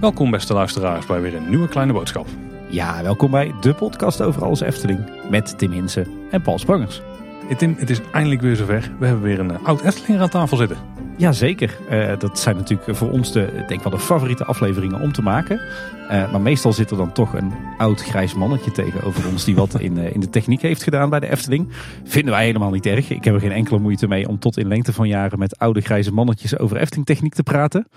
Welkom beste luisteraars bij weer een nieuwe kleine boodschap. Ja, welkom bij de podcast over alles Efteling met Tim Hinsen en Paul Sprangers. Hey Tim, het is eindelijk weer zover. We hebben weer een eh, oud Efteling aan tafel zitten. Jazeker, uh, dat zijn natuurlijk voor ons de, denk wel de favoriete afleveringen om te maken. Uh, maar meestal zit er dan toch een oud grijs mannetje tegenover ons die wat in, uh, in de techniek heeft gedaan bij de Efteling. Vinden wij helemaal niet erg. Ik heb er geen enkele moeite mee om tot in lengte van jaren met oude grijze mannetjes over Efteling techniek te praten.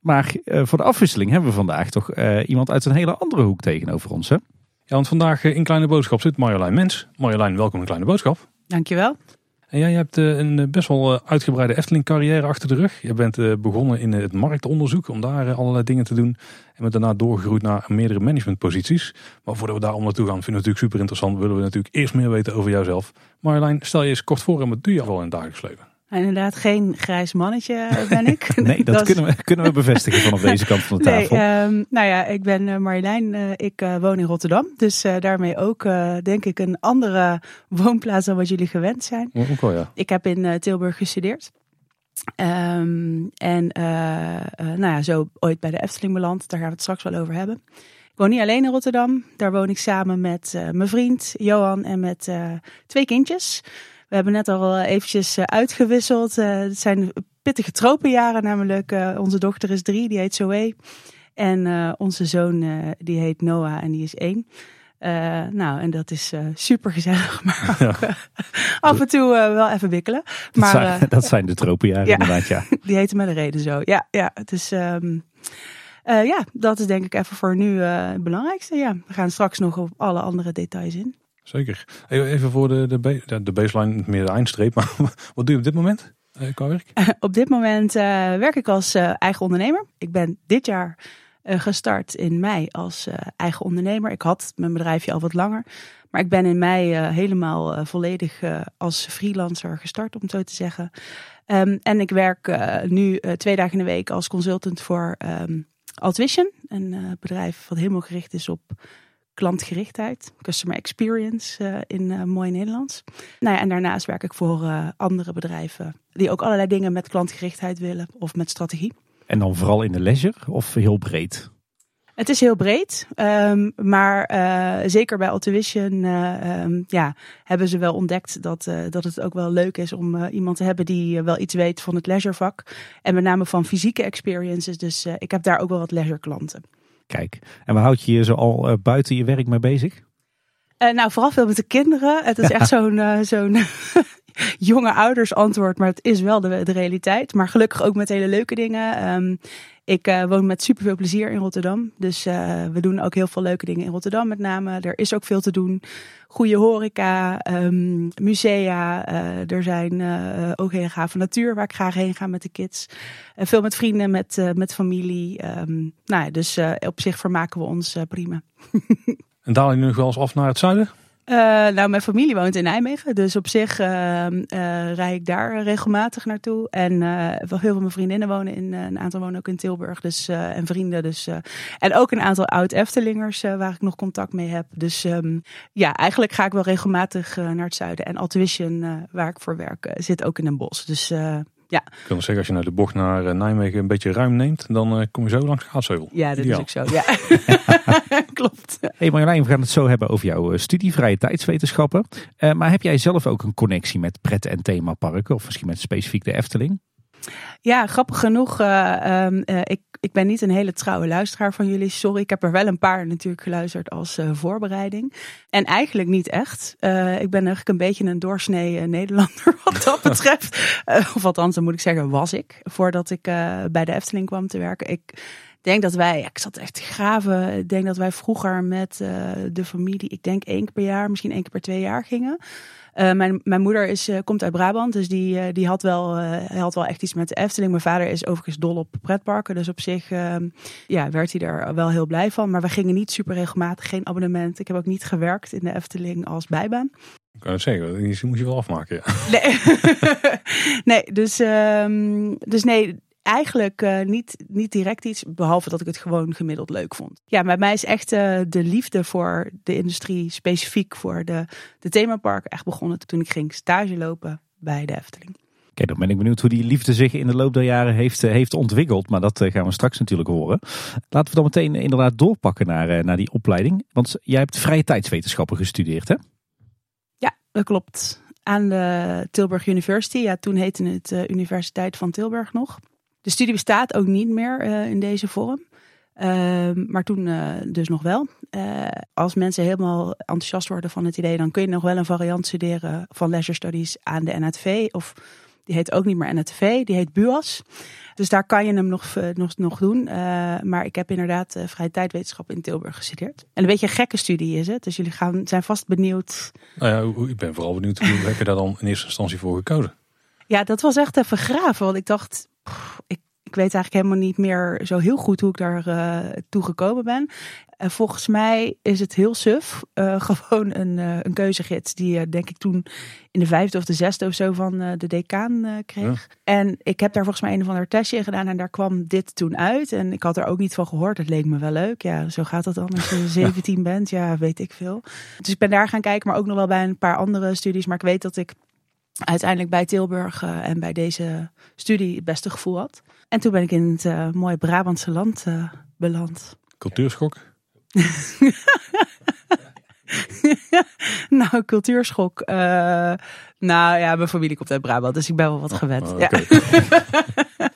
Maar voor de afwisseling hebben we vandaag toch iemand uit een hele andere hoek tegenover ons. Hè? Ja, want vandaag in Kleine Boodschap zit Marjolein Mens. Marjolein, welkom in Kleine Boodschap. Dankjewel. En jij hebt een best wel uitgebreide Efteling carrière achter de rug. Je bent begonnen in het marktonderzoek om daar allerlei dingen te doen. En bent daarna doorgegroeid naar meerdere managementposities. Maar voordat we daar om naartoe gaan, vinden we natuurlijk super interessant. Willen we natuurlijk eerst meer weten over jouzelf. Marjolein, stel je eens kort voor en wat doe je al in het dagelijks leven? Inderdaad, geen grijs mannetje ben ik. nee, dat, kunnen, we, kunnen we bevestigen vanaf deze kant van de tafel. Nee, um, nou ja, ik ben uh, Marjolein. Uh, ik uh, woon in Rotterdam. Dus daarmee ook, denk ik, een andere woonplaats dan wat jullie gewend zijn. Ook wel, ja. Ik heb in Tilburg gestudeerd. Um, en nou ja, zo ooit bij de Efteling beland. Daar gaan we het straks wel over hebben. Ik woon niet alleen in Rotterdam. Daar woon ik samen met mijn vriend Johan en met twee kindjes. We hebben net al eventjes uitgewisseld. het zijn pittige tropenjaren namelijk. onze dochter is drie, die heet Zoe. En onze zoon die heet Noah en die is één. Uh, nou, en dat is uh, super gezellig, maar ook, af en toe wel even wikkelen. Maar, dat, zijn, dat zijn de tropenjaren ja, inderdaad, ja. Die heten met een reden zo. Ja, ja. Het is, um, ja, dat is denk ik even voor nu het belangrijkste. Ja, we gaan straks nog op alle andere details in. Zeker. Even voor de, de, baseline, meer de eindstreep. Maar wat doe je op dit moment qua werk? op dit moment werk ik als eigen ondernemer. Ik ben dit jaar uh, gestart in mei als uh, eigen ondernemer. Ik had mijn bedrijfje al wat langer. Maar ik ben in mei uh, helemaal volledig als freelancer gestart, om zo te zeggen. Um, en ik werk nu twee dagen in de week als consultant voor um, Altvision. Een bedrijf wat helemaal gericht is op klantgerichtheid, customer experience in mooi Nederlands. Nou ja, en daarnaast werk ik voor andere bedrijven die ook allerlei dingen met klantgerichtheid willen of met strategie. En dan vooral in de leisure of heel breed? Het is heel breed, um, maar uh, zeker bij Altuition uh, um, ja, hebben ze wel ontdekt dat, uh, dat het ook wel leuk is om iemand te hebben die wel iets weet van het leisurevak. En met name van fysieke experiences. Dus ik heb daar ook wel wat leisure klanten. Kijk, en waar houd je je zo al buiten je werk mee bezig? nou, vooral veel met de kinderen. Het is echt zo'n zo'n jonge ouders antwoord, maar het is wel de, de realiteit. Maar gelukkig ook met hele leuke dingen. Um, ik uh, woon met superveel plezier in Rotterdam. Dus uh, we doen ook heel veel leuke dingen in Rotterdam met name. Er is ook veel te doen. Goede horeca, um, musea. Uh, er zijn ook hele gave natuur waar ik graag heen ga met de kids. veel met vrienden, met, met familie. Um, nou ja, dus op zich vermaken we ons prima. en je nu nog wel eens af naar het zuiden? Uh, nou, mijn familie woont in Nijmegen. Dus op zich uh, uh, rij ik daar regelmatig naartoe. En heel veel mijn vriendinnen wonen in, een aantal wonen ook in Tilburg. Dus, en vrienden. Dus, en ook een aantal oud-Eftelingers waar ik nog contact mee heb. Dus um, ja, eigenlijk ga ik wel regelmatig naar het zuiden. En Altuition, waar ik voor werk, zit ook in een bos. Dus ja. Ik kan zeggen, als je naar de bocht naar Nijmegen een beetje ruim neemt, dan kom je zo langs Gaatsheuvel. Ja, dat is ook zo. Ja. Klopt. Hey Marjolein, we gaan het zo hebben over jouw studie, vrije tijdswetenschappen. Uh, maar heb jij zelf ook een connectie met pret- en themaparken? Of misschien met specifiek de Efteling? Ja, grappig genoeg. Uh, um, uh, ik, ik ben niet een hele trouwe luisteraar van jullie. Sorry, ik heb er wel een paar natuurlijk geluisterd als uh, voorbereiding. En eigenlijk niet echt. ik ben eigenlijk een beetje een doorsnee Nederlander wat dat betreft. of althans, dan moet ik zeggen, was ik. Voordat ik bij de Efteling kwam te werken. Ik denk dat wij, ik zat echt te graven. Ik denk dat wij vroeger met de familie, ik denk één keer per jaar, misschien één keer per twee jaar gingen. Uh, mijn, mijn moeder is, uh, komt uit Brabant, dus die, uh, die had, wel, had wel echt iets met de Efteling. Mijn vader is overigens dol op pretparken, dus op zich ehm, ja, werd hij er wel heel blij van. Maar we gingen niet super regelmatig, geen abonnement. Ik heb ook niet gewerkt in de Efteling als bijbaan. Ik kan het zeggen, die moet je wel afmaken. Ja. Nee, nee dus, um, dus nee, eigenlijk uh, niet, niet direct iets, behalve dat ik het gewoon gemiddeld leuk vond. Ja, bij mij is echt uh, de liefde voor de industrie, specifiek voor de, de themaparken, echt begonnen toen ik ging stage lopen bij de Efteling. Kijk, dan ben ik benieuwd hoe die liefde zich in de loop der jaren heeft, heeft ontwikkeld. Maar dat gaan we straks natuurlijk horen. Laten we dan meteen inderdaad doorpakken naar, naar die opleiding. Want jij hebt vrije tijdswetenschappen gestudeerd, hè? Ja, dat klopt aan de Tilburg University. Ja, toen heette het Universiteit van Tilburg nog. De studie bestaat ook niet meer uh, in deze vorm. Uh, maar toen uh, dus nog wel. als mensen helemaal enthousiast worden van het idee, dan kun je nog wel een variant studeren van leisure studies aan de NHTV. Of die heet ook niet meer NHTV, die heet BUAS. Dus daar kan je hem nog, eh, nog, nog doen. Maar ik heb inderdaad vrije tijdwetenschap in Tilburg gestudeerd. En een beetje een gekke studie is het. Dus jullie gaan, zijn vast benieuwd. Nou ja, ik ben vooral benieuwd hoe heb je daar dan in eerste instantie voor gekozen? Ja, dat was echt even graven. Want ik dacht, ik, ik weet eigenlijk helemaal niet meer zo heel goed hoe ik daar uh, toe gekomen ben. En volgens mij is het heel suf. Uh, gewoon een, uh, een keuzegids die denk ik toen in de vijfde of de zesde of zo van de decaan kreeg. Ja. En ik heb daar volgens mij een of ander testje in gedaan en daar kwam dit toen uit. En ik had er ook niet van gehoord. Het leek me wel leuk. Ja, zo gaat het dan als je 17 bent. Ja, weet ik veel. Dus ik ben daar gaan kijken, maar ook nog wel bij een paar andere studies. Maar ik weet dat ik uiteindelijk bij Tilburg uh, en bij deze studie het beste gevoel had. En toen ben ik in het uh, mooie Brabantse land uh, beland. Cultuurschok? nou, cultuurschok. nou ja, mijn familie komt uit Brabant, dus ik ben wel wat oh, gewend. Oh, okay. ja.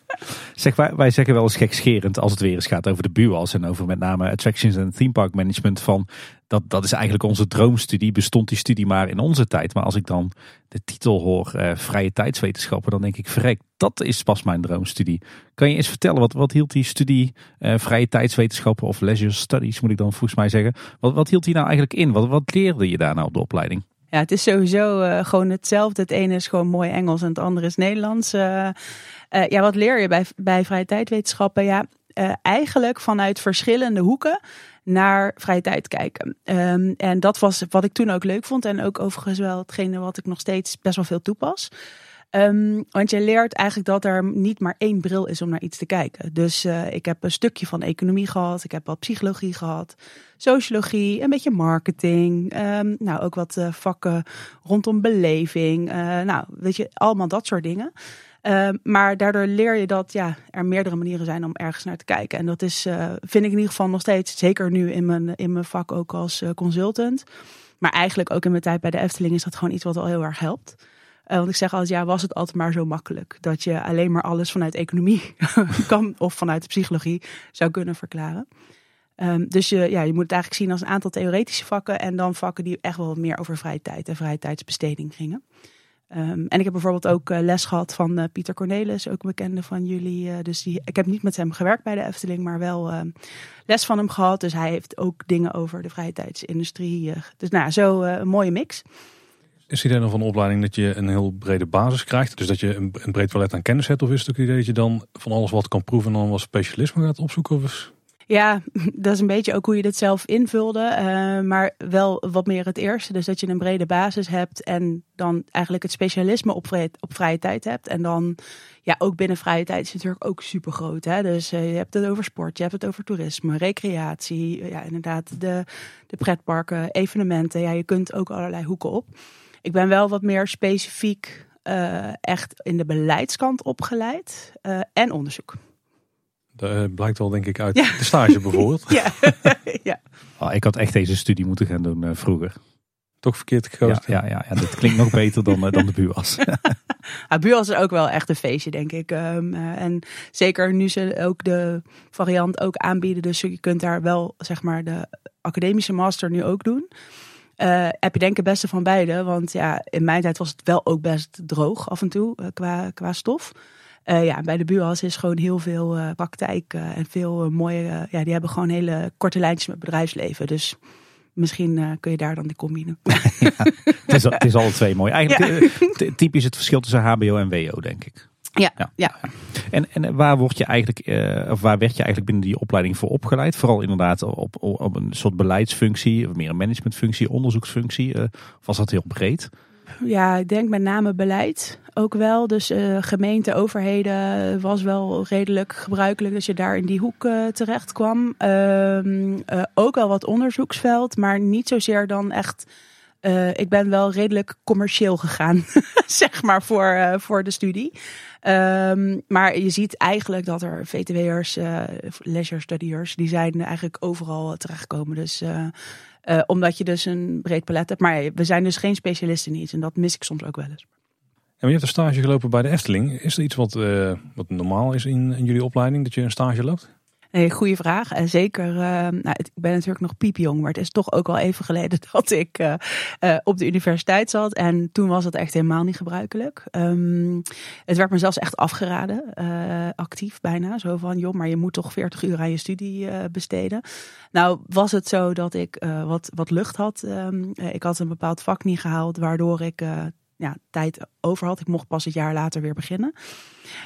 Zeg, wij, wij zeggen wel eens gekscherend als het weer eens gaat over de BUAS en over met name attractions en theme park management van dat, dat is eigenlijk onze droomstudie. Bestond die studie maar in onze tijd. Maar als ik dan de titel hoor, uh, vrije tijdswetenschappen, dan denk ik, verrek, dat is pas mijn droomstudie. Kan je eens vertellen, wat, wat hield die studie uh, vrije tijdswetenschappen of leisure studies, moet ik dan volgens mij zeggen. Wat, wat hield die nou eigenlijk in? Wat, wat leerde je daar nou op de opleiding? Ja, het is sowieso uh, gewoon hetzelfde. Het ene is gewoon mooi Engels en het andere is Nederlands. Uh, uh, ja, wat leer je bij, bij vrije tijdwetenschappen? Ja, eigenlijk vanuit verschillende hoeken naar vrije tijd kijken. Um, en dat was wat ik toen ook leuk vond. En ook overigens wel hetgene wat ik nog steeds best wel veel toepas. Um, want je leert eigenlijk dat er niet maar één bril is om naar iets te kijken. Dus uh, ik heb een stukje van economie gehad, ik heb wat psychologie gehad, sociologie, een beetje marketing, um, nou ook wat uh, vakken rondom beleving, uh, nou weet je, allemaal dat soort dingen. Uh, maar daardoor leer je dat ja, er meerdere manieren zijn om ergens naar te kijken. En dat is, vind ik in ieder geval nog steeds, zeker nu in mijn, in mijn vak ook als consultant. Maar eigenlijk ook in mijn tijd bij de Efteling is dat gewoon iets wat al heel erg helpt. Uh, want ik zeg altijd, ja, was het altijd maar zo makkelijk. Dat je alleen maar alles vanuit economie kan of vanuit de psychologie zou kunnen verklaren. Um, dus je, ja, je moet het eigenlijk zien als een aantal theoretische vakken. En dan vakken die echt wel meer over vrije tijd en vrije tijdsbesteding gingen. Um, en ik heb bijvoorbeeld ook uh, les gehad van uh, Pieter Cornelis, ook een bekende van jullie. Dus die, ik heb niet met hem gewerkt bij de Efteling, maar wel ehm, les van hem gehad. Dus hij heeft ook dingen over de vrije tijdsindustrie. dus nou, zo een mooie mix. Is het idee dan van de opleiding dat je een heel brede basis krijgt? Dus dat je een, een breed palet aan kennis hebt? Of is het ook idee dat je dan van alles wat kan proeven en dan wat specialisme gaat opzoeken? Of is... Ja, dat is een beetje ook hoe je dat zelf invulde. Uh, maar wel wat meer het eerste. Dus dat je een brede basis hebt en dan eigenlijk het specialisme op vrije, op vrije tijd hebt. En dan, ja, ook binnen vrije tijd is het natuurlijk ook super groot. Hè? Dus uh, je hebt het over sport, je hebt het over toerisme, recreatie. Ja, inderdaad, de, de pretparken, evenementen. Ja, je kunt ook allerlei hoeken op. Ik ben wel wat meer specifiek uh, echt in de beleidskant opgeleid en onderzoek. Dat eh, blijkt wel denk ik uit de stage bijvoorbeeld. ja. ja. Oh, ik had echt deze studie moeten gaan doen uh, vroeger. Toch verkeerd gekozen. Ja, ja, ja, ja, dat klinkt nog beter dan, dan de buurwas. ja, buurwas is ook wel echt een feestje, denk ik. Um, uh, en zeker nu ze ook de variant ook aanbieden. Dus je kunt daar wel, zeg maar, de academische master nu ook doen. Uh, heb je denk ik het beste van beide. Want ja, in mijn tijd was het wel ook best droog af en toe qua, qua stof. Uh, ja, bij de buurhas is gewoon heel veel praktijk en veel mooie. ja, die hebben gewoon hele korte lijntjes met bedrijfsleven. Dus misschien kun je daar dan die combine. ja, het, is, het is alle twee mooi. Eigenlijk ja. typisch het verschil tussen HBO en WO, denk ik. Ja, ja. ja. En, en waar, word je eigenlijk, of waar werd je eigenlijk binnen die opleiding voor opgeleid? Vooral inderdaad op, op, op een soort beleidsfunctie, of meer een managementfunctie, onderzoeksfunctie. of was dat heel breed? Ja, ik denk met name beleid ook wel. Dus uh, gemeente, overheden was wel redelijk gebruikelijk dat je daar in die hoek uh, terecht kwam. Uh, ook wel wat onderzoeksveld, maar niet zozeer dan echt. ik ben wel redelijk commercieel gegaan, zeg maar, voor, voor de studie. Um, maar je ziet eigenlijk dat er VTW'ers, leisure studiers, die zijn eigenlijk overal terechtgekomen. Dus uh, omdat je dus een breed palet hebt. Maar we zijn dus geen specialisten in iets. En dat mis ik soms ook wel eens. En je hebt een stage gelopen bij de Efteling. Is er iets wat, uh, wat normaal is in, in jullie opleiding, dat je een stage loopt? Nee, goede vraag. En zeker, uh, nou, ik ben natuurlijk nog piepjong, maar het is toch ook al even geleden dat ik uh, uh, op de universiteit zat. En toen was het echt helemaal niet gebruikelijk. Um, het werd me zelfs echt afgeraden, actief bijna. Zo van, joh, maar je moet toch 40 uur aan je studie besteden. Nou, was het zo dat ik wat, wat lucht had. Um, ik had een bepaald vak niet gehaald, waardoor ik ja, tijd over had. Ik mocht pas een jaar later weer beginnen.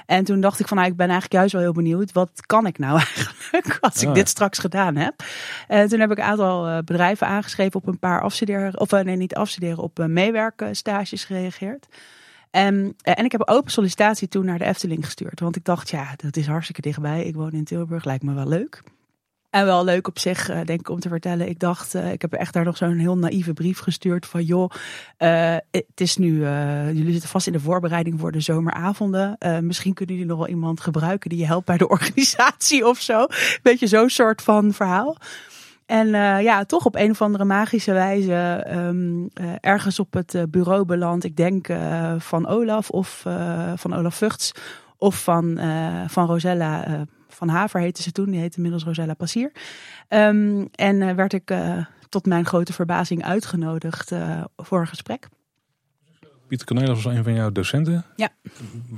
En toen dacht ik van, nou, ik ben eigenlijk juist wel heel benieuwd. Wat kan ik nou eigenlijk als ik dit straks gedaan heb? En toen heb ik een aantal eh, bedrijven aangeschreven op een paar afstuderen, of eh, nee, niet afstuderen, op uh, meewerkstages gereageerd. En, en ik heb een open sollicitatie toen naar de Efteling gestuurd. Want ik dacht, ja, dat is hartstikke dichtbij. Ik woon in Tilburg, lijkt me wel leuk. En wel leuk op zich, uh, denk ik, om te vertellen. Ik dacht, uh, ik heb echt daar nog zo'n heel naïeve brief gestuurd van joh, uh, het is nu, jullie zitten vast in de voorbereiding voor de zomeravonden. misschien kunnen jullie nog wel iemand gebruiken die je helpt bij de organisatie of zo. Beetje zo'n soort van verhaal. En ja, toch op een of andere magische wijze um, ergens op het bureau beland. Ik denk van Olaf of van Olaf Vugts of van, van Rosella van Haver heette ze toen. Die heette inmiddels Rosella Passier. Um, en uh, werd ik uh, tot mijn grote verbazing uitgenodigd uh, voor een gesprek. Pieter Cornelis was een van jouw docenten. Ja.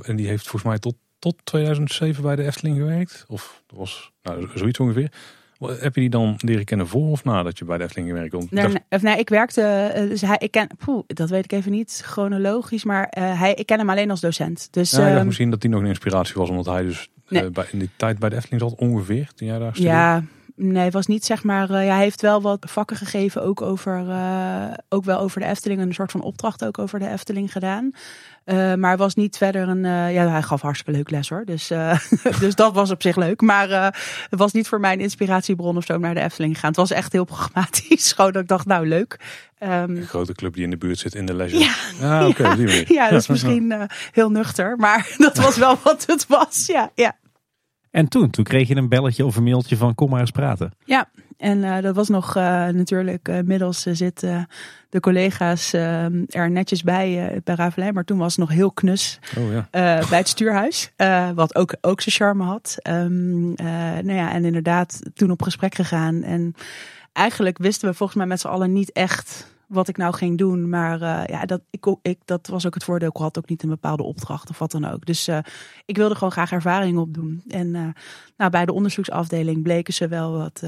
En die heeft volgens mij tot, tot 2007 bij de Efteling gewerkt. Of dat was nou, zoiets ongeveer. Heb je die dan leren kennen voor of nadat je bij de Efteling gewerkt Nee, nee, of nee, ik werkte, dus hij, ik ken, poeh, dat weet ik even niet chronologisch, maar uh, hij, ik ken hem alleen als docent. Dus, ja, um, misschien dat hij nog een inspiratie was, omdat hij dus nee. uh, bij, in die tijd bij de Efteling zat ongeveer, toen jij daar studeerde. Ja, nee, was niet zeg maar. Uh, ja, hij heeft wel wat vakken gegeven, ook over, uh, ook wel over de Efteling, een soort van opdracht ook over de Efteling gedaan. Uh, maar was niet verder een. Uh, ja, hij gaf hartstikke leuk les hoor. Dus, uh, dus dat was op zich leuk. Maar het was niet voor mij een inspiratiebron of zo om naar de Efteling gegaan. Het was echt heel programmatisch. Gewoon dat ik dacht, nou leuk. Um, een grote club die in de buurt zit in de leisure. Ja, ah, okay, ja, ja, dat is misschien heel nuchter. Maar dat was wel wat het was. Ja, ja. En toen, toen kreeg je een belletje of een mailtje van kom maar eens praten. Ja, en uh, dat was nog uh, natuurlijk, uh, inmiddels zitten de collega's er netjes bij bij Ravelijn. Maar toen was het nog heel knus oh, ja. bij het stuurhuis. wat ook, ook zijn charme had. Um, nou ja, en inderdaad toen op gesprek gegaan. En eigenlijk wisten we volgens mij met z'n allen niet echt wat ik nou ging doen. Maar uh, ja, dat, ik, ik, dat was ook het voordeel. Ik had ook niet een bepaalde opdracht of wat dan ook. Dus uh, ik wilde gewoon graag ervaring opdoen. En uh, nou, bij de onderzoeksafdeling bleken ze wel wat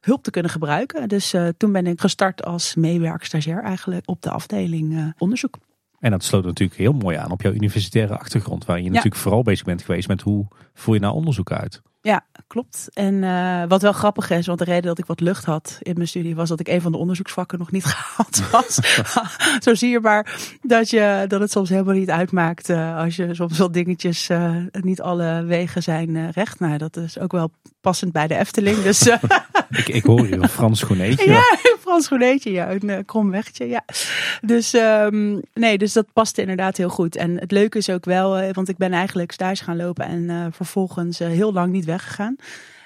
hulp te kunnen gebruiken. Dus toen ben ik gestart als meewerkstagiair eigenlijk op de afdeling onderzoek. En dat sloot natuurlijk heel mooi aan op jouw universitaire achtergrond. Waar je ja. natuurlijk vooral bezig bent geweest met hoe voer je nou onderzoek uit. Ja, klopt. En uh, wat wel grappig is, want de reden dat ik wat lucht had in mijn studie was dat ik een van de onderzoeksvakken nog niet gehaald was. Zo zie je maar dat, je, dat het soms helemaal niet uitmaakt uh, als je soms wel dingetjes, uh, niet alle wegen zijn recht. Nou, dat is ook wel passend bij de Efteling. Dus, ik, ik hoor een Frans Goeneetje. Ja, een Frans Goeneetje, ja, een krom wegje, ja. Dus um, nee, dus dat paste inderdaad heel goed. En het leuke is ook wel, want ik ben eigenlijk stage gaan lopen en vervolgens heel lang niet weggegaan.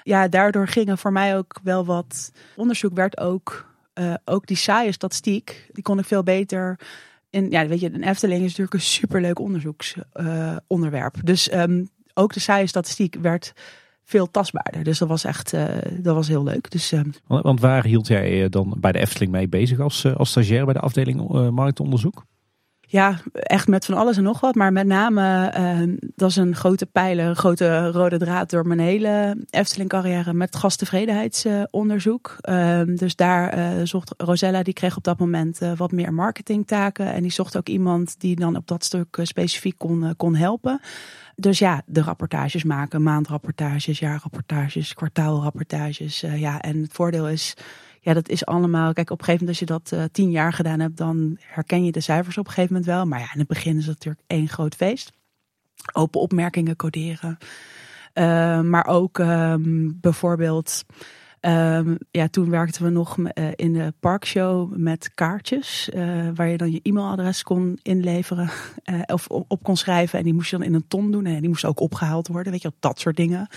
Ja, daardoor gingen voor mij ook wel wat onderzoek werd ook, uh, ook die saaie statistiek, die kon ik veel beter in, ja, weet je, een Efteling is natuurlijk een superleuk onderzoeksonderwerp. Uh, dus um, ook de saaie statistiek werd veel tastbaarder. Dus dat was echt, uh, dat was heel leuk. Dus, uh, Want waar hield jij dan bij de Efteling mee bezig als, als stagiair bij de afdeling marktonderzoek? Ja, echt met van alles en nog wat. Maar met name, uh, dat is een grote pijler, een grote rode draad door mijn hele Efteling-carrière met gasttevredenheidsonderzoek. Uh, dus daar uh, zocht Rosella, die kreeg op dat moment uh, wat meer marketingtaken. En die zocht ook iemand die dan op dat stuk specifiek kon, kon helpen. Dus ja, de rapportages maken, maandrapportages, jaarrapportages, kwartaalrapportages. ja, en het voordeel is ja, dat is allemaal. Kijk, op een gegeven moment, als je dat uh, tien jaar gedaan hebt, dan herken je de cijfers op een gegeven moment wel. Maar ja, in het begin is het natuurlijk één groot feest. Open opmerkingen coderen. Uh, maar ook um, bijvoorbeeld. Um, ja, toen werkten we nog uh, in de parkshow met kaartjes. Waar je dan je e-mailadres kon inleveren. Of op, op, kon schrijven. En die moest je dan in een ton doen. En die moest ook opgehaald worden. Weet je, dat soort dingen.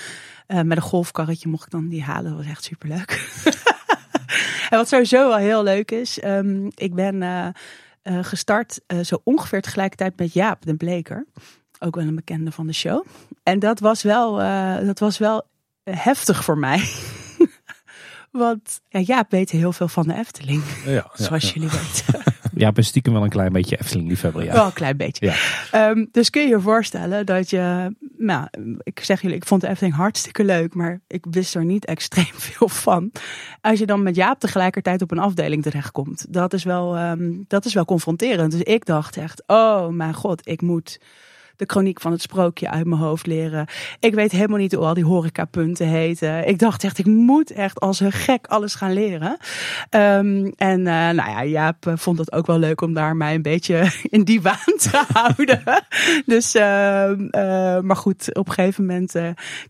met een golfkarretje mocht ik dan die halen. Dat was echt superleuk. en wat sowieso wel heel leuk is. Um, ik ben gestart zo ongeveer tegelijkertijd met Jaap de Bleker. Ook wel een bekende van de show. En dat was wel, dat was wel heftig voor mij. Want ja, Jaap weet heel veel van de Efteling. Ja, ja zoals ja. jullie weten. Ja, ben stiekem wel een klein beetje Efteling-liefhebber. Ja. Wel een klein beetje. Ja. Um, dus kun je je voorstellen dat je... Nou, ik zeg jullie, ik vond de Efteling hartstikke leuk. Maar ik wist er niet extreem veel van. Als je dan met Jaap tegelijkertijd op een afdeling terechtkomt. Dat is wel, um, dat is wel confronterend. Dus ik dacht echt, oh mijn god, ik moet de chroniek van het sprookje uit mijn hoofd leren. Ik weet helemaal niet hoe al die horecapunten heten. Ik dacht echt, ik moet echt als een gek alles gaan leren. Um, en uh, nou ja, Jaap vond het ook wel leuk om daar mij een beetje in die waan te houden. dus, uh, uh, maar goed, op een gegeven moment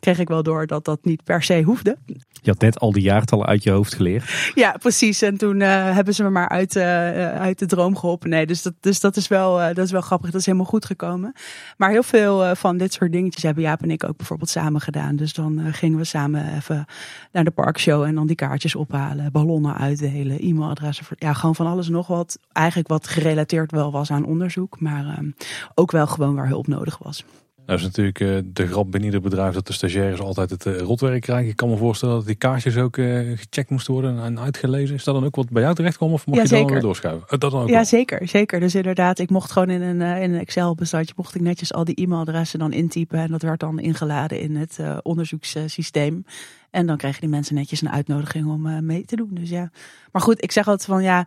kreeg ik wel door dat dat niet per se hoefde. Je had net al die jaartallen uit je hoofd geleerd. Ja, precies. En toen hebben ze me maar uit, uit de droom geholpen. Nee, dus dat, dus dat, is wel, dat is wel grappig. Dat is helemaal goed gekomen. Maar heel veel uh, van dit soort dingetjes hebben Jaap en ik ook bijvoorbeeld samen gedaan. Dus dan uh, gingen we samen even naar de parkshow en dan die kaartjes ophalen, ballonnen uitdelen, e-mailadressen. Ja, gewoon van alles nog wat. Eigenlijk wat gerelateerd wel was aan onderzoek, maar uh, ook wel gewoon waar hulp nodig was. Nou is natuurlijk uh, de grap binnen ieder bedrijf dat de stagiaires altijd het uh, rotwerk krijgen. Ik kan me voorstellen dat die kaartjes ook uh, gecheckt moesten worden en uitgelezen. Is dat dan ook wat bij jou terecht kwam of mocht ja, je dan weer doorschuiven? Dat dan ook ja, zeker, zeker. Dus inderdaad, ik mocht gewoon in een, in een Excel-bestandje mocht ik netjes al die e-mailadressen dan intypen. En dat werd dan ingeladen in het onderzoekssysteem. En dan kregen die mensen netjes een uitnodiging om mee te doen. Dus ja. Maar goed, ik zeg altijd van ja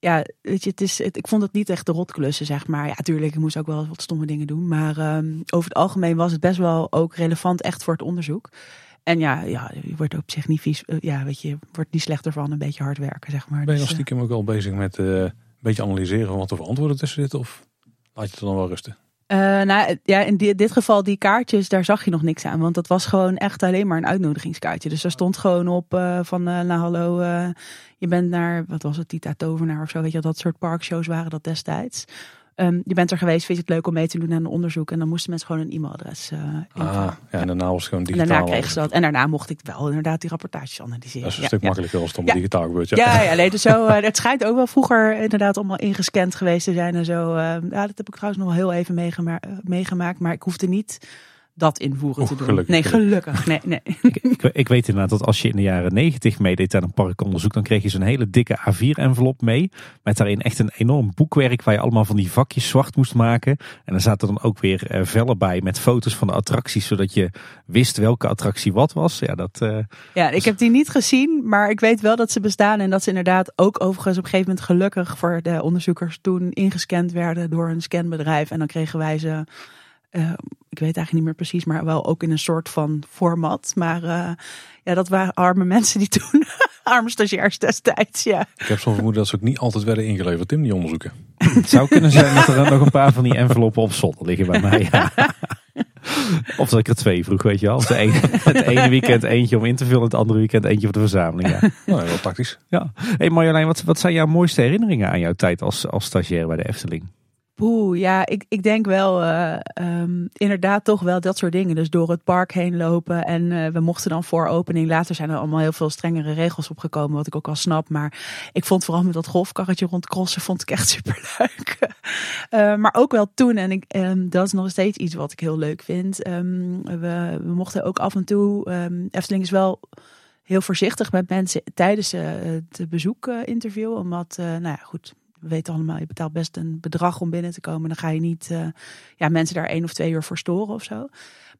ja, weet je, het is, het, ik vond het niet echt de rotklussen, zeg maar. Ja, tuurlijk, ik moest ook wel wat stomme dingen doen. Maar um, over het algemeen was het best wel ook relevant echt voor het onderzoek. En ja, ja je wordt op zich niet vies. Uh, ja, weet je, wordt niet slechter van een beetje hard werken, zeg maar. Ben je dus, nog stiekem ook al bezig met uh, een beetje analyseren van wat er voor antwoorden tussen zitten? Of laat je het dan wel rusten? Uh, nou ja, in dit geval die kaartjes, daar zag je nog niks aan. Want dat was gewoon echt alleen maar een uitnodigingskaartje. Dus daar stond gewoon op uh, van, uh, nou hallo, je bent naar, wat was het, Tita Tovenaar of zo. Weet je, dat soort parkshows waren dat destijds. Um, je bent er geweest, vind je het leuk om mee te doen aan een onderzoek. En dan moesten mensen gewoon een e-mailadres uh, Ah, ja, en daarna was het gewoon digitaal. En daarna kregen ze dat. En daarna mocht ik wel inderdaad die rapportages analyseren. Dat is een ja, stuk ja. makkelijker als het om digitaal gebeurt. Ja, Ja, nee, dus zo, uh, het schijnt ook wel vroeger inderdaad allemaal ingescand geweest te zijn en zo. Uh, ja, dat heb ik trouwens nog wel heel even meegema meegemaakt, maar ik hoefde niet dat invoeren te doen. gelukkig, nee, gelukkig. Nee, nee. Ik, ik weet inderdaad dat als je in de jaren negentig meedeed aan een parkonderzoek, dan kreeg je zo'n hele dikke A4-envelop mee. Met daarin echt een enorm boekwerk waar je allemaal van die vakjes zwart moest maken. En er zaten dan ook weer eh, vellen bij met foto's van de attracties, zodat je wist welke attractie wat was. Ja, dat, eh, Ja, ik heb die niet gezien, maar ik weet wel dat ze bestaan. En dat ze inderdaad ook overigens op een gegeven moment gelukkig voor de onderzoekers toen ingescand werden door een scanbedrijf. En dan kregen wij ze, uh, ik weet eigenlijk niet meer precies, maar wel ook in een soort van format. Maar uh, ja, dat waren arme mensen die toen, arme stagiairs destijds, ja. Ik heb zo'n vermoeden dat ze ook niet altijd werden ingeleverd in die onderzoeken. het zou kunnen zijn dat er dan nog een paar van die enveloppen op zolder liggen bij mij. Ja. Of dat ik er twee vroeg, weet je wel. Of de ene, het ene weekend eentje om in te vullen, het andere weekend eentje voor de verzameling. Ja. Nou, wel tactisch. Ja. Hey Marjolein, wat, wat zijn jouw mooiste herinneringen aan jouw tijd als, als stagiair bij de Efteling? Poeh, ja, ik, ik denk wel uh, um, inderdaad toch wel dat soort dingen. Dus door het park heen lopen en uh, we mochten dan voor opening. Later zijn er allemaal heel veel strengere regels opgekomen, wat ik ook al snap. Maar ik vond vooral met dat golfkarretje rondcrossen, vond ik echt superleuk. uh, maar ook wel toen, en ik, um, dat is nog steeds iets wat ik heel leuk vind. Um, we, we mochten ook af en toe, Efteling is wel heel voorzichtig met mensen tijdens het bezoek interviewen. Omdat, nou ja, goed, we weten allemaal, je betaalt best een bedrag om binnen te komen. Dan ga je niet uh, ja, mensen daar één of twee uur voor storen of zo.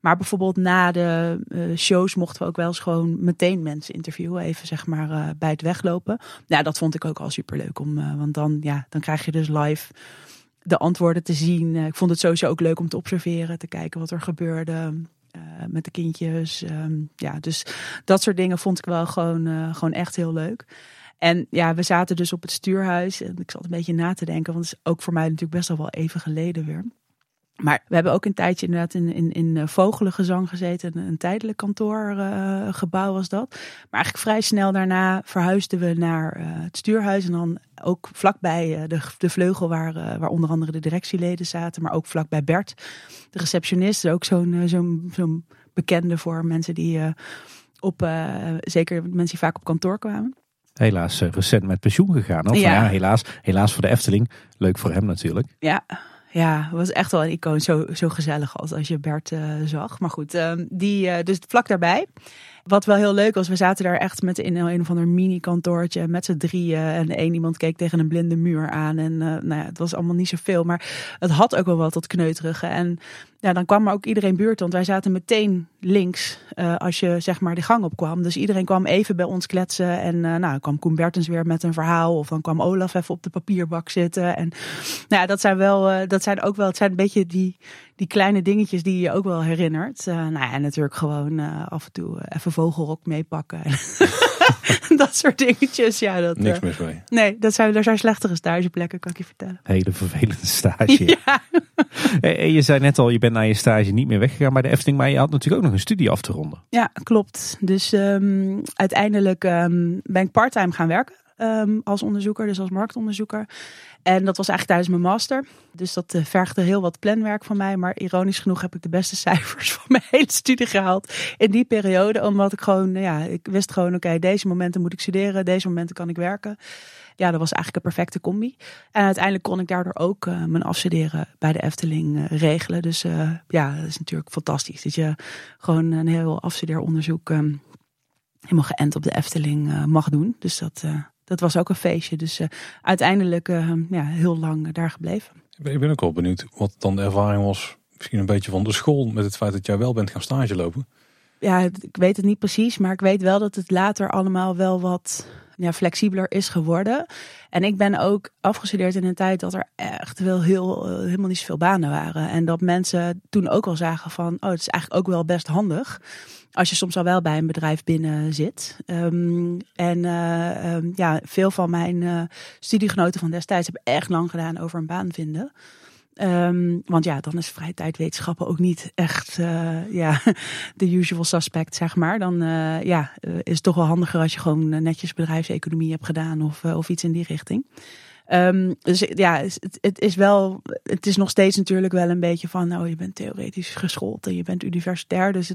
Maar bijvoorbeeld na de uh, shows mochten we ook wel eens gewoon meteen mensen interviewen. Even zeg maar uh, bij het weglopen. Ja, dat vond ik ook al superleuk. Om, want dan, ja, dan krijg je dus live de antwoorden te zien. ik vond het sowieso ook leuk om te observeren. Te kijken wat er gebeurde. met de kindjes. Ehm, ja, dus dat soort dingen vond ik wel gewoon, gewoon echt heel leuk. En ja, we zaten dus op het stuurhuis. En ik zat een beetje na te denken, want het is ook voor mij natuurlijk best wel wel even geleden weer. Maar we hebben ook een tijdje inderdaad in, in, in eh, Vogelengezang gezeten. Een, tijdelijk kantoorgebouw uh, was dat. Maar eigenlijk vrij snel daarna verhuisden we naar uh, het stuurhuis. En dan ook vlakbij de, de vleugel waar, waar onder andere de directieleden zaten. Maar ook vlakbij Bert, de receptionist. Ook zo'n zo'n zo'n bekende voor mensen die op, zeker mensen die vaak op kantoor kwamen. Helaas recent met pensioen gegaan. Of ja. ja, helaas, helaas voor de Efteling. Leuk voor hem natuurlijk. Ja, ja, het was echt wel een icoon. Zo, zo gezellig als, als je Bert uh, zag. Maar goed, uh, die, uh, dus vlak daarbij. Wat wel heel leuk was, we zaten daar echt met in een of ander mini kantoortje met z'n drieën. En één iemand keek tegen een blinde muur aan. En nou ja, het was allemaal niet zoveel. Maar het had ook wel wat tot kneuterige. En ja, dan kwam er ook iedereen buurt. Want wij zaten meteen links uh, als je zeg maar de gang op kwam. Dus iedereen kwam even bij ons kletsen. En uh, nou, kwam Koen Bertens weer met een verhaal. Of dan kwam Olaf even op de papierbak zitten. En nou ja, dat zijn wel, uh, dat zijn ook wel, het zijn een beetje die, die kleine dingetjes die je ook wel herinnert. nou ja, en natuurlijk gewoon af en toe even vogelrok meepakken. dat soort dingetjes. Ja, dat, Niks mis mee. Nee, dat zijn, er zijn slechtere stageplekken, kan ik je vertellen. Hele vervelende stage. Ja. En je zei net al, je bent na je stage niet meer weggegaan bij de Efteling. Maar je had natuurlijk ook nog een studie af te ronden. Ja, klopt. Dus um, uiteindelijk um, ben ik parttime gaan werken. Um, als onderzoeker, dus als marktonderzoeker. En dat was eigenlijk tijdens mijn master. Dus dat uh, vergde heel wat planwerk van mij. Maar ironisch genoeg heb ik de beste cijfers van mijn hele studie gehaald in die periode. Omdat ik gewoon, ja, ik wist gewoon, oké, deze momenten moet ik studeren, deze momenten kan ik werken. Ja, dat was eigenlijk een perfecte combi. En uiteindelijk kon ik daardoor ook uh, mijn afstuderen bij de Efteling uh, regelen. Dus ja, dat is natuurlijk fantastisch. Dat je gewoon een heel afstudeeronderzoek um, helemaal geënt op de Efteling mag doen. Dus dat dat was ook een feestje. Dus uh, uiteindelijk uh, ja, heel lang daar gebleven. Ik ben ook wel benieuwd wat dan de ervaring was. Misschien een beetje van de school met het feit dat jij wel bent gaan stage lopen. Ja, ik weet het niet precies, maar ik weet wel dat het later allemaal wel wat ja, flexibeler is geworden. En ik ben ook afgestudeerd in een tijd dat er echt wel heel, uh, helemaal niet zoveel banen waren. En dat mensen toen ook al zagen van, oh, het is eigenlijk ook wel best handig als je soms al wel bij een bedrijf binnen zit. Um, en uh, um, ja, veel van mijn uh, studiegenoten van destijds hebben echt lang gedaan over een baan vinden. Um, want ja, dan is vrije tijdwetenschappen ook niet echt uh, ja, de usual suspect, zeg maar. Dan ja, is het toch wel handiger als je gewoon netjes bedrijfseconomie hebt gedaan of, of iets in die richting. Um, dus ja, het, het, is wel, het is nog steeds natuurlijk wel een beetje van, nou, je bent theoretisch geschoold en je bent universitair. Dus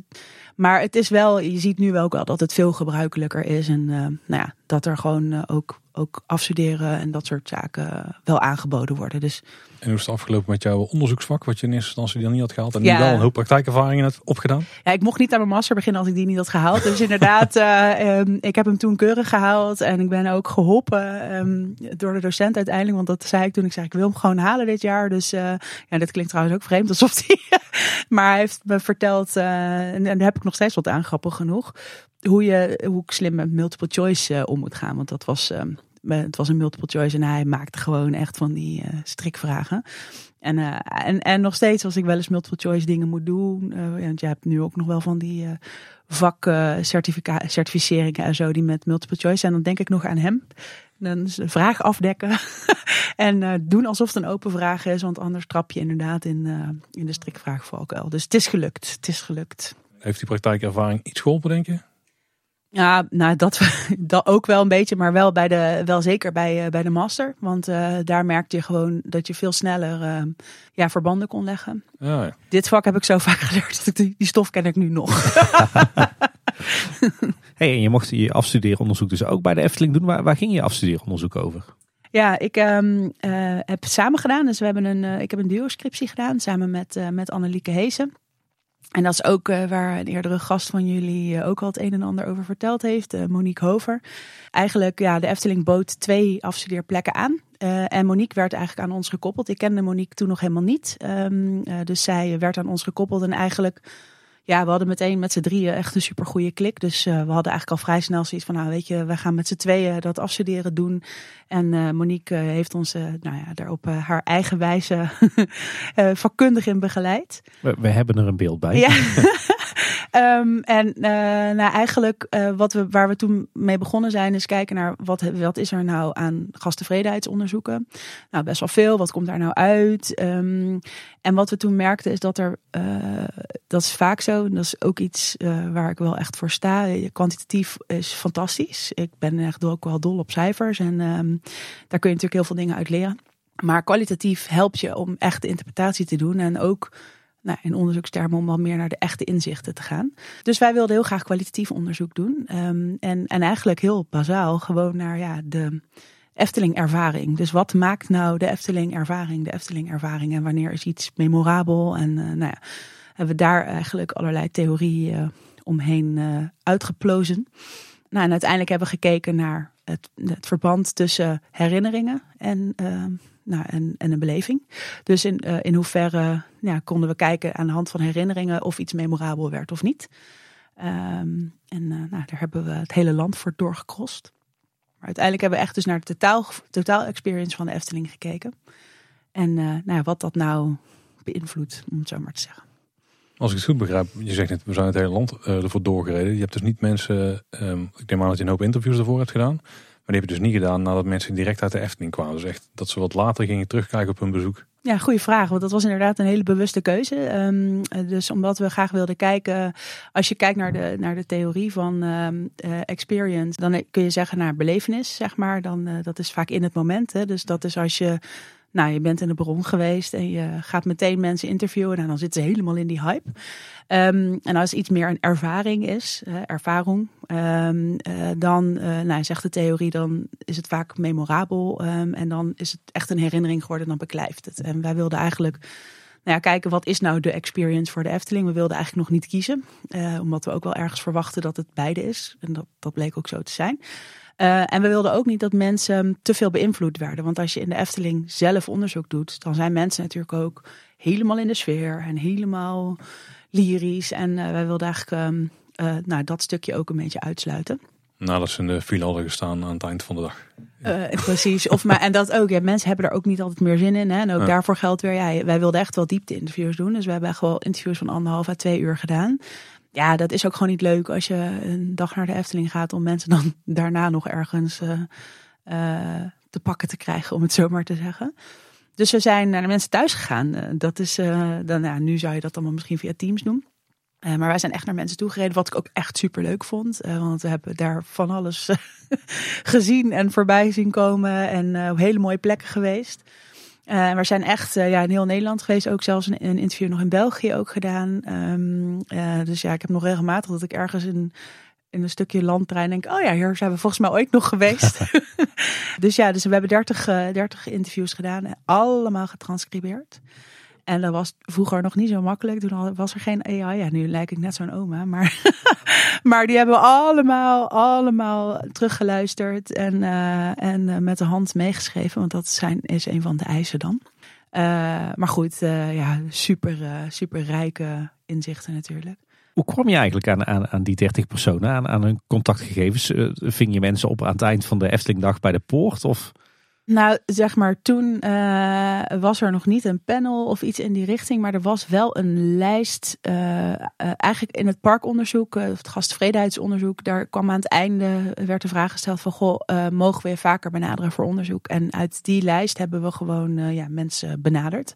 maar het is wel, je ziet nu ook wel dat het veel gebruikelijker is. En uh, nou ja, dat er gewoon uh, ook, ook afstuderen en dat soort zaken wel aangeboden worden. Dus en hoe is het afgelopen met jouw onderzoeksvak, wat je in eerste instantie dan niet had gehaald en ja. nu wel een hoop praktijkervaringen hebt opgedaan? Ja, ik mocht niet aan mijn master beginnen als ik die niet had gehaald. Dus inderdaad, uh, um, ik heb hem toen keurig gehaald en ik ben ook geholpen um, door de docent uiteindelijk. Want dat zei ik toen, ik zei ik wil hem gewoon halen dit jaar. Dus uh, ja, dat klinkt trouwens ook vreemd alsof hij... maar hij heeft me verteld, uh, en daar heb ik nog steeds wat aan, grappig genoeg, hoe, je, hoe ik slim met multiple choice om moet gaan. Want dat was... Um, het was een multiple choice en hij maakte gewoon echt van die uh, strikvragen. En, uh, en, en nog steeds als ik wel eens multiple choice dingen moet doen. Uh, want je hebt nu ook nog wel van die vakcertificeringen en zo die met multiple choice zijn. Dan denk ik nog aan hem. Dan is een vraag afdekken en doen alsof het een open vraag is. Want anders trap je inderdaad in, in de strikvraagvalkuil. Dus het is gelukt. Het is gelukt. Heeft die praktijkervaring iets geholpen, denk je? Ja, nou dat, dat ook wel een beetje, maar wel, bij de, wel zeker bij, uh, bij de master. Want uh, daar merkte je gewoon dat je veel sneller uh, ja, verbanden kon leggen. Ja, ja. Dit vak heb ik zo vaak geleerd dat ik die, die stof ken ik nu nog. hey, en je mocht je afstudeeronderzoek dus ook bij de Efteling doen. Waar, waar ging je afstudeeronderzoek over? Ja, ik um, heb samen gedaan. Dus we hebben een, ik heb een duo-scriptie gedaan samen met, met Annelieke Heesen. En dat is ook uh, waar een eerdere gast van jullie uh, ook al het een en ander over verteld heeft, uh, Monique Hover. Eigenlijk, ja, de Efteling bood twee afstudeerplekken aan. en Monique werd eigenlijk aan ons gekoppeld. Ik kende Monique toen nog helemaal niet. Um, dus zij werd aan ons gekoppeld en eigenlijk ja, we hadden meteen met z'n drieën echt een super goede klik. Dus uh, we hadden eigenlijk al vrij snel zoiets van, nou weet je, we gaan met z'n tweeën dat afstuderen doen. En uh, Monique uh, heeft ons nou ja, daar op haar eigen wijze vakkundig in begeleid. We, we, hebben er een beeld bij. Ja. Ehm, en uh, nou, eigenlijk uh, wat we, waar we toen mee begonnen zijn, is kijken naar wat, wat is er nou aan gasttevredenheidsonderzoeken. Nou, best wel veel. Wat komt daar nou uit? Um, en wat we toen merkten is dat er, uh, dat is vaak zo, en dat is ook iets waar ik wel echt voor sta. Kwantitatief is fantastisch. Ik ben echt ook wel dol op cijfers en um, daar kun je natuurlijk heel veel dingen uit leren. Maar kwalitatief helpt je om echt de interpretatie te doen en ook nou, in onderzoekstermen om wel meer naar de echte inzichten te gaan. Dus wij wilden heel graag kwalitatief onderzoek doen. Um, en, en eigenlijk heel bazaal gewoon naar ja, de Efteling-ervaring. Dus wat maakt nou de Efteling-ervaring de Efteling-ervaring? En wanneer is iets memorabel? En uh, nou ja, hebben we daar eigenlijk allerlei theorieën uh, omheen uh, uitgeplozen. Nou, en uiteindelijk hebben we gekeken naar het, het verband tussen herinneringen en nou, en, en een beleving. Dus in, uh, in hoeverre konden we kijken aan de hand van herinneringen of iets memorabel werd of niet. Um, en uh, nou, daar hebben we het hele land voor doorgekrost. Maar uiteindelijk hebben we echt dus naar de totaal, totaal experience van de Efteling gekeken. En uh, nou wat dat nou beïnvloedt, om het zo maar te zeggen. Als ik het goed begrijp, je zegt net, we zijn het hele land ervoor doorgereden. Je hebt dus niet mensen, um, ik neem aan dat je een hoop interviews ervoor hebt gedaan. Die heb je dus niet gedaan nadat mensen direct uit de Efteling kwamen. Dus echt dat ze wat later gingen terugkijken op hun bezoek. Ja, goede vraag. Want dat was inderdaad een hele bewuste keuze. Um, dus omdat we graag wilden kijken, als je kijkt naar de, naar de theorie van um, uh, experience, dan kun je zeggen naar belevenis, zeg maar. Dan, uh, dat is vaak in het moment. Hè. Dus dat is als je nou, je bent in de bron geweest en je gaat meteen mensen interviewen. En dan zitten ze helemaal in die hype. Um, en als iets meer een ervaring is, ervaring, um, uh, dan uh, nou, zegt de theorie, dan is het vaak memorabel. Um, en dan is het echt een herinnering geworden, dan beklijft het. En wij wilden eigenlijk nou ja, kijken wat is nou de experience voor de Efteling. We wilden eigenlijk nog niet kiezen, omdat we ook wel ergens verwachten dat het beide is. En dat, dat bleek ook zo te zijn. Uh, en we wilden ook niet dat mensen te veel beïnvloed werden. Want als je in de Efteling zelf onderzoek doet, dan zijn mensen natuurlijk ook helemaal in de sfeer en helemaal lyrisch. En uh, wij wilden eigenlijk um, uh, nou, dat stukje ook een beetje uitsluiten. Nadat ze in de file hadden gestaan aan het eind van de dag. Ja. precies. Of maar, en dat ook. Ja, mensen hebben er ook niet altijd meer zin in. Hè? En ook ja. daarvoor geldt weer. Ja, wij wilden echt wel diepte interviews doen. Dus we hebben echt wel interviews van anderhalf à twee uur gedaan ja, dat is ook gewoon niet leuk als je een dag naar de Efteling gaat om mensen dan daarna nog ergens uh, uh, te pakken te krijgen, om het zo maar te zeggen. Dus we zijn naar de mensen thuis gegaan. Uh, dat is, dan, ja, nu zou je dat allemaal misschien via Teams doen. maar wij zijn echt naar mensen toegereden, wat ik ook echt super leuk vond. want we hebben daar van alles gezien en voorbij zien komen en op hele mooie plekken geweest. Uh, we zijn echt uh, ja, in heel Nederland geweest. Ook zelfs een, een interview nog in België ook gedaan. Um, uh, dus ja, ik heb nog regelmatig dat ik ergens in, in een stukje landtrein denk... oh ja, hier zijn we volgens mij ooit nog geweest. dus ja, dus we hebben 30, 30 interviews gedaan. Allemaal getranscribeerd. En dat was vroeger nog niet zo makkelijk. Toen was er geen AI. Ja, nu lijk ik net zo'n oma. Maar, maar die hebben we allemaal, allemaal teruggeluisterd. En, uh, en uh, met de hand meegeschreven. Want dat zijn, is een van de eisen dan. Uh, maar goed, ja, super, super rijke inzichten natuurlijk. Hoe kwam je eigenlijk aan, aan, aan die 30 personen, aan, aan hun contactgegevens? Ving je mensen op aan het eind van de Eftelingdag bij de poort? Of... Nou, zeg maar, toen uh, was er nog niet een panel of iets in die richting, maar er was wel een lijst. Uh, uh, eigenlijk in het parkonderzoek, het gasttevredenheidsonderzoek, daar kwam aan het einde werd de vraag gesteld van, goh, mogen we je vaker benaderen voor onderzoek? En uit die lijst hebben we gewoon ja, mensen benaderd.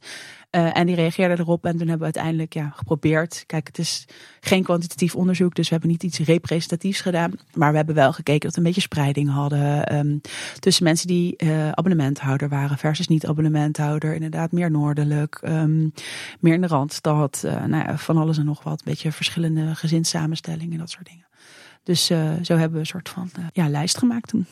Uh, en die reageerden erop en toen hebben we uiteindelijk ja, geprobeerd. Kijk, het is geen kwantitatief onderzoek, dus we hebben niet iets representatiefs gedaan. Maar we hebben wel gekeken dat we een beetje spreiding hadden um, tussen mensen die uh, abonnementhouder waren versus niet abonnementhouder. Inderdaad, meer noordelijk, um, meer in de Randstad, uh, nou ja, van alles en nog wat. Een beetje verschillende gezinssamenstellingen en dat soort dingen. Dus zo hebben we een soort van ja, lijst gemaakt toen.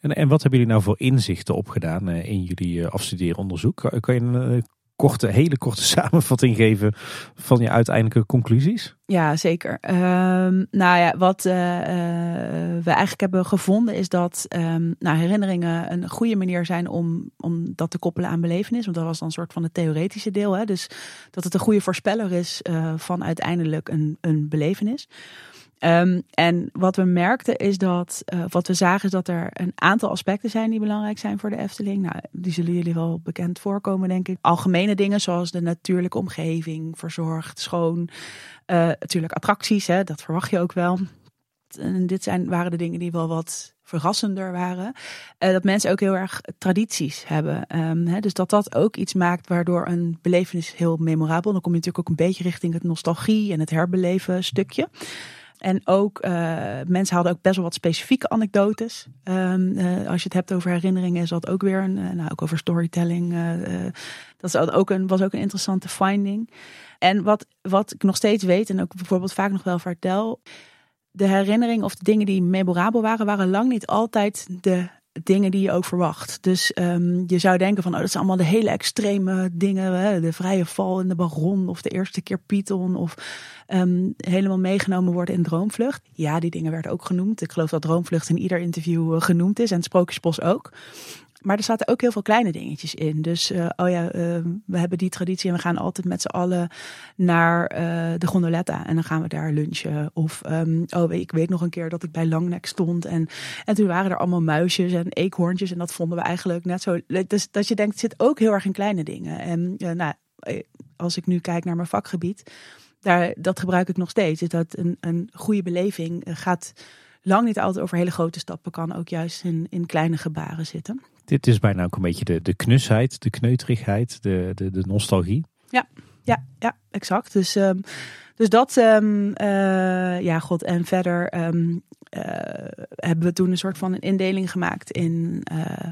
En, en wat hebben jullie nou voor inzichten opgedaan in jullie afstudeeronderzoek? Kan je een korte, hele korte samenvatting geven van je uiteindelijke conclusies? Ja, zeker. Um, nou ja, wat uh, we eigenlijk hebben gevonden is dat um, nou, herinneringen een goede manier zijn om, om dat te koppelen aan belevenis. Want dat was dan een soort van het theoretische deel. Hè? Dus dat het een goede voorspeller is uh, van uiteindelijk een, een belevenis. Ehm, en wat we merkten is dat, uh, wat we zagen is dat er een aantal aspecten zijn die belangrijk zijn voor de Efteling. Nou, die zullen jullie wel bekend voorkomen, denk ik. Algemene dingen zoals de natuurlijke omgeving, verzorgd, schoon. Uh, natuurlijk attracties, hè, dat verwacht je ook wel. En dit zijn, waren de dingen die wel wat verrassender waren. Uh, dat mensen ook heel erg tradities hebben. Um, hè, dus dat dat ook iets maakt waardoor een belevenis heel memorabel. Dan kom je natuurlijk ook een beetje richting het nostalgie en het herbeleven stukje. En ook, uh, mensen hadden ook best wel wat specifieke anekdotes. Um, uh, als je het hebt over herinneringen, is dat ook weer een, nou, ook over storytelling. dat is ook een, was ook een interessante finding. En wat, wat ik nog steeds weet, en ook bijvoorbeeld vaak nog wel vertel, de herinneringen of de dingen die memorabel waren, waren lang niet altijd de dingen die je ook verwacht. Dus um, je zou denken van, oh, dat zijn allemaal de hele extreme dingen. Hè? De vrije val in de baron of de eerste keer Python of um, helemaal meegenomen worden in Droomvlucht. Ja, die dingen werden ook genoemd. Ik geloof dat Droomvlucht in ieder interview eh, genoemd is en het Sprookjesbos ook. Maar er zaten ook heel veel kleine dingetjes in. Dus, uh, oh ja, uh, we hebben die traditie en we gaan altijd met z'n allen naar uh, de gondoletta. En dan gaan we daar lunchen. Of, um, oh, ik weet nog een keer dat ik bij Langnek stond. En, en toen waren er allemaal muisjes en eekhoorntjes. En dat vonden we eigenlijk net zo. Dus dat je denkt, het zit ook heel erg in kleine dingen. En nou, als ik nu kijk naar mijn vakgebied, daar, dat gebruik ik nog steeds. Is dat een, een goede beleving gaat lang niet altijd over hele grote stappen. Kan ook juist in, in kleine gebaren zitten. Dit is bijna ook een beetje de, de knusheid, de kneuterigheid, de, de, de nostalgie. Ja, ja, ja, exact. Dus, um, dus dat, um, ja, god. En verder um, uh, hebben we toen een soort van een indeling gemaakt in uh,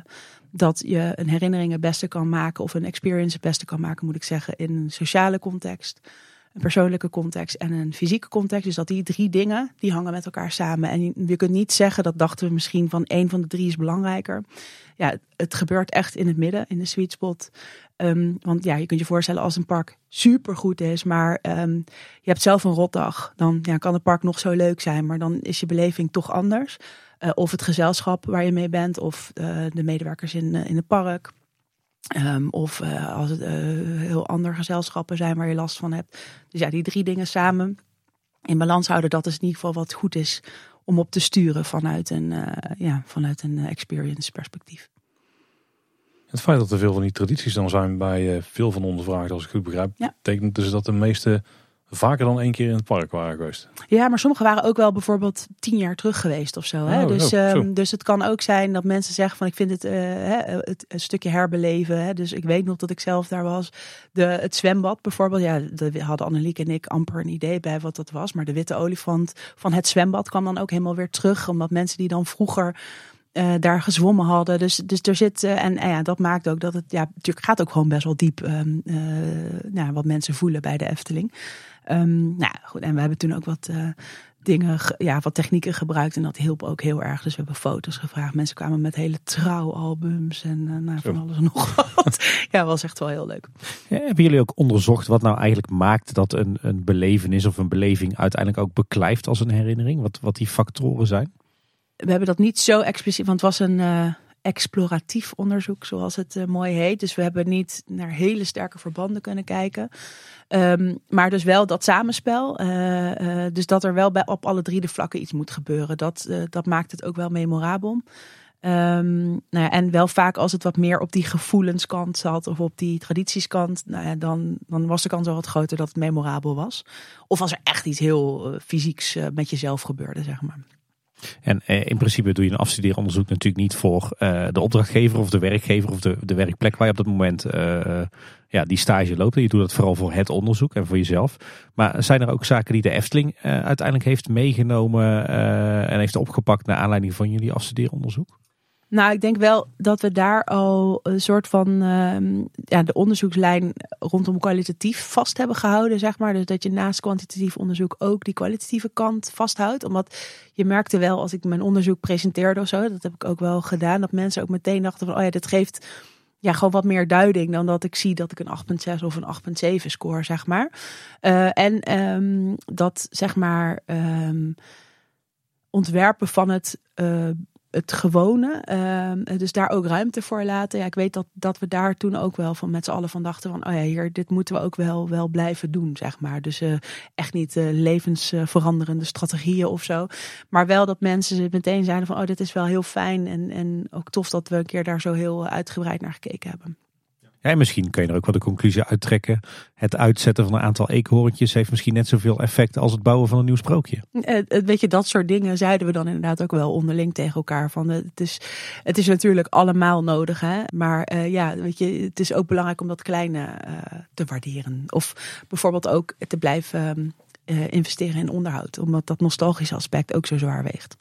dat je een herinnering het beste kan maken, of een experience het beste kan maken, moet ik zeggen, in een sociale context een persoonlijke context en een fysieke context. Dus dat die drie dingen, die hangen met elkaar samen. En je, kunt niet zeggen, dat dachten we misschien van één van de drie is belangrijker. Ja, het, gebeurt echt in het midden, in de sweet spot. Um, want ja, je kunt je voorstellen als een park supergoed is, maar um, je hebt zelf een rotdag. Dan ja, kan het park nog zo leuk zijn, maar dan is je beleving toch anders. Uh, of het gezelschap waar je mee bent, of uh, de medewerkers in, uh, in het park. Um, of uh, als het uh, heel andere gezelschappen zijn waar je last van hebt. Dus ja, die drie dingen samen in balans houden, dat is in ieder geval wat goed is om op te sturen vanuit een, uh, ja, vanuit een experience perspectief. Het feit dat er veel van die tradities dan zijn bij veel van ondervraagd, als ik goed begrijp, ja. betekent dus dat de meeste vaker dan één keer in het park waren geweest. Ja, maar sommige waren ook wel bijvoorbeeld tien jaar terug geweest of zo. Hè? Oh, dus, oh, um, dus het kan ook zijn dat mensen zeggen van ik vind het, uh, het een stukje herbeleven. Hè? Dus ik weet nog dat ik zelf daar was. De, het zwembad bijvoorbeeld. Ja, de, hadden Anneliek en ik amper een idee bij wat dat was. Maar de witte olifant van het zwembad kwam dan ook helemaal weer terug. Omdat mensen die dan vroeger uh, daar gezwommen hadden. Dus, dus er zit, uh, en, ja, dat maakt ook dat het, ja, natuurlijk gaat ook gewoon best wel diep, um, uh, nou, wat mensen voelen bij de Efteling. Um, nou goed, en we hebben toen ook wat dingen, ja, wat technieken gebruikt en dat hielp ook heel erg. Dus we hebben foto's gevraagd. Mensen kwamen met hele trouwalbums en nou, van alles en nog wat. ja, was echt wel heel leuk. Ja, hebben jullie ook onderzocht wat nou eigenlijk maakt dat een, een belevenis of een beleving uiteindelijk ook beklijft als een herinnering? Wat, wat die factoren zijn? we hebben dat niet zo expliciet, want het was een uh, exploratief onderzoek, zoals het uh, mooi heet. Dus we hebben niet naar hele sterke verbanden kunnen kijken. Um, maar dus wel dat samenspel. Uh, dus dat er wel bij, op alle drie de vlakken iets moet gebeuren. Dat, dat maakt het ook wel memorabel. Um, nou ja, en wel vaak als het wat meer op die gevoelenskant zat of op die traditieskant, nou ja, dan, dan was de kans wel wat groter dat het memorabel was. Of als er echt iets heel fysieks met jezelf gebeurde, zeg maar. En eh, in principe doe je een afstudeeronderzoek natuurlijk niet voor uh, de opdrachtgever of de werkgever of de, de werkplek waar je op dat moment uh, ja, die stage loopt. Je doet dat vooral voor het onderzoek en voor jezelf. Maar zijn er ook zaken die de Efteling uiteindelijk heeft meegenomen en heeft opgepakt naar aanleiding van jullie afstudeeronderzoek? Nou, ik denk wel dat we daar al een soort van uh, ja, de onderzoekslijn rondom kwalitatief vast hebben gehouden, zeg maar. Dus dat je naast kwantitatief onderzoek ook die kwalitatieve kant vasthoudt. Omdat je merkte wel als ik mijn onderzoek presenteerde of zo, dat heb ik ook wel gedaan, dat mensen ook meteen dachten van, oh ja, dit geeft ja, gewoon wat meer duiding dan dat ik zie dat ik een 8,6 of een 8,7 score, zeg maar. Uh, en um, dat, zeg maar, um, ontwerpen van het uh, het gewone. Ehm, dus daar ook ruimte voor laten. Ja, ik weet dat, dat we daar toen ook wel van met z'n allen van dachten van, oh ja, hier, dit moeten we ook wel, wel blijven doen, zeg maar. Dus uh, echt niet uh, levensveranderende strategieën of zo. Maar wel dat mensen meteen zeiden van, oh, dit is wel heel fijn. En, en ook tof dat we een keer daar zo heel uitgebreid naar gekeken hebben. Ja, misschien kun je er ook wel de conclusie uittrekken. Het uitzetten van een aantal eekhoorntjes heeft misschien net zoveel effect als het bouwen van een nieuw sprookje. Uh, weet je, dat soort dingen zeiden we dan inderdaad ook wel onderling tegen elkaar. Van, uh, het, is, het is natuurlijk allemaal nodig. Hè? Maar uh, ja, weet je, het is ook belangrijk om dat kleine te waarderen. Of bijvoorbeeld ook te blijven investeren in onderhoud. Omdat dat nostalgische aspect ook zo zwaar weegt.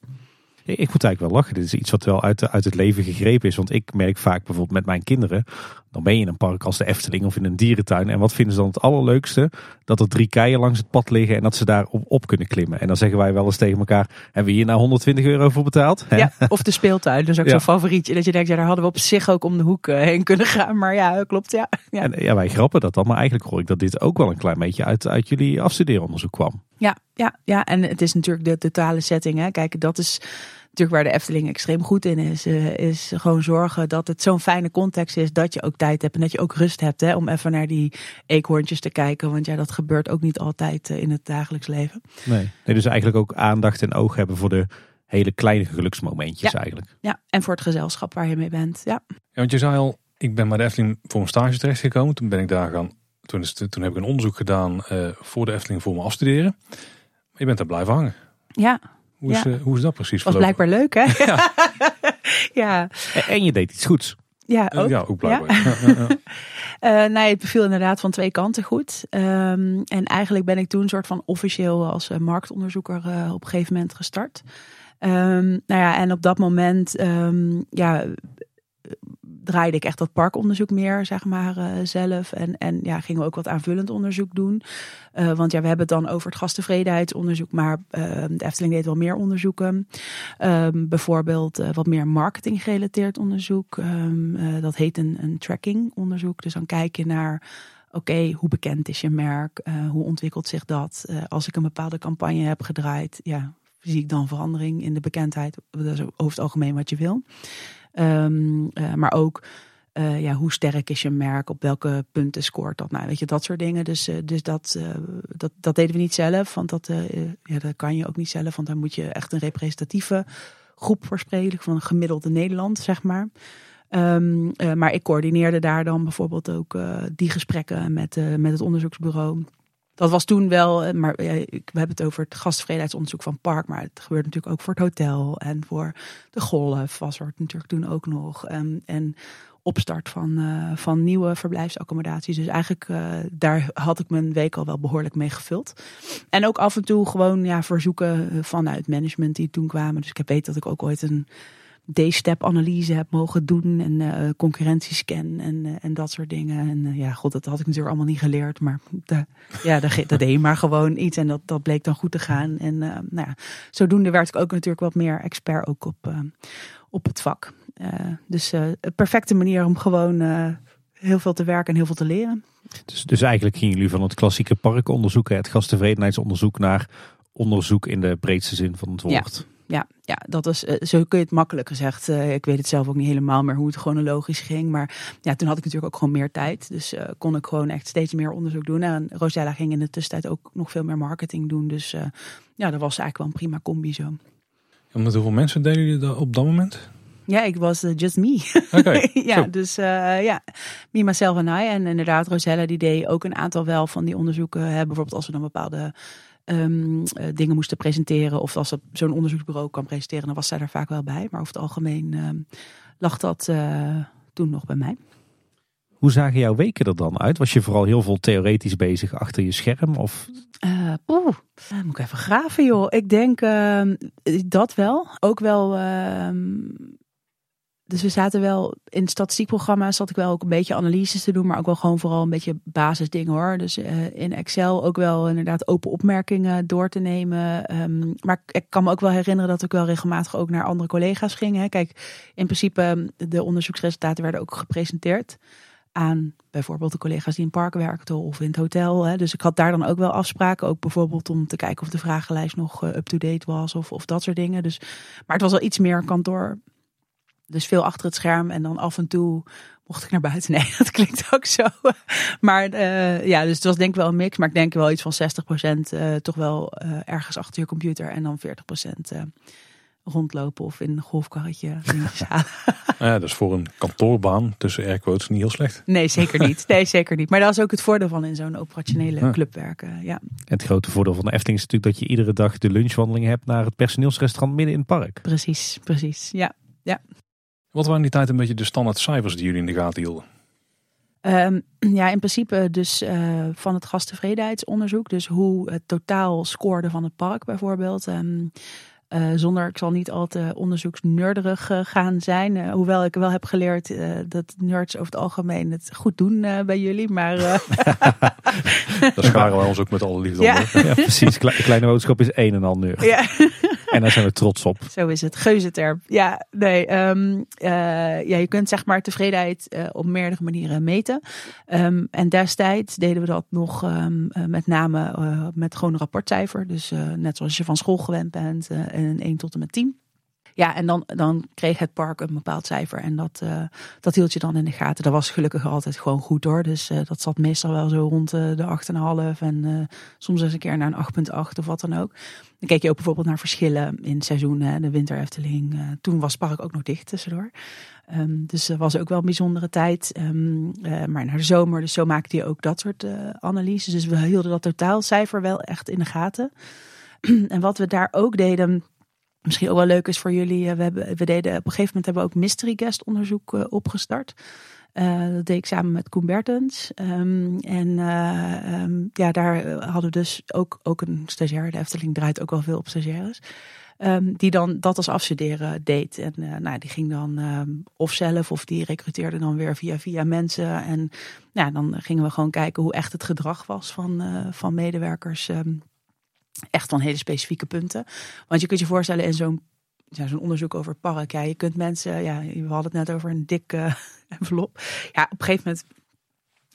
Ik moet eigenlijk wel lachen. Dit is iets wat wel uit, uit het leven gegrepen is. Want ik merk vaak bijvoorbeeld met mijn kinderen. Dan ben je in een park als de Efteling of in een dierentuin. En wat vinden ze dan het allerleukste? Dat er drie keien langs het pad liggen en dat ze daar op, op kunnen klimmen. En dan zeggen wij wel eens tegen elkaar. Hebben we hier nou 120 euro voor betaald? Ja, of de speeltuin. Dat is ook ja. zo'n favorietje. Dat je denkt, ja, daar hadden we op zich ook om de hoek eh, heen kunnen gaan. Maar ja, klopt, ja. Ja, en, ja wij grappen dat dan. Maar eigenlijk hoor ik dat dit ook wel een klein beetje uit, uit jullie afstudeeronderzoek kwam. Ja, ja, ja, en het is natuurlijk de totale setting. Hè. Kijk, dat is natuurlijk waar de Efteling extreem goed in is, uh, is gewoon zorgen dat het zo'n fijne context is dat je ook tijd hebt en dat je ook rust hebt hè, om even naar die eekhoorntjes te kijken. Want ja, dat gebeurt ook niet altijd uh, in het dagelijks leven. Nee. nee, dus eigenlijk ook aandacht en oog hebben voor de hele kleine geluksmomentjes ja. eigenlijk. Ja, en voor het gezelschap waar je mee bent. Ja. ja, want je zei al, ik ben bij de Efteling voor een stage terechtgekomen. Toen ben ik daar gaan, toen, is, toen heb ik een onderzoek gedaan uh, voor de Efteling voor me afstuderen. Maar je bent daar blijven hangen. Ja, hoe is, ja. uh, hoe is dat precies Was blijkbaar leuk, hè? Ja. ja. En, en, je deed iets goeds. Ja, ook. Ja, ook blijkbaar. Ja. uh, nee, het beviel inderdaad van twee kanten goed. Um, en eigenlijk ben ik toen soort van officieel als uh, marktonderzoeker uh, op een gegeven moment gestart. Um, nou ja, en op dat moment um, ja, draaide ik echt dat parkonderzoek meer, zeg maar, uh, zelf. En, en ja, gingen we ook wat aanvullend onderzoek doen. Uh, want ja, we hebben het dan over het gasttevredenheidsonderzoek, maar uh, de Efteling deed wel meer onderzoeken. Um, bijvoorbeeld wat meer marketing gerelateerd onderzoek. Um, dat heet een, een tracking onderzoek. Dus dan kijk je naar oké, hoe bekend is je merk? Uh, hoe ontwikkelt zich dat? Als ik een bepaalde campagne heb gedraaid, ja, zie ik dan verandering in de bekendheid? Dat is over het algemeen wat je wil. Um, uh, maar ook uh, ja, hoe sterk is je merk? Op welke punten scoort dat? Nou, weet je, dat soort dingen. Dus, uh, dus dat, dat, dat deden we niet zelf. Want dat, ja, dat kan je ook niet zelf. Want dan moet je echt een representatieve groep voor. Van een gemiddelde Nederland, zeg maar. Um, maar ik coördineerde daar dan bijvoorbeeld ook die gesprekken met, met het onderzoeksbureau. Dat was toen wel, maar ja, we hebben het over het gastvredenheidsonderzoek van Park, maar het gebeurt natuurlijk ook voor het hotel en voor de golf was er natuurlijk toen ook nog. En, en opstart van, uh, van nieuwe verblijfsaccommodaties. Dus eigenlijk uh, daar had ik mijn week al wel behoorlijk mee gevuld. En ook af en toe gewoon ja, verzoeken vanuit management die toen kwamen. Dus ik weet dat ik ook ooit een D-step analyse heb mogen doen en uh, concurrentiescan en, uh, en dat soort dingen. En uh, ja, god, dat had ik natuurlijk allemaal niet geleerd, maar de, ja, dat, dat deed maar gewoon iets en dat, dat bleek dan goed te gaan. En nou ja, zodoende werd ik ook natuurlijk wat meer expert ook op, op het vak. dus een perfecte manier om gewoon heel veel te werken en heel veel te leren. Dus, dus eigenlijk gingen jullie van het klassieke parkonderzoek, het gasttevredenheidsonderzoek, naar onderzoek in de breedste zin van het woord. Ja ja, ja dat is, uh, zo kun je het makkelijk gezegd. Uh, ik weet het zelf ook niet helemaal meer hoe het chronologisch ging. Maar ja, toen had ik natuurlijk ook gewoon meer tijd. Dus uh, kon ik gewoon echt steeds meer onderzoek doen. En Rosella ging in de tussentijd ook nog veel meer marketing doen. Dus ja, dat was eigenlijk wel een prima combi zo. En met hoeveel mensen deden jullie dat op dat moment? Ja, ik was just me. Okay, ja, zo. dus ja, me, myself en I. En inderdaad, Rosella die deed ook een aantal wel van die onderzoeken. Hè, bijvoorbeeld als we dan bepaalde um, uh, dingen moesten presenteren. Of als zo'n onderzoeksbureau kan presenteren, dan was zij er vaak wel bij. Maar over het algemeen um, lag dat uh, toen nog bij mij. Hoe zagen jouw weken er dan uit? Was je vooral heel veel theoretisch bezig achter je scherm? Of? Uh, oeh, moet ik even graven joh. Ik denk uh, dat wel. Ook wel dus we zaten wel in het statistiekprogramma, zat ik wel ook een beetje analyses te doen, maar ook wel gewoon vooral een beetje basisdingen hoor. Dus uh, in Excel ook wel inderdaad open opmerkingen door te nemen. Um, maar ik kan me ook wel herinneren dat ik wel regelmatig ook naar andere collega's ging. Hè. Kijk, in principe de onderzoeksresultaten werden ook gepresenteerd. aan bijvoorbeeld de collega's die in park werkten of in het hotel. Hè. Dus ik had daar dan ook wel afspraken. Ook bijvoorbeeld om te kijken of de vragenlijst nog uh, up-to-date was of, of dat soort dingen. Dus, maar het was wel iets meer kantoor. Dus veel achter het scherm en dan af en toe mocht ik naar buiten. Nee, dat klinkt ook zo. Maar uh, ja, dus het was denk ik wel een mix. Maar ik denk wel iets van 60% uh, toch wel ergens achter je computer en dan 40% rondlopen of in een golfkarretje dingetjes halen. Ja, dus voor een kantoorbaan tussen airquotes niet heel slecht. Nee, zeker niet. Nee, zeker niet. Maar dat is ook het voordeel van in zo'n operationele ja. club werken. Ja. En het grote voordeel van de Efteling is natuurlijk dat je iedere dag de lunchwandeling hebt naar het personeelsrestaurant midden in het park. Precies, precies. Ja, ja. Wat waren in die tijd een beetje de standaard cijfers die jullie in de gaten hielden? Um, ja, in principe dus uh, van het gasttevredenheidsonderzoek. Dus hoe het totaal scoorde van het park bijvoorbeeld. Um, uh, zonder, ik zal niet al te onderzoeksnerderig uh, gaan zijn. Uh, hoewel ik wel heb geleerd dat nerds over het algemeen het goed doen bij jullie. Maar, Daar scharen wij ons ook met alle liefde ja. onder. Ja, precies. Kleine boodschap is een en al nerd. Ja. En daar zijn we trots op. Zo is het. Geuzenterm. Ja, nee. Um, ja, je kunt zeg maar tevredenheid op meerdere manieren meten. Um, en destijds deden we dat nog um, met name met gewoon een rapportcijfer. Dus net zoals je van school gewend bent een 1 tot en met 10. Ja, en dan, dan kreeg het park een bepaald cijfer. En dat, uh, dat hield je dan in de gaten. Dat was gelukkig altijd gewoon goed hoor. Dus uh, dat zat meestal wel zo rond uh, de 8,5. En soms eens een keer naar een 8,8 of wat dan ook. Dan keek je ook bijvoorbeeld naar verschillen in seizoenen. De winter Efteling. toen was het park ook nog dicht tussendoor. Um, dus dat was ook wel een bijzondere tijd. Um, maar naar de zomer, dus zo maakte je ook dat soort analyses. Dus we hielden dat totaalcijfer wel echt in de gaten. en wat we daar ook deden, misschien ook wel leuk is voor jullie. We, hebben, we deden op een gegeven moment hebben we ook mystery guest onderzoek uh, opgestart. Uh, dat deed ik samen met Koen Bertens. Um, en um, ja, daar hadden we dus ook, ook een stagiair. De Efteling draait ook wel veel op stagiaires. Um, die dan dat als afstuderen deed. En nou, die ging dan of zelf of die recruteerde dan weer via, via mensen. En ja, dan gingen we gewoon kijken hoe echt het gedrag was van, van medewerkers. Echt van hele specifieke punten. Want je kunt je voorstellen in zo'n zo'n onderzoek over park. Je kunt mensen, ja, we hadden het net over een dikke envelop. Ja, op een gegeven moment,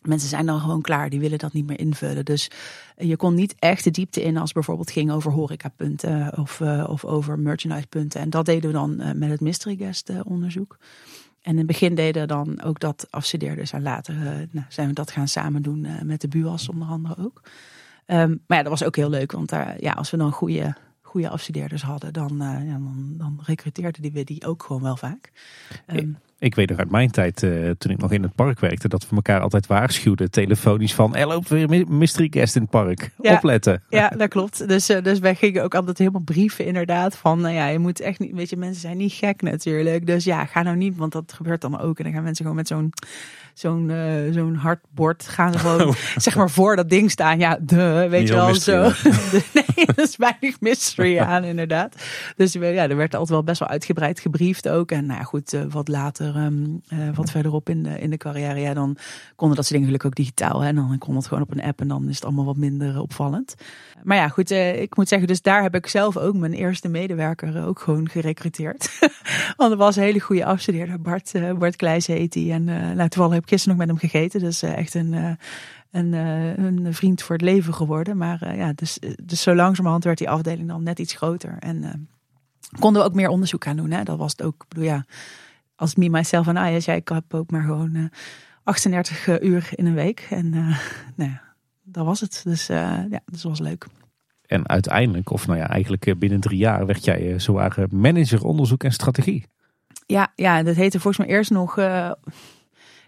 mensen zijn dan gewoon klaar. Die willen dat niet meer invullen. Dus je kon niet echt de diepte in als bijvoorbeeld ging over horecapunten of, uh, of over merchandisepunten. En dat deden we dan uh, met het mystery guest onderzoek. En in het begin deden dan ook dat afstudeerders. En later nou, zijn we dat gaan samen doen met de BUAS onder andere ook. Um, maar ja, dat was ook heel leuk, want daar, ja, als we dan goede, goede afstudeerders hadden, dan, uh, ja, dan, dan recruteerden die we die ook gewoon wel vaak. Um, ik weet nog uit mijn tijd, uh, toen ik nog in het park werkte, dat we elkaar altijd waarschuwden, telefonisch van, er loopt weer mystery guest in het park, ja, opletten. Ja, dat klopt. Dus, uh, dus wij gingen ook altijd helemaal brieven inderdaad van, nou ja, je moet echt niet, weet je, mensen zijn niet gek natuurlijk. Dus ja, ga nou niet, want dat gebeurt dan ook. En dan gaan mensen gewoon met zo'n zo'n uh, zo'n hardbord gaan ze gewoon zeg maar voor dat ding staan. Ja, de, weet je wel mystery, zo. nee, dat is weinig mystery aan inderdaad. Dus ja, er werd altijd wel best wel uitgebreid gebriefd ook. En nou ja, goed, uh, wat later, um, uh, wat verderop in de, in de carrière, ja, dan konden dat soort dingen gelukkig ook digitaal. Hè? En dan kon het gewoon op een app en dan is het allemaal wat minder opvallend. Maar ja, goed, ik moet zeggen, dus daar heb ik zelf ook mijn eerste medewerker ook gewoon gerecruiteerd. Want er was een hele goede afstudeerder, Bart, Bart Kleijs heet hij. En nou, toevallig heb ik gisteren nog met hem gegeten. Dus echt een, een, een, vriend voor het leven geworden. Maar ja, dus, dus zo langzamerhand werd die afdeling dan net iets groter. En konden we ook meer onderzoek gaan doen. Hè? Dat was het ook. Bedoel, ja, als me, myself en I. Als jij, ik heb ook maar gewoon 38 uur in een week. En nou ja, dat was het. Dus ja, dus dat was leuk. En uiteindelijk, of nou ja, eigenlijk binnen drie jaar werd jij zowaar manager onderzoek en strategie. Ja, ja, dat heette volgens mij eerst nog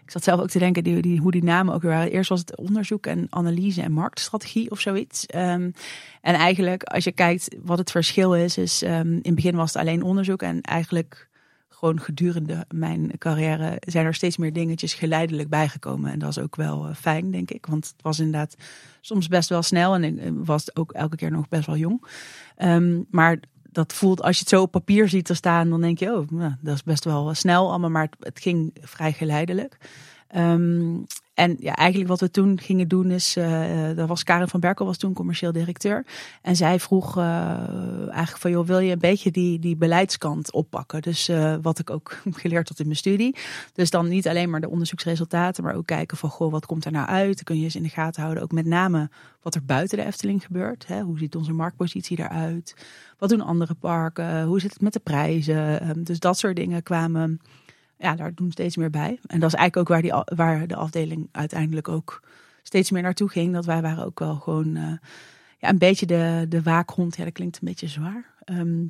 ik zat zelf ook te denken die, die, hoe die namen ook weer waren. Eerst was het onderzoek en analyse en marktstrategie of zoiets. Um, en eigenlijk, als je kijkt wat het verschil is, is um, in het begin was het alleen onderzoek. En eigenlijk gewoon gedurende mijn carrière zijn er steeds meer dingetjes geleidelijk bijgekomen. En dat is ook wel uh, fijn, denk ik. Want het was inderdaad soms best wel snel en ik was ook elke keer nog best wel jong. Um, maar dat voelt, als je het zo op papier ziet te staan, dan denk je, oh, nou, dat is best wel snel allemaal, maar het, het ging vrij geleidelijk. Um, en ja, eigenlijk wat we toen gingen doen is, uh, was Karin van Berkel was toen commercieel directeur. En zij vroeg uh, eigenlijk van, joh, wil je een beetje die, die beleidskant oppakken? Dus wat ik ook geleerd had in mijn studie. Dus dan niet alleen maar de onderzoeksresultaten, maar ook kijken van, goh, wat komt er nou uit? Dan kun je eens in de gaten houden, ook met name wat er buiten de Efteling gebeurt. Hè? Hoe ziet onze marktpositie eruit? Wat doen andere parken? Hoe zit het met de prijzen? Um, dus dat soort dingen kwamen ja, daar doen steeds meer bij. En dat is eigenlijk ook waar, die, waar de afdeling uiteindelijk ook steeds meer naartoe ging. Dat wij waren ook wel gewoon uh, ja, een beetje de, de waakhond. Ja, dat klinkt een beetje zwaar. Um,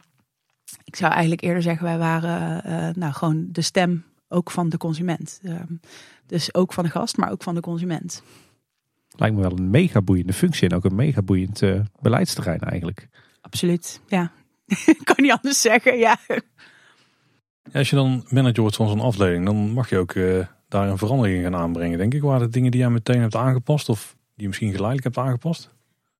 ik zou eigenlijk eerder zeggen, wij waren uh, nou, gewoon de stem ook van de consument. Um, dus ook van de gast, maar ook van de consument. Lijkt me wel een mega boeiende functie en ook een mega boeiend uh, beleidsterrein eigenlijk. Absoluut, ja. kan niet anders zeggen, ja. Als je dan manager wordt van zo'n afdeling, dan mag je ook uh, daar een verandering gaan aanbrengen, denk ik. Waren het dingen die jij meteen hebt aangepast of die je misschien geleidelijk hebt aangepast?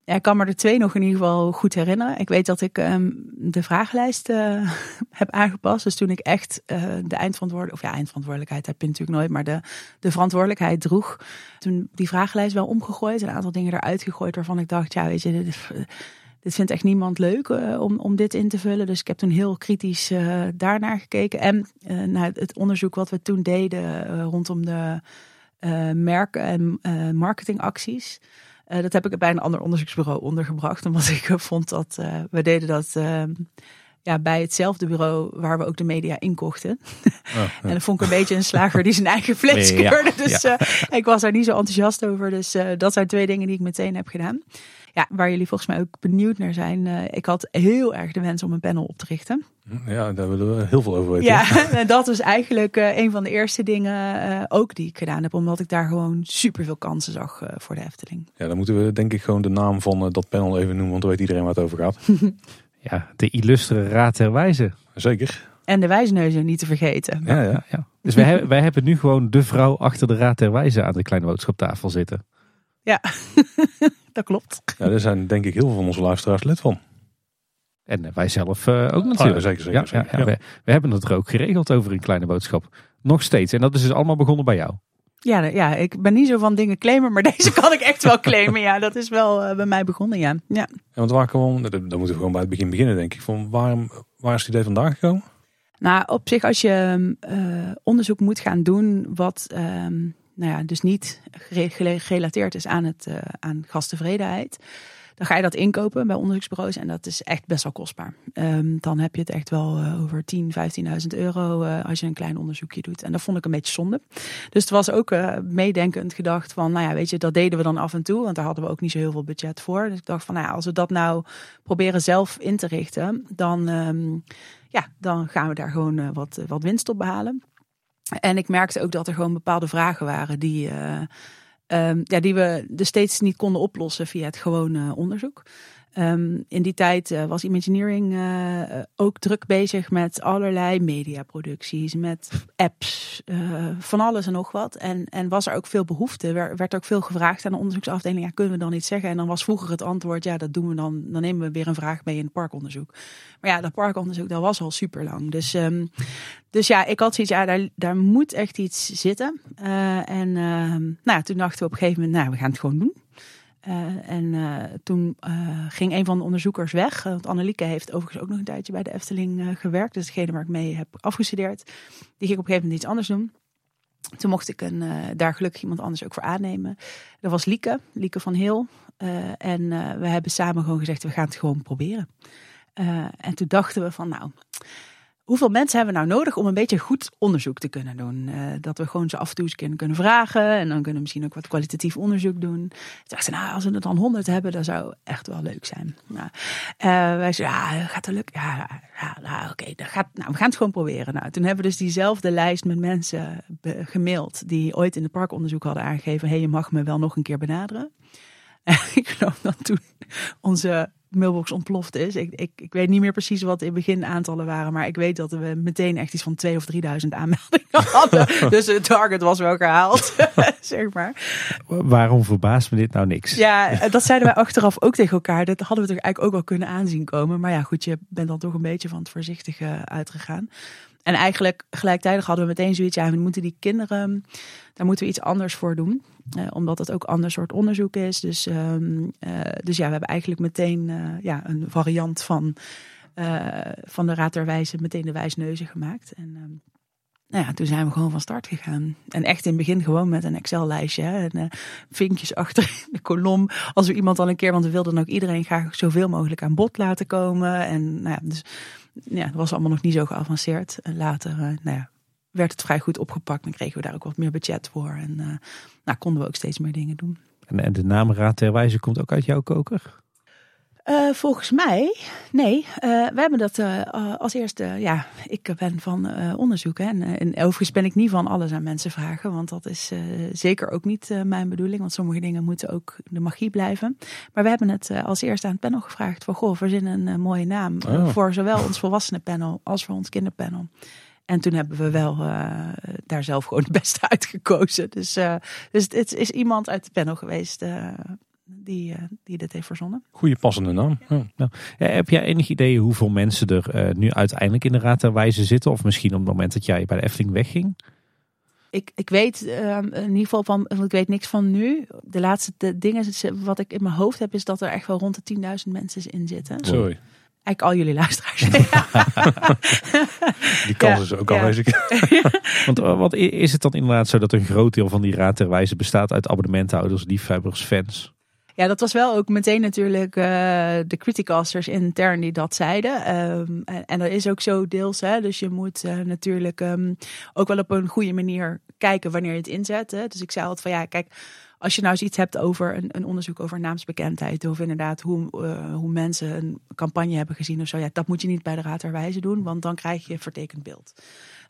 Ja, ik kan me er twee nog in ieder geval goed herinneren. Ik weet dat ik um, de vragenlijst uh, heb aangepast. Dus toen ik echt uh, de eindverantwoordelijkheid, of ja, eindverantwoordelijkheid heb je natuurlijk nooit, maar de, de verantwoordelijkheid droeg. Toen die vragenlijst wel omgegooid, een aantal dingen eruit gegooid waarvan ik dacht, ja, weet je, dit vindt echt niemand leuk uh, om, om dit in te vullen. Dus ik heb toen heel kritisch uh, daarnaar gekeken. En uh, naar het onderzoek wat we toen deden rondom de merken en marketingacties. dat heb ik bij een ander onderzoeksbureau ondergebracht. Omdat ik vond dat we deden dat ja, bij hetzelfde bureau waar we ook de media inkochten. Oh, ja. en dat vond ik een beetje een slager die zijn eigen vlees keurde. Dus ja. ik was daar niet zo enthousiast over. Dus dat zijn twee dingen die ik meteen heb gedaan ja, waar jullie volgens mij ook benieuwd naar zijn. Uh, ik had heel erg de wens om een panel op te richten. Ja, daar willen we heel veel over weten. Ja, en dat is eigenlijk uh, een van de eerste dingen uh, ook die ik gedaan heb. Omdat ik daar gewoon super veel kansen zag voor de Efteling. Ja, dan moeten we denk ik gewoon de naam van dat panel even noemen. Want dan weet iedereen waar het over gaat. ja, de illustre Raad der Wijzen. Zeker. En de wijsneuzen niet te vergeten. Ja, ja, ja. Dus wij, hebben, wij hebben nu gewoon de vrouw achter de Raad der Wijzen aan de kleine boodschaptafel zitten. Ja, dat klopt. Ja, er zijn denk ik heel veel van onze luisteraars lid van. En wij zelf uh, ook natuurlijk. Oh, ja, zeker, zeker. Ja, zeker. Ja, we, we, hebben het er ook geregeld over in Kleine Boodschap. Nog steeds. En dat is dus allemaal begonnen bij jou. Ja, ja, ik ben niet zo van dingen claimen, maar deze kan ik echt wel claimen. Ja, dat is wel uh, bij mij begonnen, ja. ja. ja want waar gewoon, dan moeten we gewoon bij het begin beginnen, denk ik. Van waarom, waar is het idee vandaan gekomen? Nou, op zich, als je uh, onderzoek moet gaan doen wat um, nou ja, dus niet gerelateerd is aan, het, uh, aan gasttevredenheid. Dan ga je dat inkopen bij onderzoeksbureaus en dat is echt best wel kostbaar. Um, dan heb je het echt wel uh, over 10, 15.000 euro uh, als je een klein onderzoekje doet. En dat vond ik een beetje zonde. Dus het was ook meedenkend gedacht van, nou ja, weet je, dat deden we dan af en toe. Want daar hadden we ook niet zo heel veel budget voor. Dus ik dacht van, nou ja, als we dat nou proberen zelf in te richten, dan, um, ja, dan gaan we daar gewoon wat, wat winst op behalen. En ik merkte ook dat er gewoon bepaalde vragen waren die, uh, um, ja, die we dus steeds niet konden oplossen via het gewone onderzoek. Um, in die tijd uh, was Imagineering uh, ook druk bezig met allerlei mediaproducties, met apps, van alles en nog wat. En, en was er ook veel behoefte. Er werd ook veel gevraagd aan de onderzoeksafdeling, ja, kunnen we dan iets zeggen? En dan was vroeger het antwoord, ja, dat doen we dan, dan nemen we weer een vraag mee in het parkonderzoek. Maar ja, dat parkonderzoek, dat was al super lang. Dus, um, dus ja, ik had zoiets, ja, daar, daar moet echt iets zitten. en nou, toen dachten we op een gegeven moment, nou, we gaan het gewoon doen. Uh, en uh, toen uh, ging een van de onderzoekers weg. want Annelieke heeft overigens ook nog een tijdje bij de Efteling gewerkt. Dus degene waar ik mee heb afgestudeerd. Die ging op een gegeven moment iets anders doen. Toen mocht ik een, daar gelukkig iemand anders ook voor aannemen. Dat was Lieke, Lieke van Heel. en we hebben samen gewoon gezegd, we gaan het gewoon proberen. en toen dachten we van, nou, hoeveel mensen hebben we nou nodig om een beetje goed onderzoek te kunnen doen? Uh, dat we gewoon ze af en toe eens kunnen vragen en dan kunnen we misschien ook wat kwalitatief onderzoek doen. Toen dachten nou, als we het dan 100 hebben, dat zou echt wel leuk zijn. Nou, wij zeiden, ja, gaat het lukken? Ja, ja oké, okay, nou, we gaan het gewoon proberen. Nou, toen hebben we dus diezelfde lijst met mensen gemaild die ooit in het parkonderzoek hadden aangegeven, hé, hey, je mag me wel nog een keer benaderen. En ik geloof dat toen onze mailbox ontploft is. Ik, ik, ik weet niet meer precies wat in begin aantallen waren, maar ik weet dat we meteen echt iets van 2 of 3000 aanmeldingen hadden. dus het target was wel gehaald, zeg maar. Waarom verbaast me dit nou niks? Ja, dat zeiden wij achteraf ook tegen elkaar. Dat hadden we toch eigenlijk ook wel kunnen aanzien komen. Maar ja, goed, je bent dan toch een beetje van het voorzichtige uitgegaan. En eigenlijk gelijktijdig hadden we meteen zoiets, ja, we moeten die kinderen, daar moeten we iets anders voor doen. Uh, omdat het ook ander soort onderzoek is. Dus, um, dus ja, we hebben eigenlijk meteen ja, een variant van, van de Raad der Wijze, meteen de wijsneuzen gemaakt. En um, nou ja, toen zijn we gewoon van start gegaan. En echt in het begin gewoon met een Excel-lijstje. En vinkjes achter de kolom. Als we iemand al een keer, want we wilden ook iedereen graag zoveel mogelijk aan bod laten komen. En nou ja, dus ja, dat was allemaal nog niet zo geavanceerd. En later, uh, nou ja, werd het vrij goed opgepakt. En kregen we daar ook wat meer budget voor. En uh, nou, konden we ook steeds meer dingen doen. En, en de naam Raad ter Wijze komt ook uit jouw koker? Uh, volgens mij, nee. Uh, we hebben dat uh, als eerste, ja, ik ben van onderzoek. Hè, en, en, overigens ben ik niet van alles aan mensen vragen, want dat is zeker ook niet mijn bedoeling. Want sommige dingen moeten ook de magie blijven. Maar we hebben het als eerste aan het panel gevraagd van, goh, verzinnen een mooie naam oh. voor zowel ons volwassenenpanel als voor ons kinderpanel. En toen hebben we wel daar zelf gewoon het beste uitgekozen. Dus, dus het is iemand uit het panel geweest uh, die dit heeft verzonnen. Goede passende naam. Ja. Ja. heb jij enig idee hoeveel mensen er uh, nu uiteindelijk in de Raad der Wijze zitten? Of misschien op het moment dat jij bij de Efteling wegging? Ik, ik weet uh, in ieder geval van, ik weet niks van nu. De laatste de dingen wat ik in mijn hoofd heb, is dat er echt wel rond de 10.000 mensen in zitten. Sorry. Eigenlijk al jullie luisteraars. die kans ja, is ook aanwezig. Want wat is het dan inderdaad zo dat een groot deel van die raad der wijze bestaat uit abonnementhouders, liefhebbers, fans? Ja, dat was wel ook meteen natuurlijk uh, de criticasters intern die dat zeiden. Um, en, dat is ook zo deels. Hè, dus je moet uh, natuurlijk um, ook wel op een goede manier kijken wanneer je het inzet. Hè. Dus ik zei altijd van ja, kijk, als je nou eens iets hebt over een, een onderzoek over naamsbekendheid. Of inderdaad hoe, uh, hoe mensen een campagne hebben gezien of zo. Ja, dat moet je niet bij de Raad der doen, want dan krijg je vertekend beeld.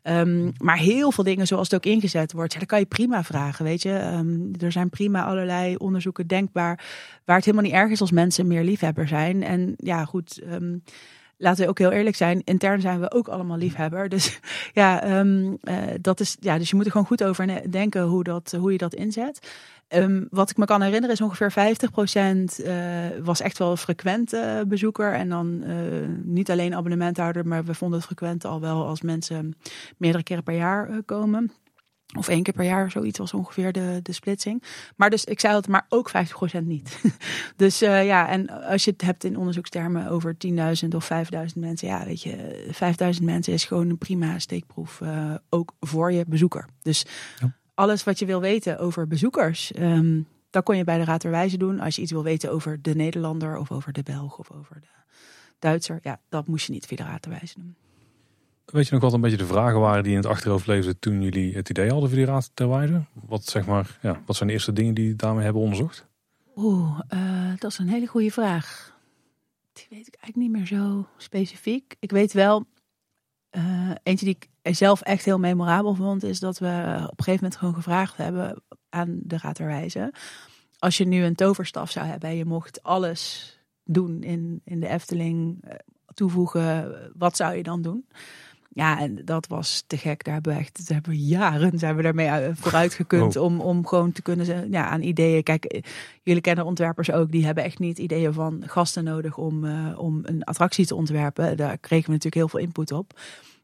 Um, maar heel veel dingen zoals het ook ingezet wordt, ja, dat kan je prima vragen, weet je. Um, er zijn prima allerlei onderzoeken denkbaar waar het helemaal niet erg is als mensen meer liefhebber zijn. En ja, goed, um, laten we ook heel eerlijk zijn, intern zijn we ook allemaal liefhebber. Dus ja, um, uh, dat is, ja, dus je moet er gewoon goed over denken hoe, dat, hoe je dat inzet. Um, wat ik me kan herinneren is ongeveer 50% uh, was echt wel een frequent uh, bezoeker. En dan uh, niet alleen abonnementhouder, maar we vonden het frequent al wel als mensen meerdere keren per jaar komen. Of één keer per jaar, zoiets was ongeveer de, de splitsing. Maar dus ik zei dat, maar ook 50% niet. dus ja, en als je het hebt in onderzoekstermen over 10.000 of 5.000 mensen. Ja, weet je, 5.000 mensen is gewoon een prima steekproef. Ook voor je bezoeker. Dus ja alles wat je wil weten over bezoekers, um, dat kon je bij de Raad der Wijze doen. Als je iets wil weten over de Nederlander of over de Belg of over de Duitser, ja, dat moest je niet via de Raad der Wijze doen. Weet je nog wat een beetje de vragen waren die in het achterhoofd leefden toen jullie het idee hadden voor die Raad der Wijze? Wat, zeg maar, ja, wat zijn de eerste dingen die daarmee hebben onderzocht? Oeh, uh, dat is een hele goede vraag. Die weet ik eigenlijk niet meer zo specifiek. Ik weet wel, uh, eentje die ik zelf echt heel memorabel vond, is dat we op een gegeven moment gewoon gevraagd hebben aan de Raad der Wijze. Als je nu een toverstaf zou hebben en je mocht alles doen in, in de Efteling, eh, toevoegen, wat zou je dan doen? Ja, en dat was te gek. Daar hebben we echt, daar hebben we jaren zijn we daarmee vooruit gekund oh. om, om gewoon te kunnen ja, aan ideeën. Kijk, eh, jullie kennen ontwerpers ook, die hebben echt niet ideeën van gasten nodig om, uh, om een attractie te ontwerpen. Daar kregen we natuurlijk heel veel input op.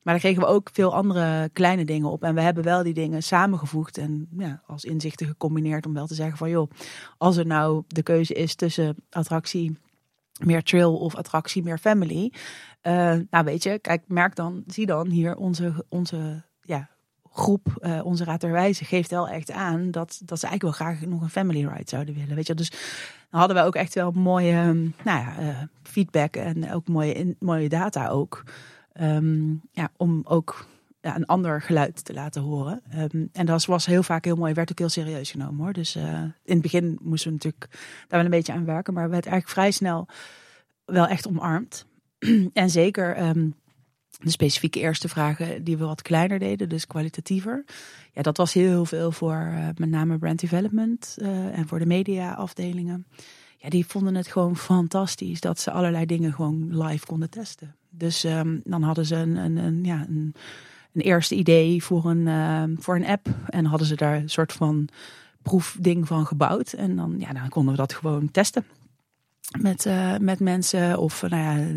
Maar daar kregen we ook veel andere kleine dingen op. En we hebben wel die dingen samengevoegd en ja, als inzichten gecombineerd om wel te zeggen van joh, als er nou de keuze is tussen attractie meer trail of attractie meer family. Uh, nou weet je, kijk, merk dan, zie dan hier onze, onze ja, groep, uh, onze Raad der geeft wel echt aan dat, dat ze eigenlijk wel graag nog een family ride zouden willen. Weet je, dus hadden we ook echt wel mooie nou ja, uh, feedback en ook mooie, mooie data ook. Um, ja, om ook een ander geluid te laten horen. Um, en dat was heel vaak heel mooi, werd ook heel serieus genomen hoor. Dus uh, in het begin moesten we natuurlijk daar wel een beetje aan werken, maar we werd eigenlijk vrij snel wel echt omarmd. en zeker um, de specifieke eerste vragen die we wat kleiner deden, dus kwalitatiever. Ja, dat was heel veel voor uh, met name brand development uh, en voor de media afdelingen. Ja, die vonden het gewoon fantastisch dat ze allerlei dingen gewoon live konden testen. Dus um, dan hadden ze een, een, een ja, een, een, eerste idee voor een, uh, voor een app. En hadden ze daar een soort van proefding van gebouwd. En dan, ja, dan konden we dat gewoon testen. Met, uh, met mensen of nou ja,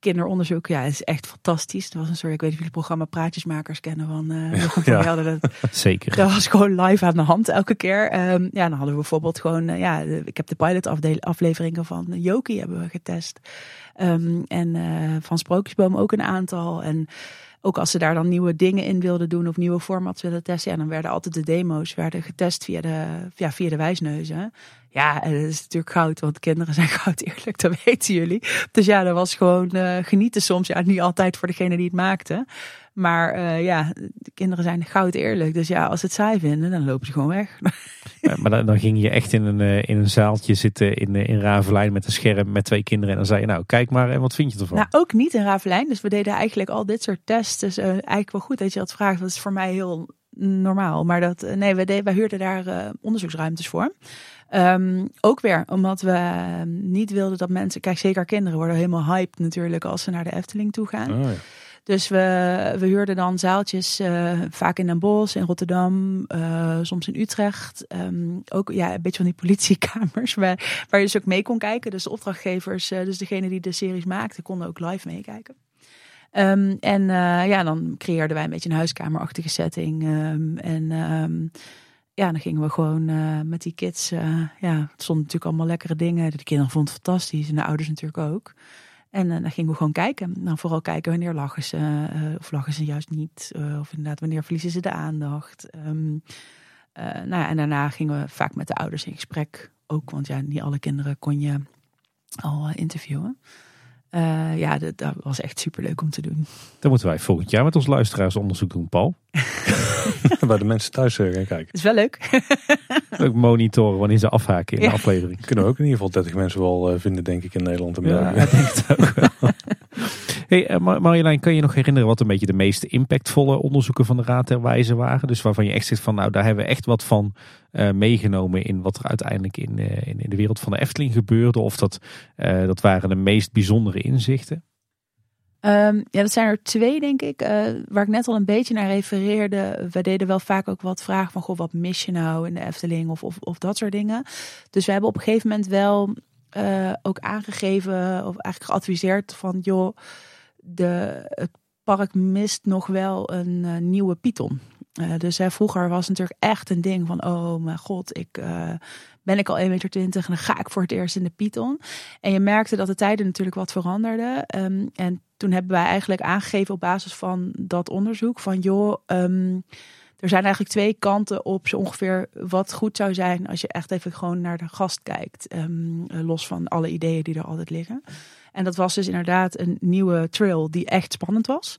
kinderonderzoek, ja, is echt fantastisch. Dat was een soort, ik weet niet of jullie programma Praatjesmakers kennen van uh, Ja. Dat, Zeker. dat was gewoon live aan de hand elke keer. Ehm, ja, dan hadden we bijvoorbeeld gewoon, eh, ja, ik heb de pilot afleveringen van Joki hebben we getest. Ehm, en eh, van Sprookjesboom ook een aantal. En ook als ze daar dan nieuwe dingen in wilden doen of nieuwe formats wilden testen, ja, dan werden altijd de demo's werden getest via de, ja, via de wijsneuzen. Ja, en dat is natuurlijk goud, want kinderen zijn goud eerlijk, dat weten jullie. Dus ja, dat was gewoon eh, genieten soms. Ja, niet altijd voor degene die het maakte. Maar eh, ja, de kinderen zijn goud eerlijk. Dus ja, als ze het saai vinden, dan lopen ze gewoon weg. Ja, maar dan, dan ging je echt in een, eh, in een zaaltje zitten in, eh, in Ravelijn met een scherm met twee kinderen. En dan zei je, nou kijk maar en wat vind je ervan? Nou, ook niet in Ravelijn. Dus we deden eigenlijk al dit soort tests. Dus eigenlijk wel goed dat je dat vraagt. Dat is voor mij heel normaal. Maar dat, nee, we, deden, wij huurden daar onderzoeksruimtes voor. Ehm, ook weer omdat we eh, niet wilden dat mensen... Kijk, zeker kinderen worden helemaal hyped natuurlijk als ze naar de Efteling toe gaan. Oh, ja. Dus we, we huurden dan zaaltjes, eh, vaak in Den Bosch, in Rotterdam, eh, soms in Utrecht. Ehm, ook ja, een beetje van die politiekamers waar, waar je dus ook mee kon kijken. Dus de opdrachtgevers, eh, dus degene die de series maakten, konden ook live meekijken. Ehm, en ja, dan creëerden wij een beetje een huiskamerachtige setting. Ehm, en ja, dan gingen we gewoon met die kids. ja, het stonden natuurlijk allemaal lekkere dingen. De kinderen vonden het fantastisch en de ouders natuurlijk ook. En eh, dan gingen we gewoon kijken. Dan vooral kijken wanneer lachen ze, eh, of lachen ze juist niet. eh, of inderdaad, wanneer verliezen ze de aandacht. Ehm, eh, nou ja, en daarna gingen we vaak met de ouders in gesprek. Ook, want ja, niet alle kinderen kon je al eh, interviewen. Eh, ja, dat, dat was echt superleuk om te doen. Dan moeten wij volgend jaar met ons luisteraars onderzoek doen, Paul. Bij de mensen thuis gaan kijken. Dat is wel leuk. Ook monitoren wanneer ze afhaken in Ja. de aflevering. Kunnen we ook in ieder geval 30 mensen wel eh, vinden, denk ik, in Nederland en Ja, België. ik denk het ook wel. Hey, eh, Mar- Marjolein, kan je nog herinneren wat een beetje de meest impactvolle onderzoeken van de Raad der Wijzen waren? Dus waarvan je echt zegt van, nou daar hebben we echt wat van eh, meegenomen in wat er uiteindelijk in, eh, in, in de wereld van de Efteling gebeurde. Of dat, eh, dat waren de meest bijzondere inzichten. Ehm, ja, dat zijn er twee, denk ik. eh, waar ik net al een beetje naar refereerde. We deden wel vaak ook wat vragen van... Goh, wat mis je nou in de Efteling? Of, of, of dat soort dingen. Dus we hebben op een gegeven moment wel eh, ook aangegeven... of eigenlijk geadviseerd van... joh, de, het park mist nog wel een eh, nieuwe Python. Eh, dus hè, vroeger was het natuurlijk echt een ding van... oh mijn god, ik... eh, ben ik al 1,20 meter en dan ga ik voor het eerst in de Python. En je merkte dat de tijden natuurlijk wat veranderden. Ehm, en toen hebben wij eigenlijk aangegeven op basis van dat onderzoek van joh, ehm, er zijn eigenlijk twee kanten op zo ongeveer wat goed zou zijn als je echt even gewoon naar de gast kijkt. Ehm, eh, los van alle ideeën die er altijd liggen. En dat was dus inderdaad een nieuwe trail die echt spannend was.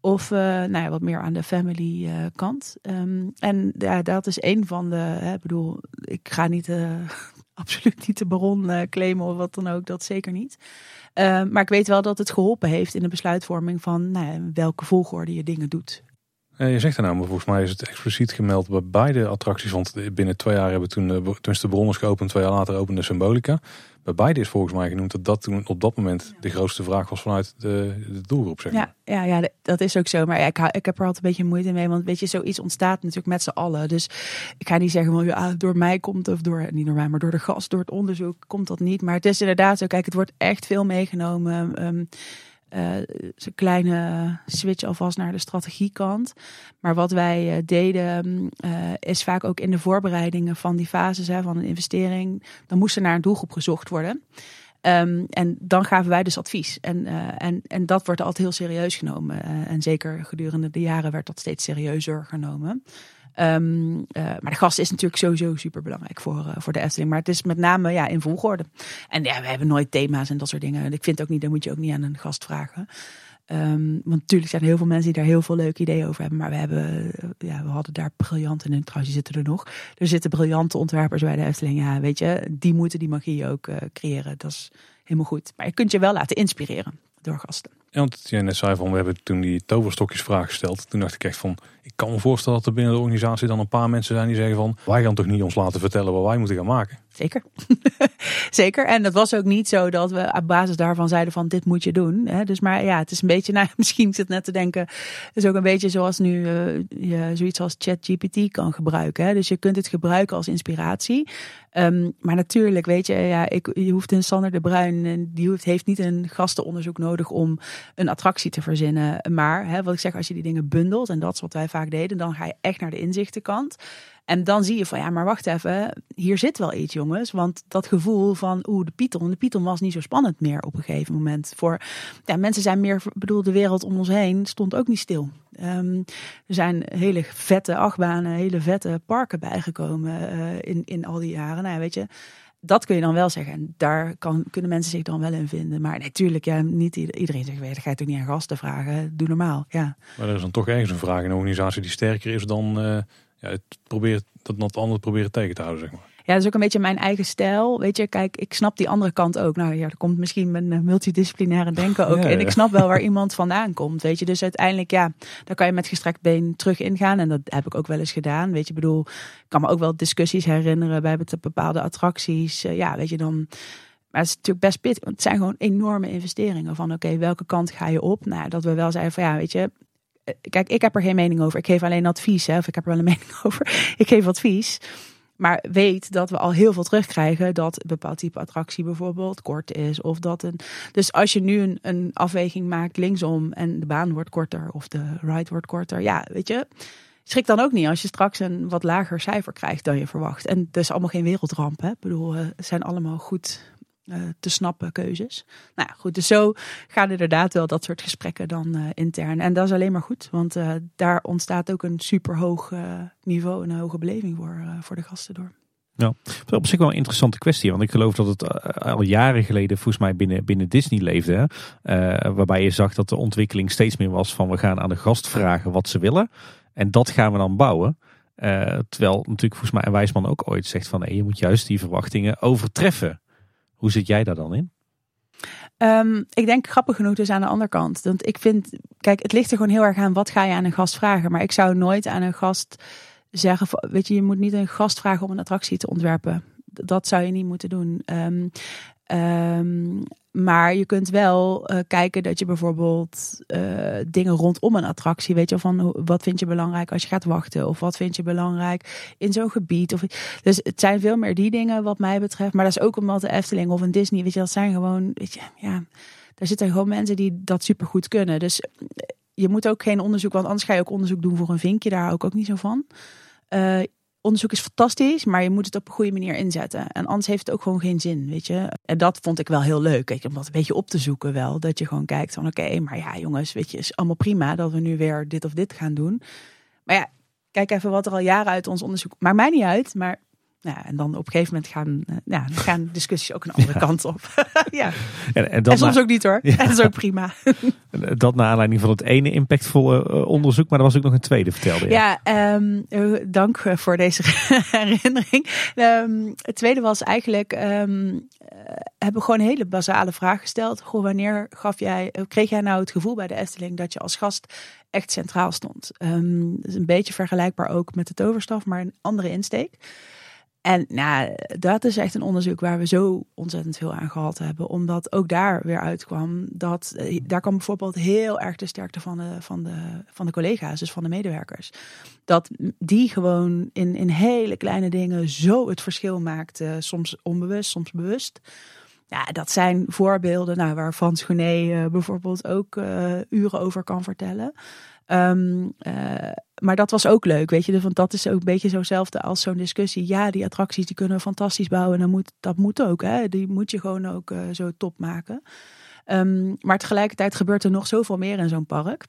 Of eh, nou ja, wat meer aan de family eh, kant. Ehm, en ja, dat is een van de. Hè, bedoel, ik ga niet, eh, absoluut niet de baron claimen of wat dan ook. Dat zeker niet. Ehm, maar ik weet wel dat het geholpen heeft in de besluitvorming van nou ja, welke volgorde je dingen doet. Eh, je zegt er nou, maar volgens mij is het expliciet gemeld bij beide attracties. Want binnen twee jaar hebben toen, de, tenminste de bron is geopend, twee jaar later opende Symbolica. Bij beide is volgens mij genoemd dat dat toen op dat moment de grootste vraag was vanuit de, de doelgroep. Zeg maar. Ja, ja, ja, dat is ook zo. Maar ik, ik heb er altijd een beetje moeite mee. Want weet je, zoiets ontstaat natuurlijk met z'n allen. Dus ik ga niet zeggen, van, ja, door mij komt of door, niet door mij, maar door de gast, door het onderzoek komt dat niet. Maar het is inderdaad zo. Kijk, het wordt echt veel meegenomen. Ehm eh, zo'n kleine switch alvast naar de strategiekant. Maar wat wij eh, deden, eh, is vaak ook in de voorbereidingen van die fases hè, van een investering. Dan moest er naar een doelgroep gezocht worden. Ehm, en dan gaven wij dus advies. En, en, en dat wordt altijd heel serieus genomen. En zeker gedurende de jaren werd dat steeds serieuzer genomen. Ehm, eh, maar de gast is natuurlijk sowieso super belangrijk voor, eh, voor de Efteling. Maar het is met name ja, in volgorde. En ja, we hebben nooit thema's en dat soort dingen. En ik vind ook niet, dat moet je ook niet aan een gast vragen. Ehm, want natuurlijk zijn er heel veel mensen die daar heel veel leuke ideeën over hebben. Maar we, hebben, eh, ja, we hadden daar briljante, en trouwens die zitten er nog. Er zitten briljante ontwerpers bij de Efteling. Ja, weet je, die moeten die magie ook creëren. Dat is helemaal goed. Maar je kunt je wel laten inspireren door gasten. Ja, want jij net zei van, we hebben toen die toverstokjes vraag gesteld. Toen dacht ik echt van, ik kan me voorstellen dat er binnen de organisatie dan een paar mensen zijn die zeggen van, wij gaan toch niet ons laten vertellen wat wij moeten gaan maken. Zeker. Zeker. En dat was ook niet zo dat we op basis daarvan zeiden van dit moet je doen. Hè? Dus maar ja, het is een beetje, nou misschien zit net te denken, het is ook een beetje zoals nu uh, je zoiets als ChatGPT kan gebruiken. Hè? Dus je kunt het gebruiken als inspiratie. Um, maar natuurlijk, weet je, ja, ik, je hoeft een Sander de Bruin, en die hoeft, heeft niet een gastenonderzoek nodig om een attractie te verzinnen. Maar hè, wat ik zeg, als je die dingen bundelt, en dat is wat wij vaak deden, dan ga je echt naar de inzichtenkant. En dan zie je van ja, maar wacht even, hier zit wel iets jongens. Want dat gevoel van oeh, de Python, de Python was niet zo spannend meer op een gegeven moment. Voor ja, mensen zijn meer, bedoel, de wereld om ons heen stond ook niet stil. Um, er zijn hele vette achtbanen, hele vette parken bijgekomen uh, in, in al die jaren. Nou, weet je, dat kun je dan wel zeggen. En daar kan, kunnen mensen zich dan wel in vinden. Maar natuurlijk, ja, niet iedereen zegt, weet, ga je toch niet aan gasten vragen. Doe normaal, ja. Maar er is dan toch ergens een vraag in een organisatie die sterker is dan... Uh ja, het probeert, dat het ander proberen tegen te houden, zeg maar. Ja, dat is ook een beetje mijn eigen stijl. Weet je, kijk, ik snap die andere kant ook. Nou ja, er komt misschien mijn eh, multidisciplinaire denken ook. En ik snap wel waar iemand vandaan komt. Weet je, dus uiteindelijk, ja, daar kan je met gestrekt been terug ingaan. En dat heb ik ook wel eens gedaan. Weet je, bedoel, ik kan me ook wel discussies herinneren bij bepaalde attracties. Eh, ja, weet je, dan. Maar het is natuurlijk best pittig. Het zijn gewoon enorme investeringen. Van oké, welke kant ga je op? Nou, dat we wel zeiden van ja, weet je, kijk, ik heb er geen mening over. Ik geef alleen advies. Hè, of ik heb er wel een mening over. Ik geef advies. Maar weet dat we al heel veel terugkrijgen dat een bepaald type attractie bijvoorbeeld kort is. Of dat een. Dus als je nu een, een afweging maakt linksom en de baan wordt korter of de ride wordt korter. Ja, weet je. Schrik dan ook niet als je straks een wat lager cijfer krijgt dan je verwacht. En is allemaal geen wereldramp. Hè? Ik bedoel, eh, het zijn allemaal goed te snappen keuzes. Nou goed, dus zo gaan inderdaad wel dat soort gesprekken dan uh, intern. En dat is alleen maar goed, want uh, daar ontstaat ook een superhoog niveau en een hoge beleving voor, voor de gasten door. Ja, op zich wel een interessante kwestie. Want ik geloof dat het al jaren geleden volgens mij binnen, binnen Disney leefde. Hè? waarbij je zag dat de ontwikkeling steeds meer was van we gaan aan de gast vragen wat ze willen. En dat gaan we dan bouwen. terwijl natuurlijk volgens mij wijsman ook ooit zegt van je moet juist die verwachtingen overtreffen. Hoe zit jij daar dan in? Um, ik denk grappig genoeg dus aan de andere kant. Want ik vind, kijk, het ligt er gewoon heel erg aan wat ga je aan een gast vragen. Maar ik zou nooit aan een gast zeggen, weet je, je moet niet een gast vragen om een attractie te ontwerpen. Dat zou je niet moeten doen. Um, um, maar je kunt wel uh, kijken dat je bijvoorbeeld uh, dingen rondom een attractie, weet je, van wat vind je belangrijk als je gaat wachten, of wat vind je belangrijk in zo'n gebied. Of, dus het zijn veel meer die dingen wat mij betreft. Maar dat is ook omdat de Efteling of een Disney, weet je, dat zijn gewoon, weet je, ja, daar zitten gewoon mensen die dat supergoed kunnen. Dus je moet ook geen onderzoek, want anders ga je ook onderzoek doen voor een vinkje, daar hou ik ook niet zo van. Onderzoek is fantastisch, maar je moet het op een goede manier inzetten. En anders heeft het ook gewoon geen zin, weet je. En dat vond ik wel heel leuk, weet je, om dat een beetje op te zoeken wel. Dat je gewoon kijkt van oké, maar ja jongens, weet je, is allemaal prima dat we nu weer dit of dit gaan doen. Maar ja, kijk even wat er al jaren uit ons onderzoek, maakt mij niet uit, maar ja, en dan op een gegeven moment gaan, uh, ja, gaan discussies ook een andere kant op. ja. En, en, en soms ook niet hoor. Ja. dat is ook prima. dat naar aanleiding van het ene impactvolle uh, onderzoek, maar er was ook nog een tweede vertelde. Ja, ja um, dank voor deze herinnering. Um, het tweede was eigenlijk, um, hebben gewoon een hele basale vraag gesteld. Goh, wanneer gaf jij, kreeg jij nou het gevoel bij de Efteling dat je als gast echt centraal stond? Dat is een beetje vergelijkbaar ook met de toverstaf, maar een andere insteek. En nou, dat is echt een onderzoek waar we zo ontzettend veel aan gehad hebben. Omdat ook daar weer uitkwam dat eh, daar kwam bijvoorbeeld heel erg de sterkte van de, van de, van de collega's, dus van de medewerkers. Dat die gewoon in, in hele kleine dingen zo het verschil maakten. Soms onbewust, soms bewust. Ja, dat zijn voorbeelden nou, waar Frans uh, bijvoorbeeld ook uren over kan vertellen. Um, uh, maar dat was ook leuk, weet je. Want dat is ook een beetje zo'nzelfde als zo'n discussie. Ja, die attracties die kunnen we fantastisch bouwen. En moet, dat moet ook, hè. Die moet je gewoon ook uh, zo top maken. Um, maar tegelijkertijd gebeurt er nog zoveel meer in zo'n park.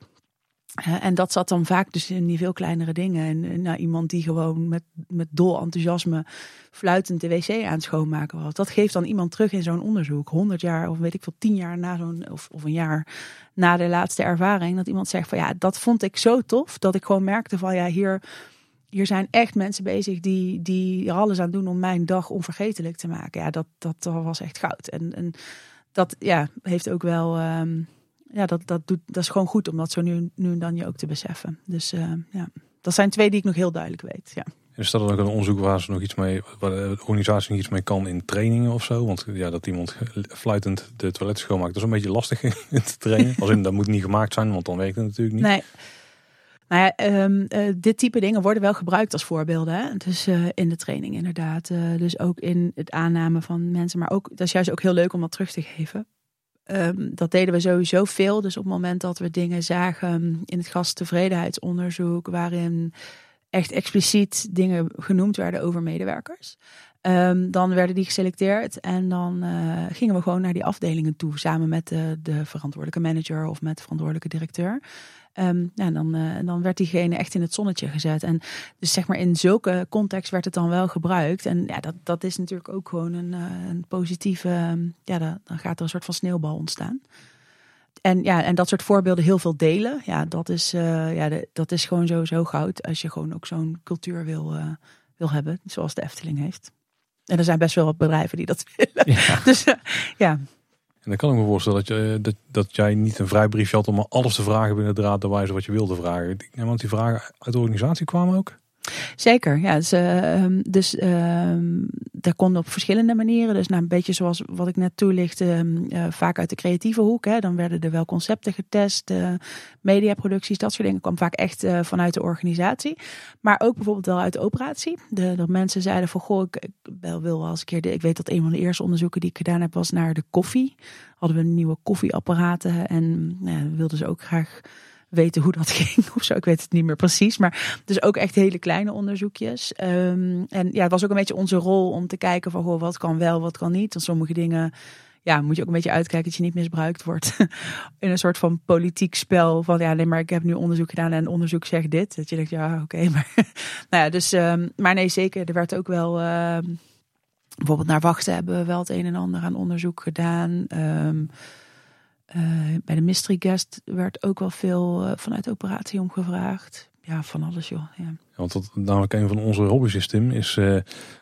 En dat zat dan vaak dus in die veel kleinere dingen. En nou, iemand die gewoon met, met dol enthousiasme fluitend de wc aan het schoonmaken was. Dat geeft dan iemand terug in zo'n onderzoek. 100 jaar of weet ik veel, 10 jaar na zo'n, of, of een jaar na de laatste ervaring. Dat iemand zegt van ja, dat vond ik zo tof. Dat ik gewoon merkte van ja, hier, hier zijn echt mensen bezig die, die er alles aan doen om mijn dag onvergetelijk te maken. Ja, dat, dat was echt goud. En, en dat ja, heeft ook wel... Um, ja, dat, dat, doet, dat is gewoon goed om dat zo nu, nu en dan je ook te beseffen. Dus uh, ja, dat zijn twee die ik nog heel duidelijk weet. Ja. Is dat ook een onderzoek waar ze nog iets mee, waar de organisatie nog iets mee kan in trainingen of zo? Want ja, dat iemand fluitend de toilet schoonmaakt, dat is een beetje lastig in te trainen. Als in, dat moet niet gemaakt zijn, want dan werkt het natuurlijk niet. Nee. Nou ja, ehm, eh, dit type dingen worden wel gebruikt als voorbeelden. Hè? Dus uh, in de training inderdaad. Uh, dus ook in het aannemen van mensen. Maar ook, dat is juist ook heel leuk om dat terug te geven. Um, dat deden we sowieso veel. Dus op het moment dat we dingen zagen in het gasttevredenheidsonderzoek, waarin echt expliciet dingen genoemd werden over medewerkers. Um, dan werden die geselecteerd en dan uh, gingen we gewoon naar die afdelingen toe, samen met de, de verantwoordelijke manager of met de verantwoordelijke directeur. Um, nou, dan, uh, dan werd diegene echt in het zonnetje gezet. En dus zeg maar in zulke context werd het dan wel gebruikt. En ja, dat, dat is natuurlijk ook gewoon een, uh, een positieve. Um, ja, dan, dan gaat er een soort van sneeuwbal ontstaan. En ja, en dat soort voorbeelden heel veel delen. Ja, dat is, uh, ja, de, dat is gewoon sowieso goud. Als je gewoon ook zo'n cultuur wil, wil hebben, zoals de Efteling heeft. En er zijn best wel wat bedrijven die dat willen. Ja. Dus ja. Dan kan ik me voorstellen dat, je, dat, dat jij niet een vrijbriefje had om alles te vragen binnen de raad de wijze wat je wilde vragen. Dat die vragen uit de organisatie kwamen ook? Zeker, ja. Dus, uh, dus uh, dat kon op verschillende manieren. Dus nou, een beetje zoals wat ik net toelichtte, uh, vaak uit de creatieve hoek. Hè. Dan werden er wel concepten getest, uh, mediaproducties, dat soort dingen. kwam vaak echt vanuit de organisatie. Maar ook bijvoorbeeld wel uit de operatie. De, dat mensen zeiden van, goh, ik, ik wel wil als een keer... De, ik weet dat een van de eerste onderzoeken die ik gedaan heb was naar de koffie. Hadden we nieuwe koffieapparaten en wilden ze ook graag weten hoe dat ging of zo. Ik weet het niet meer precies. Maar dus ook echt hele kleine onderzoekjes. Um, en ja, het was ook een beetje onze rol om te kijken van goh, wat kan wel, wat kan niet. Want sommige dingen ja, moet je ook een beetje uitkijken dat je niet misbruikt wordt. in een soort van politiek spel van ja, nee, maar ik heb nu onderzoek gedaan en onderzoek zegt dit. Dat je denkt, ja, oké, maar nou ja, dus, um, maar nee, zeker. Er werd ook wel, uh, bijvoorbeeld naar wachten hebben we wel het een en ander aan onderzoek gedaan. Uh, bij de mystery guest werd ook wel veel uh, vanuit de operatie omgevraagd. Ja, van alles joh. Ja. ja want dat, namelijk een van onze hobbysysteem is uh,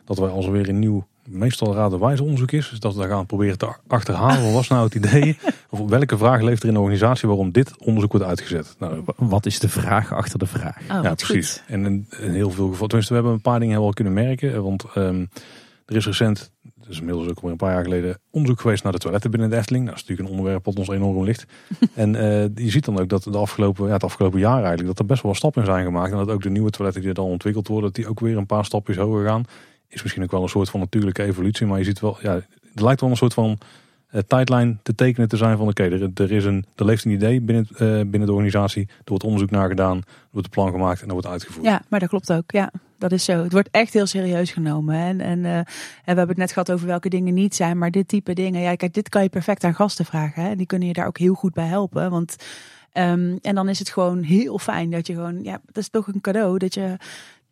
dat wij als er weer een nieuw, meestal radenwijze onderzoek is, dus dat we daar gaan proberen te achterhalen. Wat was nou het idee? Of welke vraag leeft er in de organisatie waarom dit onderzoek wordt uitgezet? Nou, wat is de vraag achter de vraag? Oh, ja, precies. Goed. En in, in, heel veel gevallen, tenminste, we hebben een paar dingen wel kunnen merken. Want um, er is recent dus inmiddels ook alweer een paar jaar geleden, onderzoek geweest naar de toiletten binnen de Efteling. Nou, dat is natuurlijk een onderwerp wat ons enorm ligt. en uh, je ziet dan ook dat de afgelopen, ja, het afgelopen jaar eigenlijk, dat er best wel wat stappen in zijn gemaakt. En dat ook de nieuwe toiletten die er dan ontwikkeld worden, dat die ook weer een paar stapjes hoger gaan. Is misschien ook wel een soort van natuurlijke evolutie, maar je ziet wel, ja, er lijkt wel een soort van tijdlijn te tekenen te zijn van oké, okay, er, is een, er leeft een idee binnen, uh, binnen de organisatie, er wordt onderzoek naar gedaan, er wordt een plan gemaakt en dat wordt uitgevoerd. Ja, maar dat klopt ook, ja. Dat is zo. Het wordt echt heel serieus genomen. En, en, uh, en we hebben het net gehad over welke dingen niet zijn. Maar dit type dingen, ja, kijk, dit kan je perfect aan gasten vragen. Hè? Die kunnen je daar ook heel goed bij helpen. Want, um, en dan is het gewoon heel fijn dat je gewoon, ja, dat is toch een cadeau. Dat je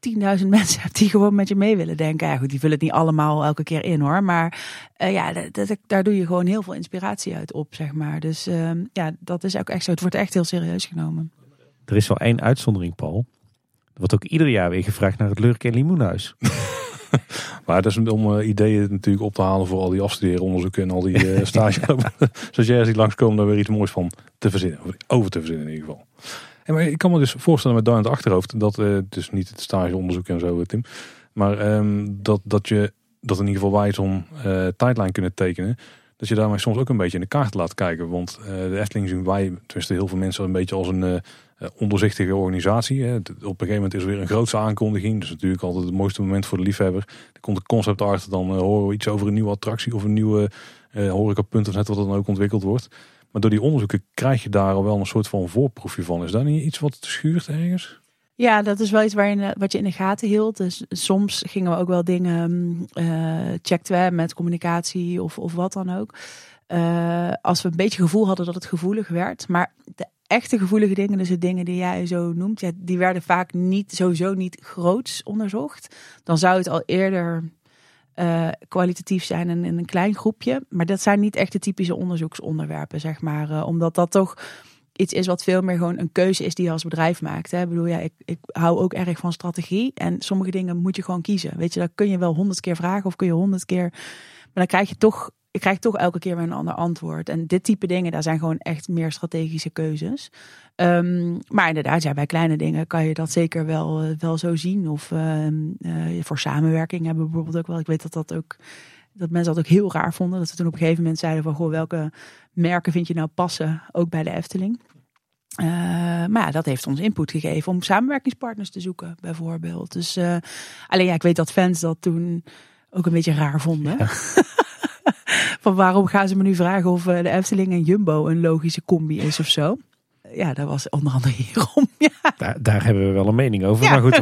10.000 mensen hebt die gewoon met je mee willen denken. Ja, goed, die vullen het niet allemaal elke keer in hoor. Maar uh, ja, dat, dat, daar doe je gewoon heel veel inspiratie uit op, zeg maar. Dus uh, ja, dat is ook echt zo. Het wordt echt heel serieus genomen. Er is wel één uitzondering, Paul. Er wordt ook ieder jaar weer gevraagd naar het Lurk en Limoenhuis. maar dat is om uh, ideeën natuurlijk op te halen voor al die afstudeeronderzoeken en al die uh, stage. Zoals jij die langskomen, daar weer iets moois van te verzinnen. Over te verzinnen in ieder geval. Maar ik kan me dus voorstellen met daar in het achterhoofd, dat uh, dus niet het stageonderzoek en zo, Tim. Maar um, dat, dat je dat in ieder geval wij zo'n uh, tijdlijn kunnen tekenen. Dat je daarmee soms ook een beetje in de kaart laat kijken. Want uh, de Efteling zien wij, tenminste heel veel mensen, een beetje als een uh, ondoorzichtige organisatie. Hè. Op een gegeven moment is er weer een grootste aankondiging. Dus natuurlijk altijd het mooiste moment voor de liefhebber. Dan komt de concept art, dan horen we iets over een nieuwe attractie of een nieuwe horecapunt of net wat dan ook ontwikkeld wordt. Maar door die onderzoeken krijg je daar al wel een soort van voorproefje van. Is dat niet iets wat schuurt ergens? Ja, dat is wel iets waar je, wat je in de gaten hield. Dus soms gingen we ook wel dingen, uh, checkten we met communicatie of, of wat dan ook. Uh, als we een beetje gevoel hadden dat het gevoelig werd. Maar de echte gevoelige dingen, dus de dingen die jij zo noemt, die werden vaak niet, sowieso niet groots onderzocht. Dan zou het al eerder uh, kwalitatief zijn in, in, een klein groepje. Maar dat zijn niet echt de typische onderzoeksonderwerpen, zeg maar. Uh, omdat dat toch iets is wat veel meer gewoon een keuze is die je als bedrijf maakt. Hè. Ik bedoel, ja, ik, ik hou ook erg van strategie. En sommige dingen moet je gewoon kiezen. Weet je, dat kun je wel honderd keer vragen of kun je honderd keer. Maar dan krijg je toch ik krijg toch elke keer weer een ander antwoord. En dit type dingen, daar zijn gewoon echt meer strategische keuzes. Ehm, maar inderdaad, ja, bij kleine dingen kan je dat zeker wel, eh, wel zo zien. Of ehm, eh, voor samenwerking hebben we bijvoorbeeld ook wel. Ik weet dat dat ook dat mensen dat ook heel raar vonden. Dat ze toen op een gegeven moment zeiden van goh, welke merken vind je nou passen, ook bij de Efteling. Uh, maar ja, dat heeft ons input gegeven om samenwerkingspartners te zoeken, bijvoorbeeld. Dus alleen ja, ik weet dat fans dat toen ook een beetje raar vonden. van waarom gaan ze me nu vragen of de Efteling en Jumbo een logische combi is of zo ja, dat was onder andere hierom. Ja. Daar, daar, hebben we wel een mening over. Maar goed,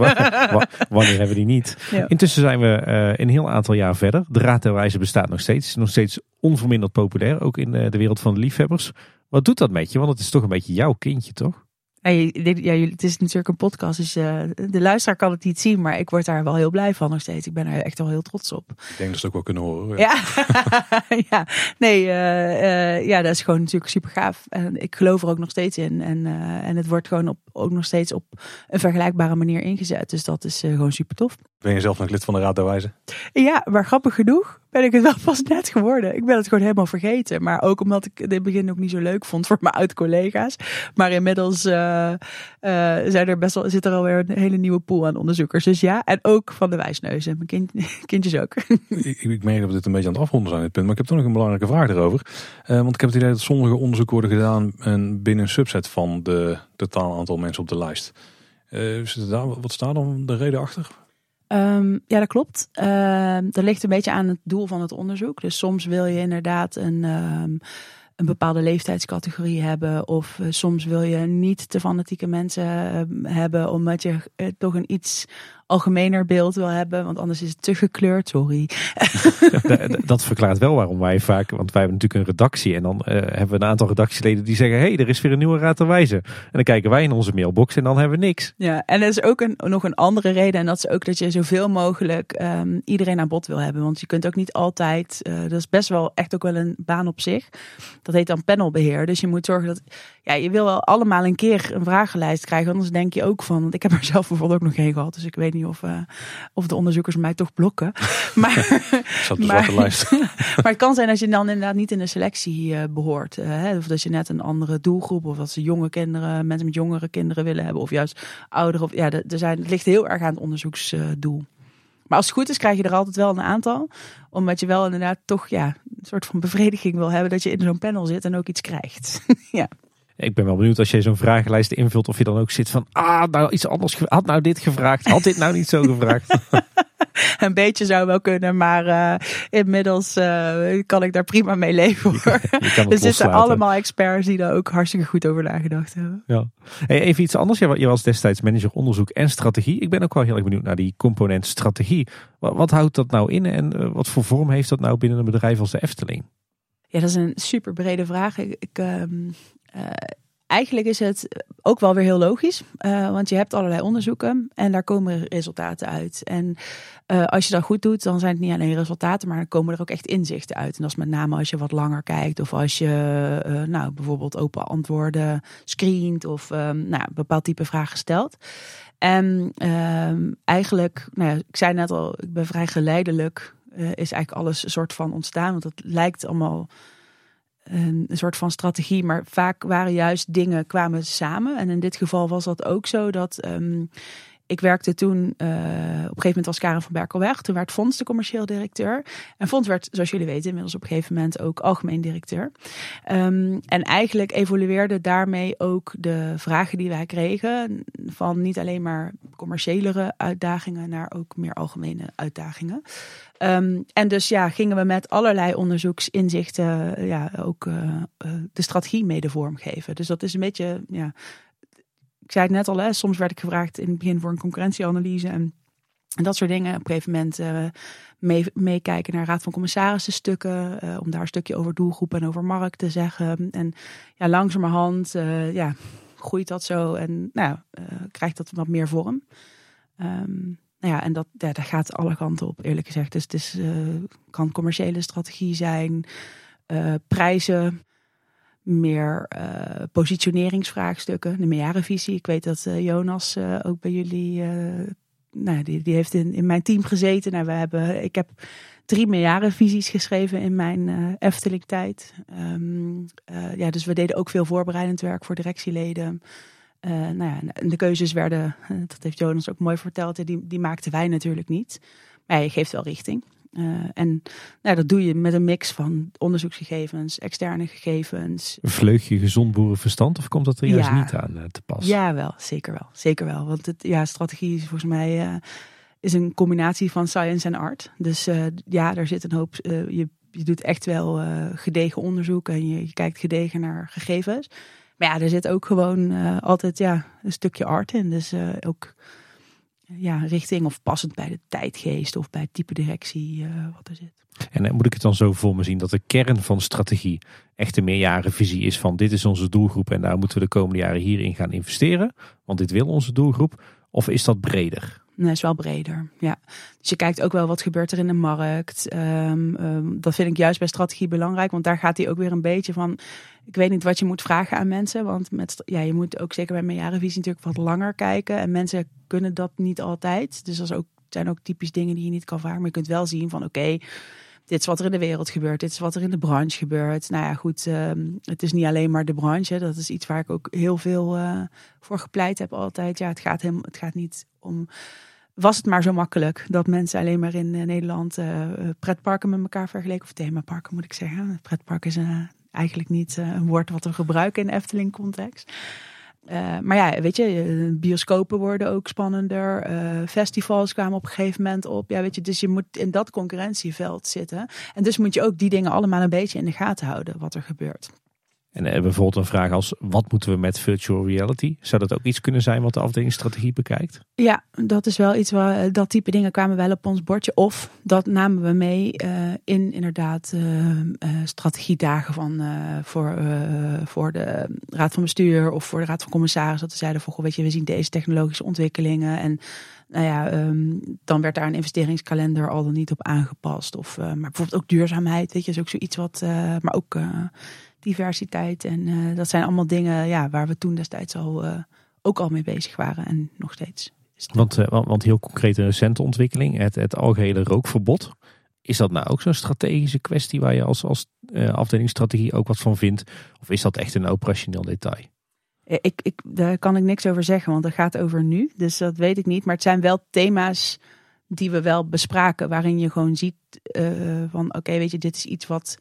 wanneer hebben we die niet? Intussen zijn we uh, een heel aantal jaar verder. De Raad der bestaat nog steeds. Nog steeds onverminderd populair, ook in uh, de wereld van de liefhebbers. Wat doet dat met je? Want het is toch een beetje jouw kindje, toch? Ja, ja, het is natuurlijk een podcast, dus uh, de luisteraar kan het niet zien, maar ik word daar wel heel blij van nog steeds. Ik ben er echt wel heel trots op. Ik denk dat ze het ook wel kunnen horen. Ja, ja. nee, uh, uh, ja, dat is gewoon natuurlijk super gaaf. En ik geloof er ook nog steeds in. En, en het wordt gewoon op, ook nog steeds op een vergelijkbare manier ingezet. Dus dat is gewoon super tof. Ben je zelf nog lid van de Raad der Wijze? Ja, maar grappig genoeg ben ik het wel pas net geworden. Ik ben het gewoon helemaal vergeten. Maar ook omdat ik het in het begin ook niet zo leuk vond voor mijn oud-collega's. Maar inmiddels uh, uh, zijn er best wel, zit er alweer een hele nieuwe pool aan onderzoekers. Dus ja, en ook van de wijsneuzen. Mijn kind, kindjes ook. ik, ik merk dat we dit een beetje aan het afronden zijn, dit punt. Maar ik heb toch nog een belangrijke vraag erover. Uh, want ik heb het idee dat sommige onderzoeken worden gedaan binnen een subset van de totaal aantal mensen op de lijst. daar, wat staat dan de reden achter? Um, ja, dat klopt. Uh, dat ligt een beetje aan het doel van het onderzoek. Dus soms wil je inderdaad een, um, een bepaalde leeftijdscategorie hebben. Of uh, soms wil je niet te fanatieke mensen hebben, omdat je uh, toch een iets algemener beeld wil hebben, want anders is het te gekleurd, sorry. dat verklaart wel waarom wij vaak, want wij hebben natuurlijk een redactie en dan uh, hebben we een aantal redactieleden die zeggen, hey, er is weer een nieuwe raad te wijzen. En dan kijken wij in onze mailbox en dan hebben we niks. Ja, en er is ook een, nog een andere reden en dat is ook dat je zoveel mogelijk um, iedereen aan bod wil hebben, want je kunt ook niet altijd, uh, dat is best wel echt ook wel een baan op zich. Dat heet dan panelbeheer, dus je moet zorgen dat, ja, je wil wel allemaal een keer een vragenlijst krijgen, anders denk je ook van, want ik heb er zelf bijvoorbeeld ook nog geen gehad, dus ik weet niet of, uh, of de onderzoekers mij toch blokken. maar, maar, maar het kan zijn als je dan inderdaad niet in de selectie uh, behoort. Uh, hè, of dat je net een andere doelgroep, of dat ze jonge kinderen, mensen met jongere kinderen willen hebben, of juist ouderen. Of, ja, er zijn, het ligt heel erg aan het onderzoeksdoel. Maar als het goed is, krijg je er altijd wel een aantal. Omdat je wel inderdaad toch ja, een soort van bevrediging wil hebben dat je in zo'n panel zit en ook iets krijgt. ja. Ik ben wel benieuwd als je zo'n vragenlijst invult of je dan ook zit van, ah, nou iets anders, had nou dit gevraagd, had dit nou niet zo gevraagd. een beetje zou wel kunnen, maar uh, inmiddels uh, kan ik daar prima mee leven hoor. er zitten allemaal experts die daar ook hartstikke goed over nagedacht hebben. Ja. Hey, even iets anders. Je was destijds manager onderzoek en strategie. Ik ben ook wel heel erg benieuwd naar die component strategie. Wat, wat houdt dat nou in en uh, wat voor vorm heeft dat nou binnen een bedrijf als de Efteling? Ja, dat is een super brede vraag. Ik, ik um, uh, eigenlijk is het ook wel weer heel logisch, uh, want je hebt allerlei onderzoeken en daar komen resultaten uit. En uh, als je dat goed doet, dan zijn het niet alleen resultaten, maar dan komen er ook echt inzichten uit. En dat is met name als je wat langer kijkt of als je nou, bijvoorbeeld open antwoorden screent of nou, een bepaald type vragen stelt. En um, eigenlijk, nou ja, ik zei net al, ik ben vrij geleidelijk, is eigenlijk alles een soort van ontstaan, want het lijkt allemaal een soort van strategie, maar vaak waren juist dingen kwamen samen. En in dit geval was dat ook zo dat um, ik werkte toen, uh, op een gegeven moment was Karen van Berkel weg. Toen werd Fons de commercieel directeur. En Fons werd, zoals jullie weten, inmiddels op een gegeven moment ook algemeen directeur. Um, en eigenlijk evolueerde daarmee ook de vragen die wij kregen. Van niet alleen maar commerciëlere uitdagingen naar ook meer algemene uitdagingen. Um, en dus ja, gingen we met allerlei onderzoeksinzichten ja, ook uh, uh, de strategie mede vormgeven. Dus dat is een beetje ja, ik zei het net al, hè, soms werd ik gevraagd in het begin voor een concurrentieanalyse en, en dat soort dingen. Op een gegeven moment meekijken mee naar Raad van Commissarissen stukken, om daar een stukje over doelgroep en over markt te zeggen. En ja, langzamerhand ja, groeit dat zo en nou, krijgt dat wat meer vorm. Um, nou ja, en dat, ja, gaat alle kanten op, eerlijk gezegd. Dus het is, kan commerciële strategie zijn, prijzen meer uh, positioneringsvraagstukken, de meerjarenvisie. Ik weet dat Jonas ook bij jullie nou, die, die heeft in, in mijn team gezeten. Nou, we hebben, ik heb drie meerjarenvisies geschreven in mijn Efteling-tijd. Ehm, ja, dus we deden ook veel voorbereidend werk voor directieleden. Uh, nou ja, en de keuzes werden, dat heeft Jonas ook mooi verteld, die, die maakten wij natuurlijk niet. Maar je geeft wel richting. Uh, en nou, dat doe je met een mix van onderzoeksgegevens, externe gegevens. Vleug je gezond boerenverstand of komt dat er juist ja, niet aan uh, te pas? Ja, wel, zeker wel. Zeker wel. Want het, ja, strategie is volgens mij uh, is een combinatie van science en art. Dus ja, daar zit een hoop. je, je doet echt wel gedegen onderzoek en je, je, kijkt gedegen naar gegevens. Maar ja, er zit ook gewoon altijd ja, een stukje art in. Dus ook ja, richting of passend bij de tijdgeest of bij het type directie uh, wat er zit. En moet ik het dan zo voor me zien dat de kern van strategie echt een meerjarenvisie is van dit is onze doelgroep en daar moeten we de komende jaren hierin gaan investeren, want dit wil onze doelgroep? Of is dat breder? Nee, is wel breder. Ja. Dus je kijkt ook wel wat gebeurt er in de markt. Um, dat vind ik juist bij strategie belangrijk, want daar gaat hij ook weer een beetje van. Ik weet niet wat je moet vragen aan mensen, want met, ja, je moet ook zeker bij mijn jarenvisie natuurlijk wat langer kijken. En mensen kunnen dat niet altijd. Dus dat ook, zijn ook typisch dingen die je niet kan vragen. Maar je kunt wel zien van oké, dit is wat er in de wereld gebeurt, dit is wat er in de branche gebeurt. Nou ja, goed, um, het is niet alleen maar de branche. Dat is iets waar ik ook heel veel uh, voor gepleit heb altijd. Ja, het gaat, hem, het gaat niet om. Was het maar zo makkelijk dat mensen alleen maar in uh, Nederland uh, pretparken met elkaar vergeleken, of themaparken moet ik zeggen. Pretpark is eigenlijk niet een woord wat we gebruiken in de Efteling-context. Uh, maar ja, weet je, bioscopen worden ook spannender. Festivals kwamen op een gegeven moment op. Ja, weet je, dus je moet in dat concurrentieveld zitten. En dus moet je ook die dingen allemaal een beetje in de gaten houden, wat er gebeurt. En uh, bijvoorbeeld een vraag als, wat moeten we met virtual reality? Zou dat ook iets kunnen zijn wat de afdeling strategie bekijkt? Ja, dat is wel iets waar, dat type dingen kwamen wel op ons bordje. Of dat namen we mee uh, in inderdaad strategiedagen van, voor, voor de raad van bestuur of voor de raad van commissaris. Dat we zeiden van, goh, weet je, we zien deze technologische ontwikkelingen en nou ja, um, dan werd daar een investeringskalender al dan niet op aangepast. Of, maar bijvoorbeeld ook duurzaamheid, weet je, is ook zoiets wat, maar ook diversiteit. En uh, dat zijn allemaal dingen ja, waar we toen destijds al uh, ook al mee bezig waren en nog steeds. Want, uh, want heel concrete recente ontwikkeling, het, het algehele rookverbod. Is dat nou ook zo'n strategische kwestie waar je als, als afdelingsstrategie ook wat van vindt? Of is dat echt een operationeel detail? Ik, ik, daar kan ik niks over zeggen, want dat gaat over nu. Dus dat weet ik niet. Maar het zijn wel thema's die we wel bespraken, waarin je gewoon ziet van oké, okay, weet je, dit is iets wat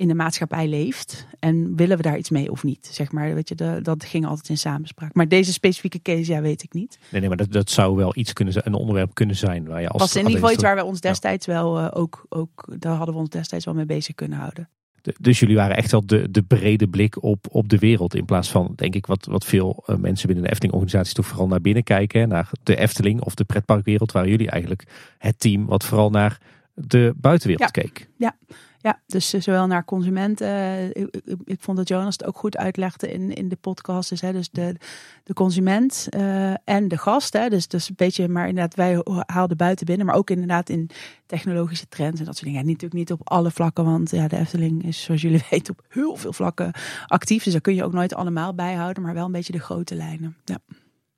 in de maatschappij leeft. En willen we daar iets mee of niet? Zeg maar, weet je, de, dat ging altijd in samenspraak. Maar deze specifieke case, ja, weet ik niet. Nee, nee maar dat, dat zou wel iets kunnen zijn, een onderwerp kunnen zijn. Waar je als Was in ieder geval iets waar we ons destijds ja. wel uh, ook, ook, daar hadden we ons destijds wel mee bezig kunnen houden. De, dus jullie waren echt wel de, de brede blik op, op de wereld. In plaats van, denk ik, wat, wat veel uh, mensen binnen de Efteling-organisaties toch vooral naar binnen kijken. Naar de Efteling of de pretparkwereld. Waren jullie eigenlijk het team wat vooral naar de buitenwereld ja. keek. Ja, ja, dus eh, zowel naar consumenten. Uh, ik, vond dat Jonas het ook goed uitlegde in, in de podcast. Dus, hè, dus de, de consument uh, en de gast. Hè, dus, dus een beetje, maar inderdaad, wij haalden buiten binnen. Maar ook inderdaad in technologische trends en dat soort dingen. Ja, natuurlijk niet op alle vlakken, want ja, de Efteling is, zoals jullie weten, op heel veel vlakken actief. Dus daar kun je ook nooit allemaal bijhouden, maar wel een beetje de grote lijnen. Ja.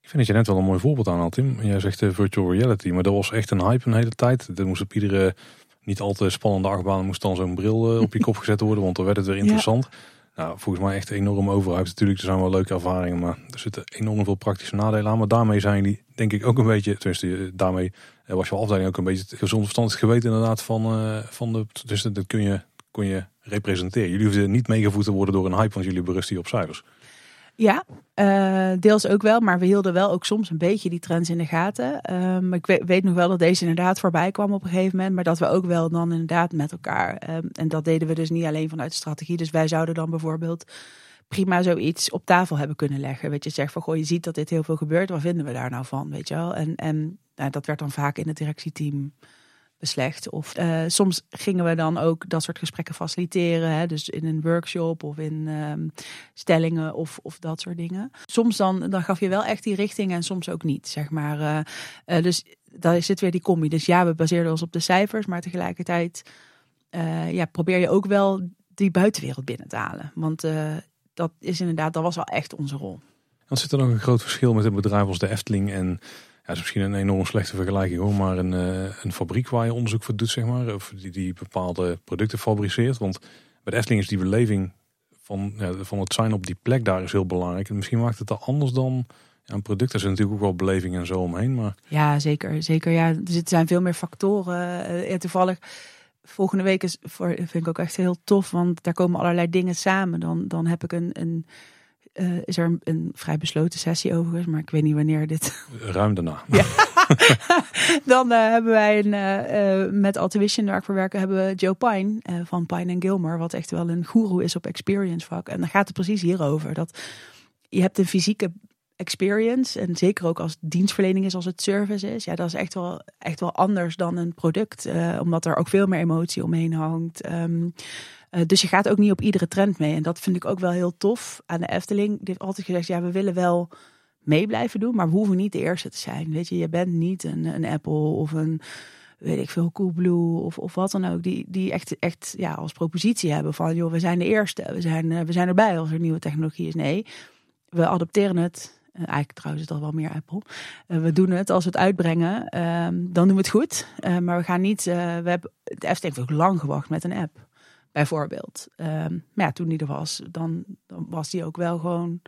Ik vind dat je net wel een mooi voorbeeld aan had, Tim. Jij zegt de virtual reality, maar dat was echt een hype een hele tijd. Dat moest op iedere niet al te spannende achtbaan moest dan zo'n bril uh, op je kop gezet worden, want dan werd het weer interessant. Ja. Nou, volgens mij echt enorm overhyped. Natuurlijk, er zijn wel leuke ervaringen, maar er zitten enorm veel praktische nadelen aan. Maar daarmee zijn die, denk ik, ook een beetje, tenminste, eh, daarmee uh, was je afdeling ook een beetje het gezond verstand geweten inderdaad van, uh, van de, dus dat kun je, kun je representeren. Jullie hoefden niet meegevoed te worden door een hype, want jullie berusten op cijfers. Ja, uh, deels ook wel, maar we hielden wel ook soms een beetje die trends in de gaten. Um, ik weet, weet, nog wel dat deze inderdaad voorbij kwam op een gegeven moment, maar dat we ook wel dan inderdaad met elkaar. Um, en dat deden we dus niet alleen vanuit de strategie. Dus wij zouden dan bijvoorbeeld prima zoiets op tafel hebben kunnen leggen. Weet je, zeg van goh, je ziet dat dit heel veel gebeurt, wat vinden we daar nou van? Weet je wel? En, en nou, dat werd dan vaak in het directieteam beslecht. Of uh, soms gingen we dan ook dat soort gesprekken faciliteren. Hè? Dus in een workshop of in um, stellingen of, of dat soort dingen. Soms dan, dan gaf je wel echt die richting en soms ook niet, zeg maar. Uh, uh, dus daar zit weer die combi. Dus ja, we baseerden ons op de cijfers, maar tegelijkertijd ja, probeer je ook wel die buitenwereld binnen te halen. Want dat is inderdaad, dat was wel echt onze rol. Dan zit er nog een groot verschil met een bedrijf als de Efteling en ja, is misschien een enorm slechte vergelijking hoor, maar een, uh, een fabriek waar je onderzoek voor doet, zeg maar. Of die, die bepaalde producten fabriceert. Want bij de is die beleving van, ja, van het zijn op die plek daar is heel belangrijk. En misschien maakt het dan anders dan ja, een product. Er zit natuurlijk ook wel beleving en zo omheen. Maar... Ja, zeker. zeker ja. Dus er zijn veel meer factoren. Uh, toevallig volgende week is voor, vind ik ook echt heel tof, want daar komen allerlei dingen samen. Dan, dan heb ik een, een uh, is er een, vrij besloten sessie overigens, maar ik weet niet wanneer dit. Ruim daarna. Ja. dan uh, hebben wij een, uh, met Altuition waar ik voor werken, hebben we Joe Pine van Pine Gilmer, wat echt wel een guru is op experience vak. En dan gaat het precies hierover. Dat je hebt een fysieke experience. En zeker ook als dienstverlening is, als het service is. Ja, dat is echt wel, echt wel anders dan een product. Uh, omdat er ook veel meer emotie omheen hangt. Um, uh, dus je gaat ook niet op iedere trend mee. En dat vind ik ook wel heel tof aan de Efteling. Die heeft altijd gezegd, ja, we willen wel mee blijven doen. Maar we hoeven niet de eerste te zijn. Weet je, je bent niet een, een Apple of een weet ik veel, Coolblue of, of wat dan ook, die, die echt, echt ja, als propositie hebben van, joh, we zijn de eerste, we zijn, uh, we zijn erbij als er nieuwe technologie is. Nee, we adopteren het eigenlijk trouwens is dat wel meer Apple. Uh, we doen het als we het uitbrengen, ehm, dan doen we het goed. Uh, maar we gaan niet. we hebben de Efteling heeft ook lang gewacht met een app, bijvoorbeeld. Ehm, maar ja, toen die er was, dan, dan was die ook wel gewoon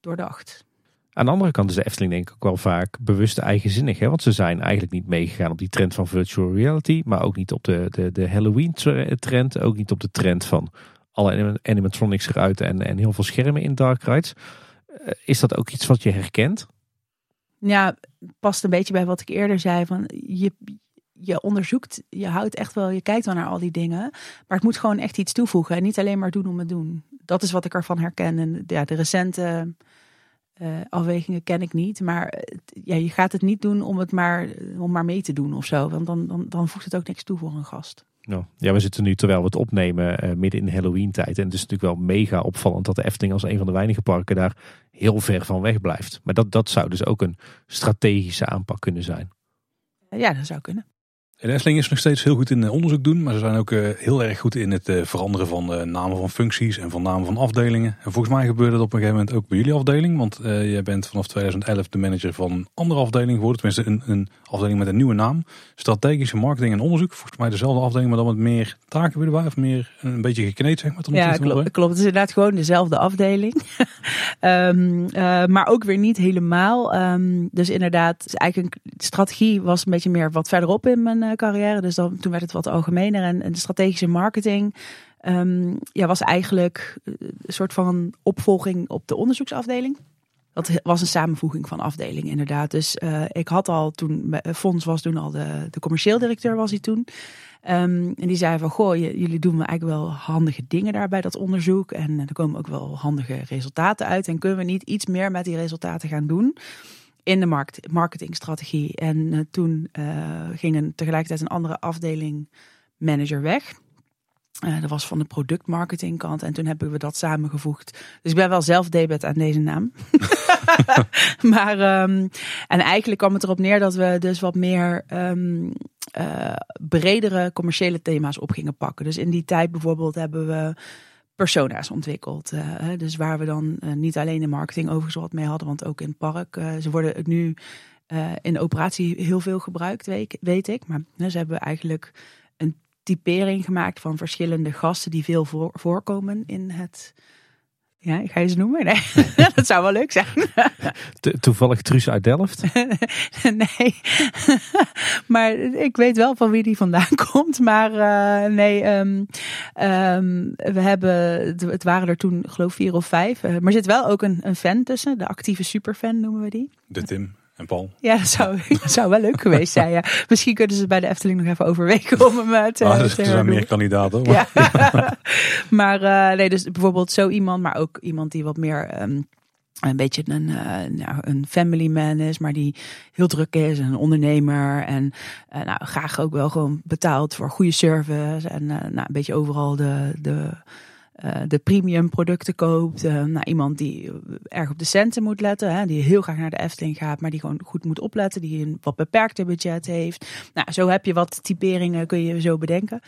doordacht. Aan de andere kant is de Efteling denk ik ook wel vaak bewust eigenzinnig. Hè? Want ze zijn eigenlijk niet meegegaan op die trend van virtual reality. Maar ook niet op de, de, de Halloween trend. Ook niet op de trend van alle animatronics eruit en, en heel veel schermen in dark rides. Eh, is dat ook iets wat je herkent? Ja, past een beetje bij wat ik eerder zei. Van je, je onderzoekt, je houdt echt wel, je kijkt wel naar al die dingen. Maar het moet gewoon echt iets toevoegen. En niet alleen maar doen om het doen. Dat is wat ik ervan herken. En ja, de recente uh, afwegingen ken ik niet. Maar ja, je gaat het niet doen om het maar, om maar mee te doen of zo. Want dan, dan, dan voegt het ook niks toe voor een gast. Nou, ja, we zitten nu terwijl we het opnemen uh, midden in Halloween tijd. En het is natuurlijk wel mega opvallend dat de Efteling als een van de weinige parken daar heel ver van weg blijft. Maar dat, dat zou dus ook een strategische aanpak kunnen zijn. Ja, dat zou kunnen. De Efteling is nog steeds heel goed in eh, onderzoek doen, maar ze zijn ook uh, heel erg goed in het uh, veranderen van namen van functies en van namen van afdelingen. En volgens mij gebeurde dat op een gegeven moment ook bij jullie afdeling, want jij bent vanaf 2011 de manager van een andere afdeling geworden, tenminste een, een, afdeling met een nieuwe naam. Strategische marketing en onderzoek, volgens mij dezelfde afdeling, maar dan met meer taken weer erbij, of meer een beetje gekneed zeg maar. Ja, klopt, klopt. Het is inderdaad gewoon dezelfde afdeling, um, maar ook weer niet helemaal. Um, dus inderdaad, eigenlijk een strategie was een beetje meer wat verderop in mijn eh, carrière. Dus dan, toen werd het wat algemener. En, de strategische marketing um, ja, was eigenlijk eh, een soort van opvolging op de onderzoeksafdeling. Dat was een samenvoeging van afdelingen inderdaad. Dus uh, ik had al toen, Fons was toen al de, de commercieel directeur was hij toen. Um, en die zei van, goh, jullie doen eigenlijk wel handige dingen daar bij dat onderzoek. En er komen ook wel handige resultaten uit. En kunnen we niet iets meer met die resultaten gaan doen? In de markt, marketingstrategie. En uh, toen uh, ging een, tegelijkertijd een andere afdeling manager weg. Uh, dat was van de productmarketingkant. En toen hebben we dat samengevoegd. Dus ik ben wel zelf debet aan deze naam. maar, um, en eigenlijk kwam het erop neer dat we dus wat meer uh, bredere commerciële thema's op gingen pakken. Dus in die tijd bijvoorbeeld hebben we persona's ontwikkeld. Uh, dus waar we dan uh, niet alleen in marketing overigens wat mee hadden, want ook in het park. Uh, ze worden ook nu in operatie heel veel gebruikt, weet, ik. Maar ze hebben eigenlijk een typering gemaakt van verschillende gasten die veel voor, voorkomen in het ja, ik ga je ze noemen. Nee, dat zou wel leuk zijn. toevallig Truus uit Delft? nee, maar ik weet wel van wie die vandaan komt. Maar uh, nee, um, um, we hebben, het waren er toen geloof vier of vijf. Uh, maar er zit wel ook een, een fan tussen, de actieve superfan noemen we die. De Tim. En Paul. Ja, dat zou, dat zou wel leuk geweest zijn. Ja. Misschien kunnen ze bij de Efteling nog even overwegen om hem eh, te. Ah, dus er zijn meer kandidaten. Maar, ja. maar uh, nee, dus bijvoorbeeld zo iemand, maar ook iemand die wat meer. Um, een beetje een, uh, nou, een family man is, maar die heel druk is, een ondernemer en uh, nou, graag ook wel gewoon betaald voor goede service en nou, een beetje overal de, de uh, de premium producten koopt. Uh, nou, iemand die erg op de centen moet letten. Hè, die heel graag naar de Efteling gaat, maar die gewoon goed moet opletten. Die een wat beperkter budget heeft. Nou, zo heb je wat typeringen, kun je zo bedenken.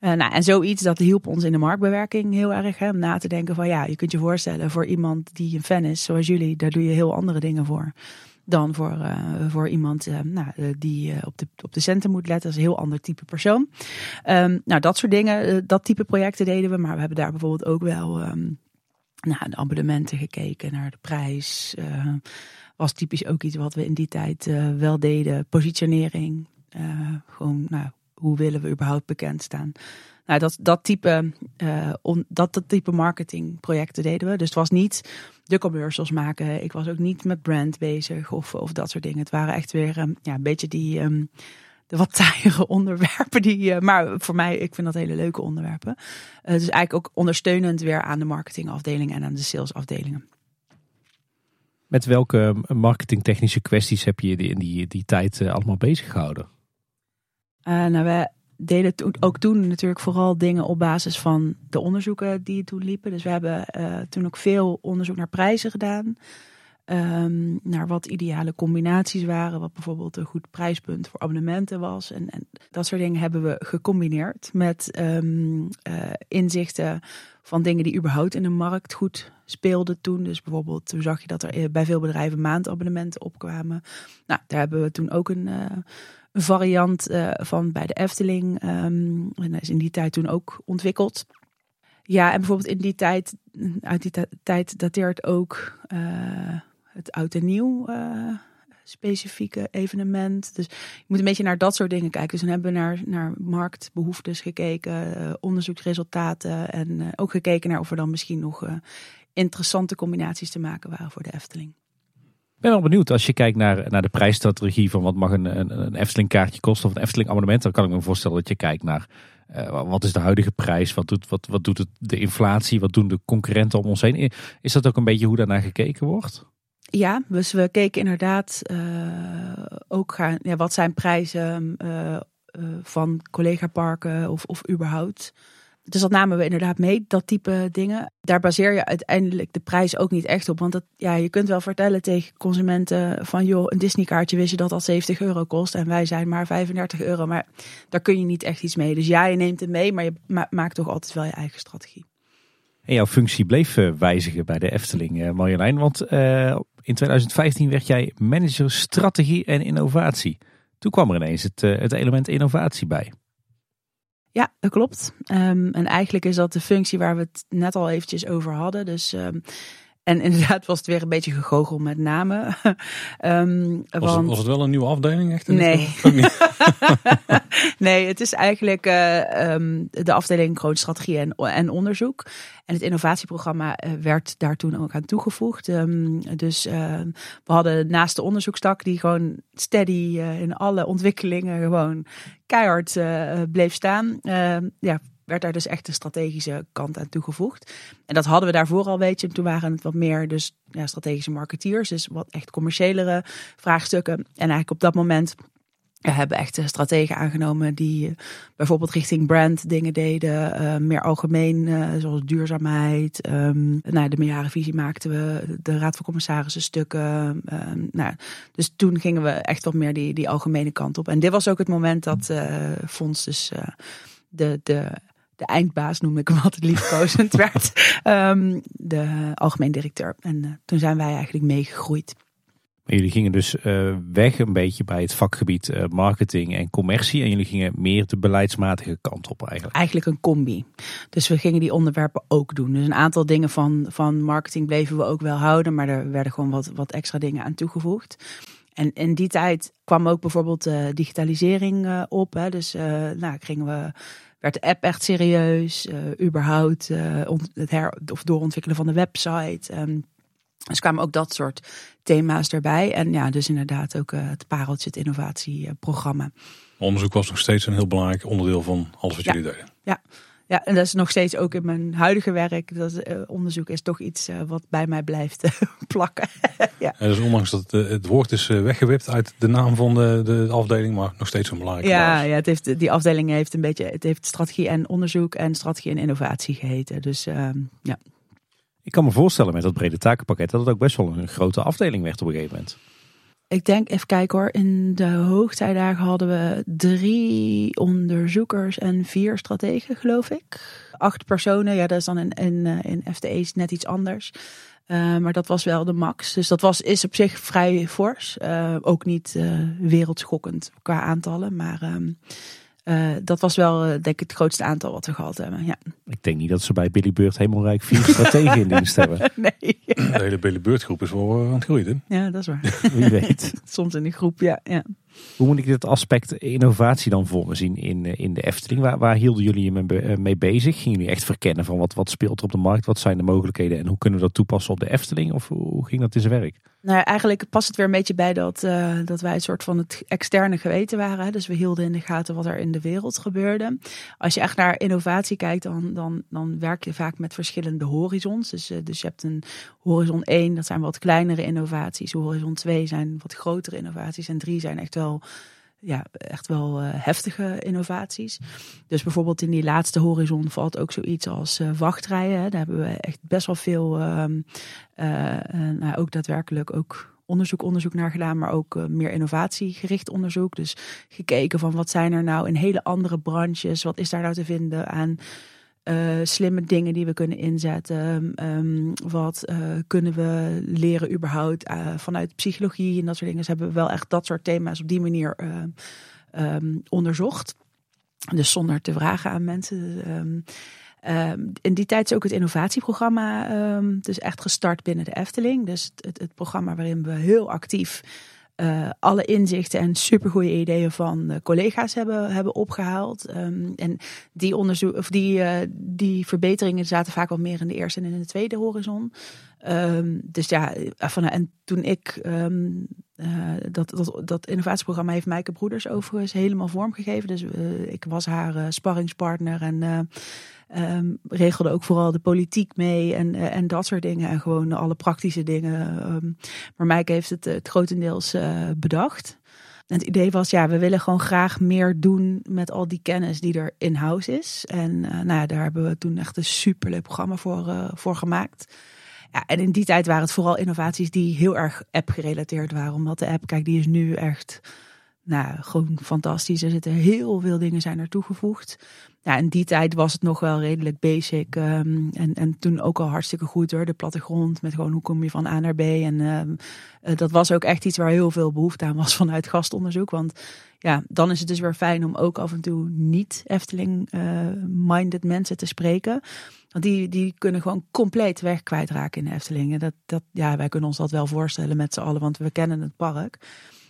Uh, nou, en zoiets, dat hielp ons in de marktbewerking heel erg. Hè, om na te denken van ja, je kunt je voorstellen voor iemand die een fan is, zoals jullie, daar doe je heel andere dingen voor. Dan voor, voor iemand nou, die op, de, op de centen moet letten. Dat is een heel ander type persoon. Um, nou, dat soort dingen, dat type projecten deden we. Maar we hebben daar bijvoorbeeld ook wel um, naar de abonnementen gekeken, naar de prijs. was typisch ook iets wat we in die tijd wel deden. Positionering. gewoon, nou, hoe willen we überhaupt bekend staan? Nou, dat, dat, type, uh, dat, dat type marketingprojecten deden we. Dus het was niet de commercials maken. Ik was ook niet met brand bezig of, of dat soort dingen. Het waren echt weer um, ja, een beetje die um, de wat taaiere onderwerpen. Die, uh, maar voor mij, ik vind dat hele leuke onderwerpen. Uh, dus eigenlijk ook ondersteunend weer aan de marketingafdeling en aan de salesafdelingen. Met welke marketingtechnische kwesties heb je in die, die tijd allemaal bezig gehouden? Uh, nou, we deden ook toen natuurlijk vooral dingen op basis van de onderzoeken die toen liepen. Dus we hebben uh, toen ook veel onderzoek naar prijzen gedaan. Um, naar wat ideale combinaties waren. Wat bijvoorbeeld een goed prijspunt voor abonnementen was. En, en dat soort dingen hebben we gecombineerd met um, uh, inzichten van dingen die überhaupt in de markt goed speelden toen. Dus bijvoorbeeld toen zag je dat er bij veel bedrijven maandabonnementen opkwamen. Nou, daar hebben we toen ook een... variant uh, van bij de Efteling. Um, en dat is in die tijd toen ook ontwikkeld. Ja, en bijvoorbeeld in die tijd, uit die tijd dateert ook uh, het oud en nieuw uh, specifieke evenement. Dus je moet een beetje naar dat soort dingen kijken. Dus dan hebben we naar, naar marktbehoeftes gekeken, onderzoeksresultaten en ook gekeken naar of er dan misschien nog interessante combinaties te maken waren voor de Efteling. Ben wel benieuwd als je kijkt naar, naar de prijsstrategie van wat mag een, een, een Efteling kaartje kosten of een Efteling abonnement. Dan kan ik me voorstellen dat je kijkt naar uh, wat is de huidige prijs, wat doet, wat, wat doet het, de inflatie, wat doen de concurrenten om ons heen. Is dat ook een beetje hoe daarnaar gekeken wordt? Ja, dus we keken inderdaad uh, ook gaan, ja, wat zijn prijzen uh, van collega-parken of, of überhaupt. Dus dat namen we inderdaad mee, dat type dingen. Daar baseer je uiteindelijk de prijs ook niet echt op. Want dat, ja, je kunt wel vertellen tegen consumenten van... joh, een Disney-kaartje wist je dat al 70 euro kost... en wij zijn maar 35 euro. Maar daar kun je niet echt iets mee. Dus ja, je neemt het mee, maar je maakt toch altijd wel je eigen strategie. En jouw functie bleef eh, wijzigen bij de Efteling, eh, Marjolein. Want uh, in 2015 werd jij manager strategie en innovatie. Toen kwam er ineens het element innovatie bij. Ja, dat klopt. Um, en eigenlijk is dat de functie waar we het net al eventjes over hadden. Dus um, en inderdaad was het weer een beetje gegogel met namen. um, was, want... het, was, het, wel een nieuwe afdeling? Echt? Nee. nee, het is eigenlijk uh, um, de afdeling groot strategie en, en onderzoek. En het innovatieprogramma uh, werd daar toen ook aan toegevoegd. Um, dus uh, we hadden naast de onderzoekstak die gewoon steady uh, in alle ontwikkelingen gewoon keihard bleef staan. ja, werd daar dus echt de strategische kant aan toegevoegd. En dat hadden we daarvoor al, weet je. Toen waren het wat meer dus ja, strategische marketeers, dus wat echt commerciëlere vraagstukken. En eigenlijk op dat moment we hebben echt strategen aangenomen die uh, bijvoorbeeld richting brand dingen deden. Uh, meer algemeen, uh, zoals duurzaamheid. Um, nou, de meerjarenvisie maakten we. De Raad van Commissarissen stukken. Um, nou, dus toen gingen we echt wat meer die, die algemene kant op. En dit was ook het moment dat Fonds dus de, de de eindbaas, noem ik hem altijd liefkozend, werd um, de algemeen directeur. En uh, toen zijn wij eigenlijk meegegroeid. jullie gingen dus uh, weg een beetje bij het vakgebied uh, marketing en commercie. En jullie gingen meer de beleidsmatige kant op eigenlijk. Eigenlijk een combi. Dus we gingen die onderwerpen ook doen. Dus een aantal dingen van, van marketing bleven we ook wel houden. Maar er werden gewoon wat, wat extra dingen aan toegevoegd. En in die tijd kwam ook bijvoorbeeld digitalisering op. Hè. Dus nou, gingen we werd de app echt serieus. Uh, überhaupt uh, het her of doorontwikkelen van de website. Um, dus kwamen ook dat soort thema's erbij. En ja, dus inderdaad ook uh, het pareltje, het innovatieprogramma. Onderzoek was nog steeds een heel belangrijk onderdeel van alles wat jullie deden. Ja, ja, en dat is nog steeds ook in mijn huidige werk. Dat uh, onderzoek is toch iets uh, wat bij mij blijft uh, plakken. ja. En dus ondanks dat het woord is weggewipt uit de naam van de, de afdeling, maar nog steeds een belangrijke ja, Ja, het heeft, die afdeling heeft een beetje, het heeft strategie en onderzoek en strategie en innovatie geheten. Dus ehm, ja. Ik kan me voorstellen met dat brede takenpakket dat het ook best wel een grote afdeling werd op een gegeven moment. Ik denk, even kijken hoor, in de hoogtijdagen hadden we drie onderzoekers en vier strategen, geloof ik. Acht personen, ja, dat is dan in, in, in FTE's net iets anders. Uh, maar dat was wel de max. Dus dat was, is op zich vrij fors. Uh, ook niet wereldschokkend qua aantallen. Maar um, dat was wel denk ik het grootste aantal wat we gehad hebben. Ja. Ik denk niet dat ze bij Billy Beurt helemaal rijk vier strategen in dienst hebben. Nee. De hele Billy Beurt groep is wel aan het groeien. Ja, dat is waar. Wie weet. Soms in die groep, ja. ja. Hoe moet ik dit aspect innovatie dan voor me zien in, in de Efteling? Waar, waar hielden jullie je mee bezig? Gingen jullie echt verkennen van wat, wat speelt er op de markt? Wat zijn de mogelijkheden en hoe kunnen we dat toepassen op de Efteling? Of hoe ging dat in zijn werk? Nou, eigenlijk past het weer een beetje bij dat, uh, dat wij een soort van het externe geweten waren. Dus we hielden in de gaten wat er in de wereld gebeurde. Als je echt naar innovatie kijkt, dan, dan, dan werk je vaak met verschillende horizons. Dus, dus je hebt een horizon 1, dat zijn wat kleinere innovaties. Horizon 2 zijn wat grotere innovaties. En 3 zijn echt wel ja, echt wel uh, heftige innovaties. Dus bijvoorbeeld in die laatste horizon valt ook zoiets als uh, wachtrijen. Daar hebben we echt best wel veel, uh, nou, ook daadwerkelijk ook onderzoek, onderzoek naar gedaan, maar ook meer innovatiegericht onderzoek. Dus gekeken van wat zijn er nou in hele andere branches, wat is daar nou te vinden aan uh, slimme dingen die we kunnen inzetten. Um, wat uh, kunnen we leren überhaupt uh, vanuit psychologie en dat soort dingen. Dus hebben we wel echt dat soort thema's op die manier um, onderzocht. Dus zonder te vragen aan mensen. Um, in die tijd is ook het innovatieprogramma dus echt gestart binnen de Efteling. Dus het, het programma waarin we heel actief uh, alle inzichten en supergoeie ideeën van uh, collega's hebben, hebben opgehaald. Um, en die, onderzoek, of die, uh, die verbeteringen zaten vaak wel meer in de eerste en in de tweede horizon. Um, dus ja, van, en toen ik um, dat, dat, dat innovatieprogramma heeft Mijke Broeders overigens helemaal vormgegeven. Dus ik was haar sparringspartner en Um, regelde ook vooral de politiek mee en, uh, en dat soort dingen. En gewoon alle praktische dingen. Maar Mike heeft het, het grotendeels uh, bedacht. En het idee was, ja, we willen gewoon graag meer doen met al die kennis die er in-house is. En uh, nou ja, daar hebben we toen echt een superleuk programma voor, voor gemaakt. En in die tijd waren het vooral innovaties die heel erg app-gerelateerd waren. Omdat de app, kijk, die is nu echt nou, gewoon fantastisch. Er zitten heel veel dingen zijn er toegevoegd. Ja, in die tijd was het nog wel redelijk basic. Um, en, en toen ook al hartstikke goed hoor. De plattegrond met gewoon hoe kom je van A naar B. En um, uh, dat was ook echt iets waar heel veel behoefte aan was vanuit gastonderzoek. Want ja, dan is het dus weer fijn om ook af en toe niet Efteling-minded uh, mensen te spreken. Want die, die kunnen gewoon compleet weg kwijtraken in de Efteling. dat, dat, ja, wij kunnen ons dat wel voorstellen met z'n allen, want we kennen het park.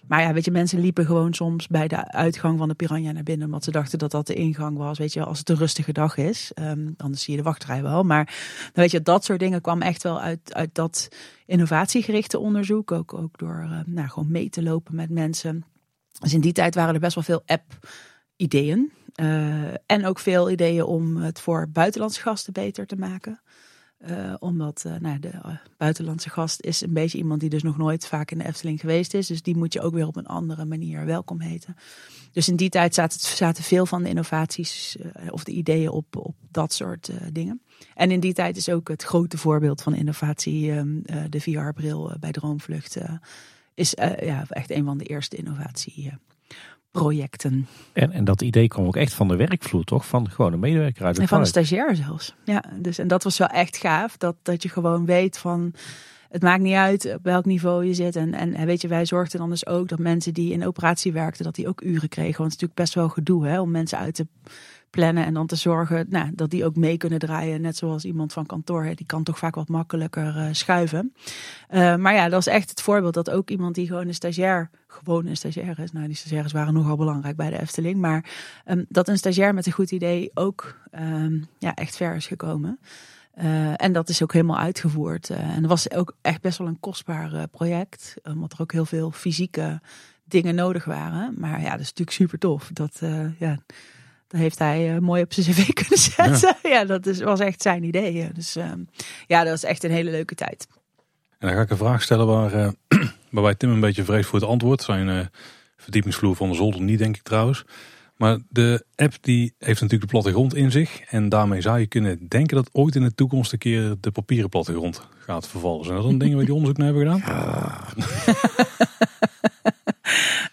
Maar ja, weet je, mensen liepen gewoon soms bij de uitgang van de Piranha naar binnen. Omdat ze dachten dat dat de ingang was. Weet je, als het een rustige dag is. Um, anders zie je de wachtrij wel. Maar dan weet je, dat soort dingen kwam echt wel uit, uit dat innovatiegerichte onderzoek. Ook, ook door uh, nou, gewoon mee te lopen met mensen. Dus in die tijd waren er best wel veel app-ideeën. Uh, en ook veel ideeën om het voor buitenlandse gasten beter te maken. Uh, omdat uh, nou, de buitenlandse gast is een beetje iemand die dus nog nooit vaak in de Efteling geweest is. Dus die moet je ook weer op een andere manier welkom heten. Dus in die tijd zaten, zaten veel van de innovaties of de ideeën op, op dat soort dingen. En in die tijd is ook het grote voorbeeld van innovatie ehm, de VR-bril bij Droomvlucht. is ja, echt een van de eerste innovatie projecten. En, en dat idee kwam ook echt van de werkvloer, toch? Van gewoon een medewerker uit de En van een stagiair zelfs. Ja, dus en dat was wel echt gaaf. Dat, dat je gewoon weet van. Het maakt niet uit op welk niveau je zit. En, en weet je, wij zorgden dan dus ook dat mensen die in operatie werkten, dat die ook uren kregen. Want het is natuurlijk best wel gedoe hè, om mensen uit te plannen en dan te zorgen nou, dat die ook mee kunnen draaien. Net zoals iemand van kantoor, hè, die kan toch vaak wat makkelijker uh, schuiven. Uh, maar ja, dat is echt het voorbeeld dat ook iemand die gewoon een stagiair, gewoon een stagiair is. Nou, die stagiaires waren nogal belangrijk bij de Efteling. Maar um, dat een stagiair met een goed idee ook um, ja, echt ver is gekomen. Uh, en dat is ook helemaal uitgevoerd. En dat was ook echt best wel een kostbaar project. Omdat er ook heel veel fysieke dingen nodig waren. Maar ja, dat is natuurlijk super tof. Dat, ja, dat heeft hij uh, mooi op zijn cv kunnen zetten. Ja, ja dat is, was echt zijn idee. Dus uh, ja, dat was echt een hele leuke tijd. En dan ga ik een vraag stellen waar, uh, waarbij Tim een beetje vrees voor het antwoord. Zijn verdiepingsvloer van de zolder niet, denk ik trouwens. Maar de app die heeft natuurlijk de plattegrond in zich. En daarmee zou je kunnen denken dat ooit in de toekomst een keer de papieren plattegrond gaat vervallen. Zijn dat dan dingen waar die onderzoek naar hebben gedaan?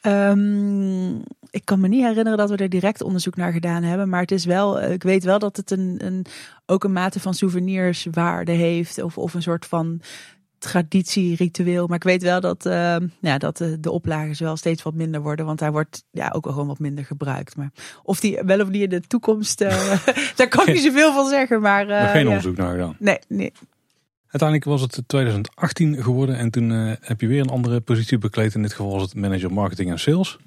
Ja. um, ik kan me niet herinneren dat we er direct onderzoek naar gedaan hebben. Maar het is wel, eh, ik weet wel dat het een, een, ook een mate van souvenirswaarde heeft. Of, of een soort van traditie, ritueel. Maar ik weet wel dat, uh, ja, dat de, de oplages wel steeds wat minder worden. Want hij wordt ja, ook wel gewoon wat minder gebruikt. Maar of die wel of niet in de toekomst, uh, daar kan ik niet zoveel van zeggen. Maar, uh, geen ja. onderzoek naar gedaan. Nee, nee. Uiteindelijk was het 2018 geworden en toen heb je weer een andere positie bekleed. In dit geval was het manager marketing en sales.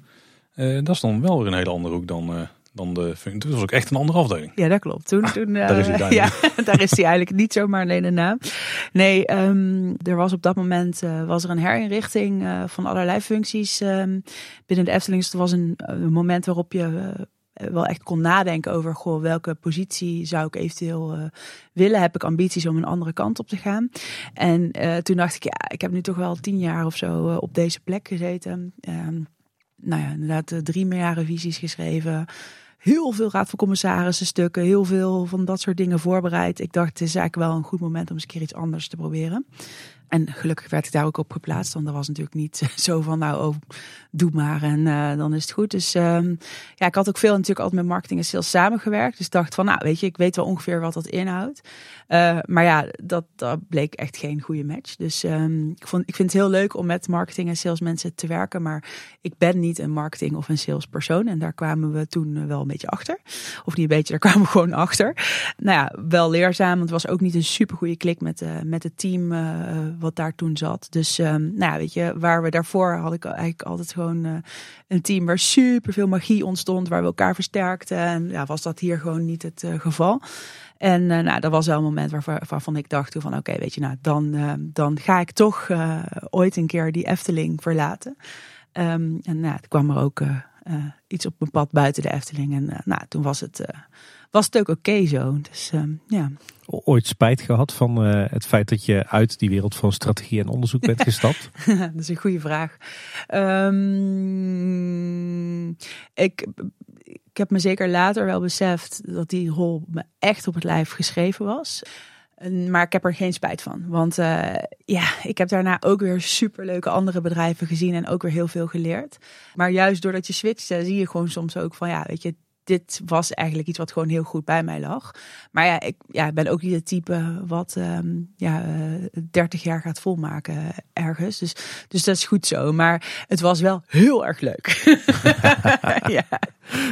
Uh, dat is dan wel weer een hele andere hoek dan, uh, dan de functie. Het was ook echt een andere afdeling. Ja, dat klopt. Toen, toen, daar is hij ja, daar is hij eigenlijk niet zomaar alleen de naam. Nee, um, er was op dat moment was er een herinrichting van allerlei functies um, binnen de Efteling. Dus er was een, een moment waarop je wel echt kon nadenken over goh, welke positie zou ik eventueel uh, willen. Heb ik ambities om een andere kant op te gaan? En uh, toen dacht ik, ja, ik heb nu toch wel tien jaar of zo uh, op deze plek gezeten. Um, nou ja, inderdaad drie meerjarenvisies geschreven. Heel veel raad van commissarissen stukken. Heel veel van dat soort dingen voorbereid. Ik dacht, het is eigenlijk wel een goed moment om eens een keer iets anders te proberen. En gelukkig werd ik daar ook op geplaatst. Want dat was natuurlijk niet zo van, nou, oh, doe maar en uh, dan is het goed. Dus um, ja, ik had ook veel natuurlijk altijd met marketing en sales samengewerkt. Dus dacht van, nou, weet je, ik weet wel ongeveer wat dat inhoudt. Uh, maar ja, dat, dat bleek echt geen goede match. Dus um, ik, vond, ik vind het heel leuk om met marketing en sales mensen te werken. Maar ik ben niet een marketing of een sales persoon. En daar kwamen we toen wel een beetje achter. Of niet een beetje, daar kwamen we gewoon achter. Nou ja, wel leerzaam. Want het was ook niet een super goede klik met, met het team wat daar toen zat. Dus um, nou ja, weet je, waar we daarvoor had ik eigenlijk altijd gewoon uh, een team waar super veel magie ontstond, waar we elkaar versterkten. En ja, was dat hier gewoon niet het uh, geval. En uh, nou, dat was wel een moment waar, waarvan ik dacht toen van oké, weet je, nou dan, uh, dan ga ik toch ooit een keer die Efteling verlaten. Um, en nou, kwam er ook iets op mijn pad buiten de Efteling. En nou, toen was het, was het ook oké okay zo. Dus um, ja. Ooit spijt gehad van het feit dat je uit die wereld van strategie en onderzoek bent gestapt? dat is een goede vraag. Um, ik ik heb me zeker later wel beseft dat die rol me echt op het lijf geschreven was. Maar ik heb er geen spijt van. Want uh, ja, ik heb daarna ook weer superleuke andere bedrijven gezien en ook weer heel veel geleerd. Maar juist doordat je switcht, zie je gewoon soms ook van ja, weet je, dit was eigenlijk iets wat gewoon heel goed bij mij lag. Maar ja, ik ja, ben ook niet het type wat um, ja, uh, 30 jaar gaat volmaken ergens. Dus, dus dat is goed zo. Maar het was wel heel erg leuk. ja.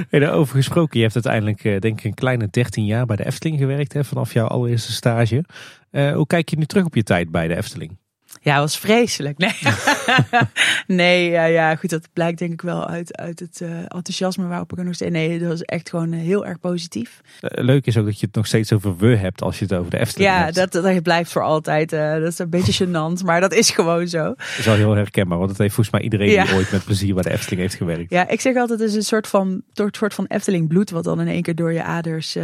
Hey, daarover gesproken, je hebt uiteindelijk uh, denk ik een kleine 13 jaar bij de Efteling gewerkt. Hè, vanaf jouw allereerste stage. Uh, hoe kijk je nu terug op je tijd bij de Efteling? Ja, was vreselijk. Nee, nee ja, ja, goed, dat blijkt denk ik wel uit, uit het uh, enthousiasme waarop ik er nog steeds... Nee, dat was echt gewoon uh, heel erg positief. Uh, leuk is ook dat je het nog steeds over we hebt als je het over de Efteling ja, hebt. Ja, dat, dat blijft voor altijd. dat is een beetje gênant, maar dat is gewoon zo. Dat is wel heel herkenbaar, want het heeft volgens mij iedereen ja. die ooit met plezier bij de Efteling heeft gewerkt. Ja, ik zeg altijd, het is een soort van, door het soort van Efteling bloed... wat dan in één keer door je aders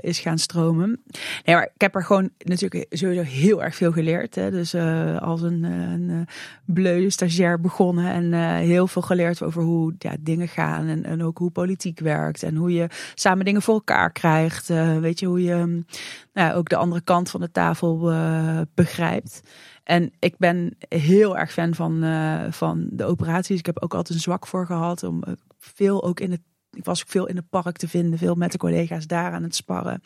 is gaan stromen. Nee, maar ik heb er gewoon natuurlijk sowieso heel erg veel geleerd. Hè. Dus als een... een bleu stagiair begonnen en uh, heel veel geleerd over hoe ja, dingen gaan en, en ook hoe politiek werkt en hoe je samen dingen voor elkaar krijgt. Weet je, hoe je nou, ook de andere kant van de tafel begrijpt. En ik ben heel erg fan van, van de operaties. Ik heb ook altijd een zwak voor gehad om veel ook in het ik was ook veel in het park te vinden, veel met de collega's daar aan het sparren.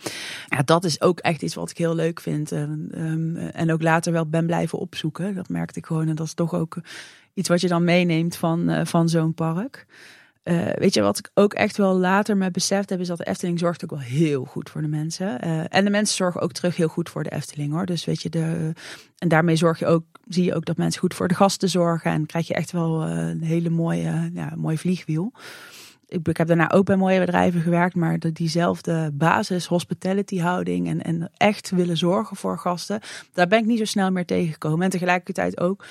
Ja, dat is ook echt iets wat ik heel leuk vind. En, um, en ook later wel ben blijven opzoeken. Dat merkte ik gewoon. En dat is toch ook iets wat je dan meeneemt van, uh, van zo'n park. Uh, weet je, wat ik ook echt wel later me beseft heb, is dat de Efteling zorgt ook wel heel goed voor de mensen. Uh, en de mensen zorgen ook terug heel goed voor de Efteling hoor. Dus weet je, de, en daarmee zorg je ook, zie je ook dat mensen goed voor de gasten zorgen. En krijg je echt wel een hele mooie, ja, vliegwiel ik, heb daarna ook bij mooie bedrijven gewerkt, maar diezelfde basis, hospitality houding en, en echt willen zorgen voor gasten, daar ben ik niet zo snel meer tegengekomen. En tegelijkertijd ook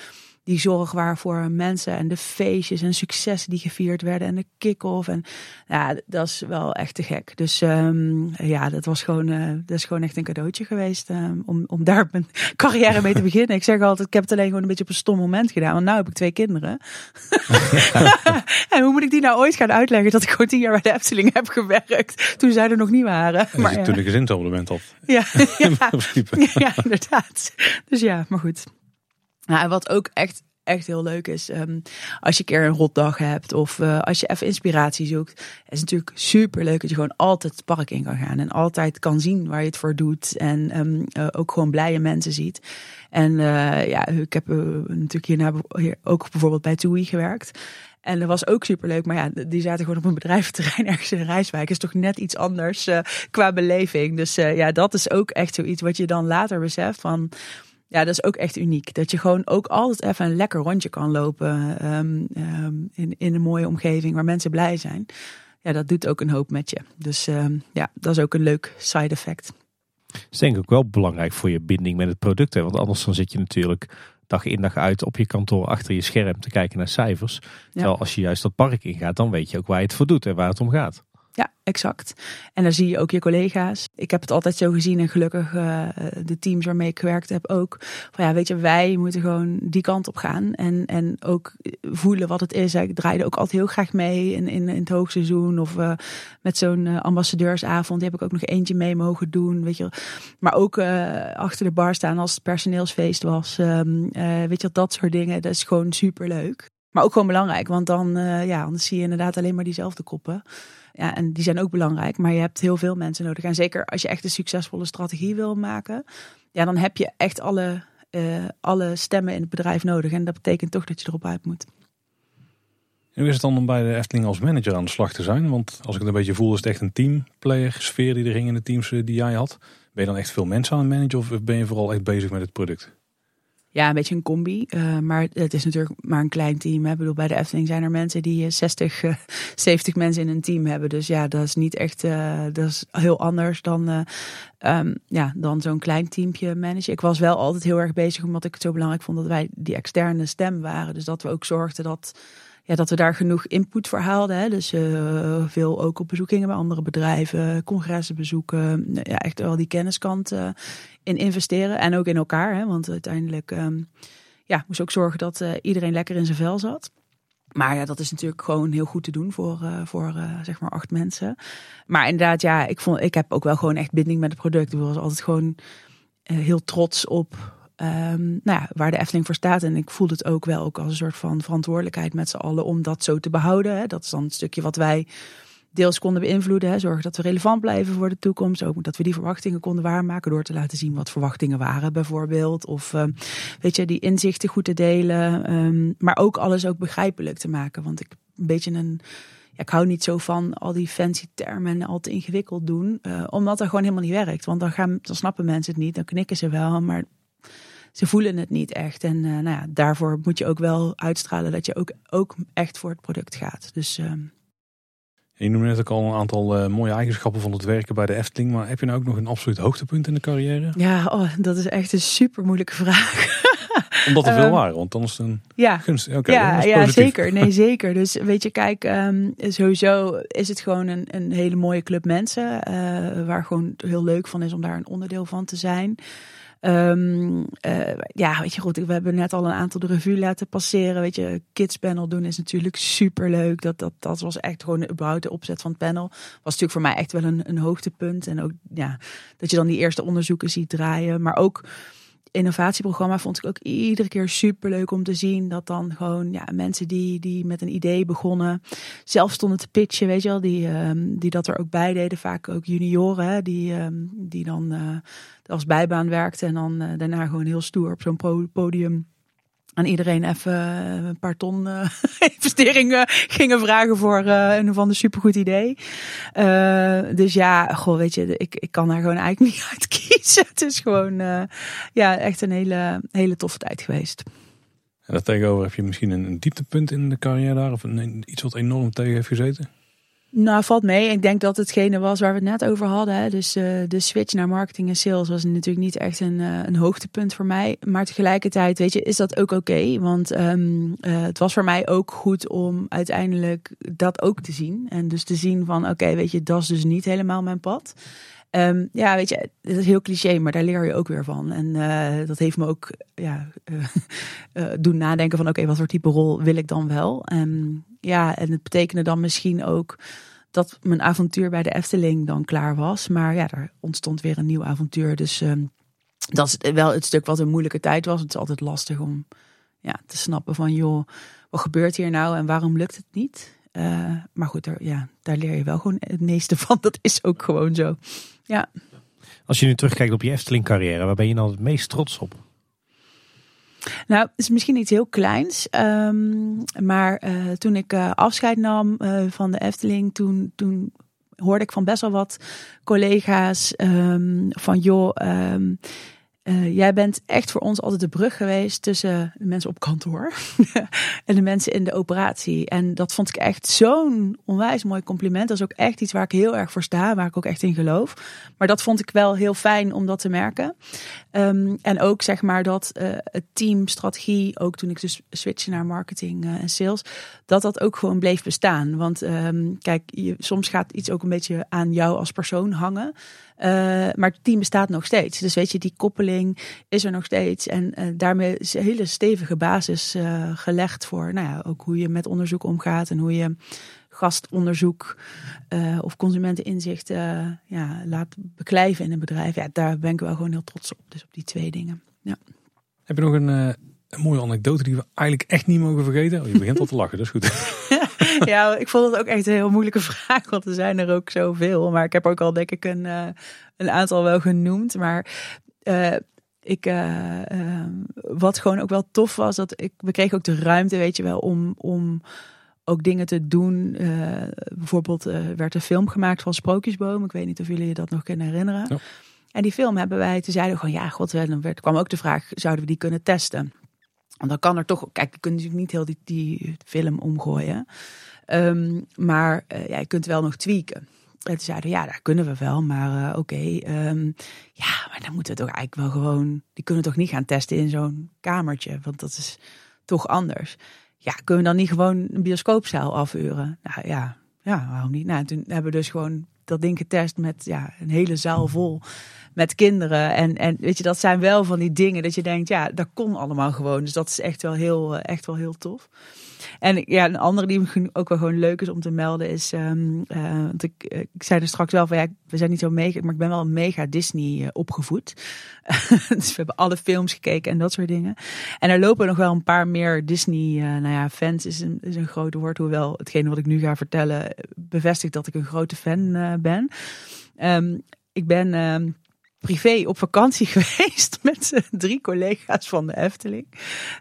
die zorg waarvoor mensen en de feestjes en successen die gevierd werden en de kick-off. En ja, dat is wel echt te gek. Dus um, ja, dat was gewoon, uh, dat is gewoon echt een cadeautje geweest um, om, om daar mijn carrière mee te beginnen. Ik zeg altijd, ik heb het alleen gewoon een beetje op een stom moment gedaan. Want nu heb ik twee kinderen. en hoe moet ik die nou ooit gaan uitleggen dat ik gewoon tien jaar bij de Efteling heb gewerkt toen zij er nog niet waren. Maar, ja. toen ik gezinsabonnement had. Ja, ja, ja, inderdaad. Dus ja, maar goed. Nou, en wat ook echt echt heel leuk is. ehm, als je een keer een rotdag hebt of eh, als je even inspiratie zoekt. Is natuurlijk super leuk dat je gewoon altijd het park in kan gaan. En altijd kan zien waar je het voor doet. En ehm, eh, ook gewoon blije mensen ziet. En eh, ja, ik heb natuurlijk hierna hier ook bijvoorbeeld bij TUI gewerkt. En dat was ook superleuk. Maar ja, die zaten gewoon op een bedrijventerrein ergens in Rijswijk. Is toch net iets anders qua beleving. Dus ja, dat is ook echt zoiets wat je dan later beseft van... Ja, dat is ook echt uniek. Dat je gewoon ook altijd even een lekker rondje kan lopen ehm, ehm, in, in een mooie omgeving waar mensen blij zijn. Ja, dat doet ook een hoop met je. Dus ehm, ja, dat is ook een leuk side effect. Dat is denk ik ook wel belangrijk voor je binding met het product. Hè? Want anders dan zit je natuurlijk dag in dag uit op je kantoor achter je scherm te kijken naar cijfers. Terwijl als je juist dat park ingaat, dan weet je ook waar je het voor doet en waar het om gaat. Ja, exact. En daar zie je ook je collega's. Ik heb het altijd zo gezien en gelukkig eh, de teams waarmee ik gewerkt heb ook. Van ja, weet je, wij moeten gewoon die kant op gaan. En, en ook voelen wat het is. Ik draaide ook altijd heel graag mee in, in, in het hoogseizoen. Of uh, met zo'n uh, ambassadeursavond. Die heb ik ook nog eentje mee mogen doen. Weet je. Maar ook achter de bar staan als het personeelsfeest was. Um, weet je, dat soort dingen. Dat is gewoon super leuk. Maar ook gewoon belangrijk. Want dan, ja, anders zie je inderdaad alleen maar diezelfde koppen. Ja, en die zijn ook belangrijk, maar je hebt heel veel mensen nodig. En zeker als je echt een succesvolle strategie wil maken, ja, dan heb je echt alle, uh, alle stemmen in het bedrijf nodig. En dat betekent toch dat je erop uit moet. En hoe is het dan om bij de Efteling als manager aan de slag te zijn? Want als ik het een beetje voel, is het echt een teamplayer sfeer die er ging in de teams die jij had. Ben je dan echt veel mensen aan het managen of ben je vooral echt bezig met het product? Ja, een beetje een combi. Uh, maar het is natuurlijk maar een klein team. Hè. Ik bedoel, bij de Efteling zijn er mensen die 60, uh, 70 mensen in een team hebben. Dus ja, dat is niet echt. Uh, dat is heel anders dan, um, ja, dan zo'n klein teampje managen. Ik was wel altijd heel erg bezig, omdat ik het zo belangrijk vond dat wij die externe stem waren. Dus dat we ook zorgden dat. Ja, dat we daar genoeg input voor haalden. Hè. Dus veel ook op bezoek gingen bij andere bedrijven, congressen bezoeken. Ja, echt wel die kenniskant in investeren en ook in elkaar. Hè, want uiteindelijk um, ja, moest ook zorgen dat iedereen lekker in zijn vel zat. Maar ja, dat is natuurlijk gewoon heel goed te doen voor, voor zeg maar acht mensen. Maar inderdaad, ja, ik, vond, ik heb ook wel gewoon echt binding met het product. Ik was altijd gewoon heel trots op um, nou ja, waar de Efteling voor staat. En ik voelde het ook wel ook als een soort van verantwoordelijkheid met z'n allen om dat zo te behouden. Hè. Dat is dan een stukje wat wij deels konden beïnvloeden. Hè, zorgen dat we relevant blijven voor de toekomst. Ook dat we die verwachtingen konden waarmaken door te laten zien wat verwachtingen waren bijvoorbeeld. Of uh, weet je, die inzichten goed te delen. Um, maar ook alles ook begrijpelijk te maken. Want ik een beetje een... Ja, ik hou niet zo van al die fancy termen en al te ingewikkeld doen. Uh, omdat dat gewoon helemaal niet werkt. Want dan, gaan, dan snappen mensen het niet. Dan knikken ze wel, maar ze voelen het niet echt. En uh, nou ja, daarvoor moet je ook wel uitstralen dat je ook, ook echt voor het product gaat. Dus... Uh, je noemde net ook al een aantal uh, mooie eigenschappen van het werken bij de Efteling. Maar heb je nou ook nog een absoluut hoogtepunt in de carrière? Ja, oh, dat is echt een super moeilijke vraag. Omdat er veel uh, waren, want dan is het een ja. gunst. Okay, ja, ja, zeker. Nee, zeker. Dus weet je, kijk, um, sowieso is het gewoon een, een hele mooie club mensen. Uh, waar gewoon heel leuk van is om daar een onderdeel van te zijn. Um, uh, ja, weet je goed, we hebben net al een aantal de revue laten passeren. Weet je, kids panel doen is natuurlijk super leuk. Dat, dat, dat was echt gewoon überhaupt de opzet van het panel. Was natuurlijk voor mij echt wel een, een hoogtepunt. En ook ja, dat je dan die eerste onderzoeken ziet draaien. Maar ook innovatieprogramma vond ik ook iedere keer super leuk om te zien. Dat dan gewoon ja, mensen die, die met een idee begonnen, zelf stonden te pitchen, weet je wel, die, um, die dat er ook bij deden. Vaak ook junioren, hè, die, um, die dan uh, als bijbaan werkten en dan uh, daarna gewoon heel stoer op zo'n podium aan iedereen even een paar ton uh, investeringen gingen vragen voor uh, een of ander supergoed idee. Dus ja, goh, weet je, ik, ik kan daar gewoon eigenlijk niet uit kiezen. Het is gewoon ja, echt een hele, hele toffe tijd geweest. En dat tegenover heb je misschien een, een dieptepunt in de carrière daar? Of iets wat enorm tegen heeft gezeten? Nou, valt mee. Ik denk dat hetgene was waar we het net over hadden. Hè. Dus uh, de switch naar marketing en sales was natuurlijk niet echt een, uh, een hoogtepunt voor mij. Maar tegelijkertijd, weet je, is dat ook oké. Want um, uh, het was voor mij ook goed om uiteindelijk dat ook te zien. En dus te zien van, oké, weet je, dat is dus niet helemaal mijn pad. Um, ja, weet je, dat is heel cliché, maar daar leer je ook weer van. En uh, dat heeft me ook ja, uh, uh, doen nadenken van, oké, wat voor type rol wil ik dan wel? Um, ja, en het betekende dan misschien ook dat mijn avontuur bij de Efteling dan klaar was. Maar ja, er ontstond weer een nieuw avontuur. Dus um, dat is wel het stuk wat een moeilijke tijd was. Het is altijd lastig om ja, te snappen van joh, wat gebeurt hier nou en waarom lukt het niet? Maar goed, daar, ja, daar leer je wel gewoon het meeste van. Dat is ook gewoon zo. Ja. Als je nu terugkijkt op je Efteling carrière, waar ben je dan het meest trots op? Nou, het is misschien iets heel kleins. Um, maar uh, toen ik uh, afscheid nam uh, van de Efteling, toen, toen hoorde ik van best wel wat collega's um, van joh. Um, uh, jij bent echt voor ons altijd de brug geweest tussen de mensen op kantoor en de mensen in de operatie. En dat vond ik echt zo'n onwijs mooi compliment. Dat is ook echt iets waar ik heel erg voor sta, waar ik ook echt in geloof. Maar dat vond ik wel heel fijn om dat te merken. Um, en ook zeg maar dat uh, het team strategie, ook toen ik dus switchte naar marketing uh, en sales, dat dat ook gewoon bleef bestaan. Want um, kijk, soms gaat iets ook een beetje aan jou als persoon hangen. Uh, maar het team bestaat nog steeds. Dus weet je, die koppeling is er nog steeds. En uh, daarmee is een hele stevige basis uh, gelegd voor nou ja, ook hoe je met onderzoek omgaat en hoe je gastonderzoek of consumenteninzicht ja, laat beklijven in een bedrijf. Ja, daar ben ik wel gewoon heel trots op. Dus op die twee dingen. Ja. Heb je nog een, een mooie anekdote die we eigenlijk echt niet mogen vergeten? Oh, je begint al te lachen, dat is goed. ja, ik vond het ook echt een heel moeilijke vraag, want er zijn er ook zoveel. Maar ik heb ook al denk ik een, uh, een aantal wel genoemd. Maar uh, ik, uh, wat gewoon ook wel tof was, dat ik, we kregen ook de ruimte, weet je wel, om, om ook dingen te doen. bijvoorbeeld werd een film gemaakt van Sprookjesboom. Ik weet niet of jullie je dat nog kunnen herinneren. Ja. En die film hebben wij, toen zeiden we gewoon, ja, god, dan werd, kwam ook de vraag, zouden we die kunnen testen? Want dan kan er toch, kijk, je kunt natuurlijk niet heel die, die film omgooien. Um, maar uh, ja, je kunt wel nog tweaken. En toen zeiden ja, daar kunnen we wel, maar uh, oké. Um, ja, maar dan moeten we toch eigenlijk wel gewoon, die kunnen we toch niet gaan testen in zo'n kamertje, want dat is toch anders. Ja, kunnen we dan niet gewoon een bioscoopzaal afhuren? Nou ja, ja, waarom niet? Nou, toen hebben we dus gewoon dat ding getest met ja, een hele zaal vol met kinderen. En, en weet je, dat zijn wel van die dingen dat je denkt, ja, dat kon allemaal gewoon. Dus dat is echt wel heel, echt wel heel tof. En ja, een andere die ook wel gewoon leuk is om te melden is, um, uh, want ik, ik zei er straks wel van ja, we zijn niet zo mega, maar ik ben wel mega Disney uh, opgevoed. dus we hebben alle films gekeken en dat soort dingen. En er lopen nog wel een paar meer Disney, nou ja, fans is een, is een groot woord, hoewel hetgene wat ik nu ga vertellen bevestigt dat ik een grote fan ben. Um, ik ben um, privé op vakantie geweest met uh, drie collega's van de Efteling.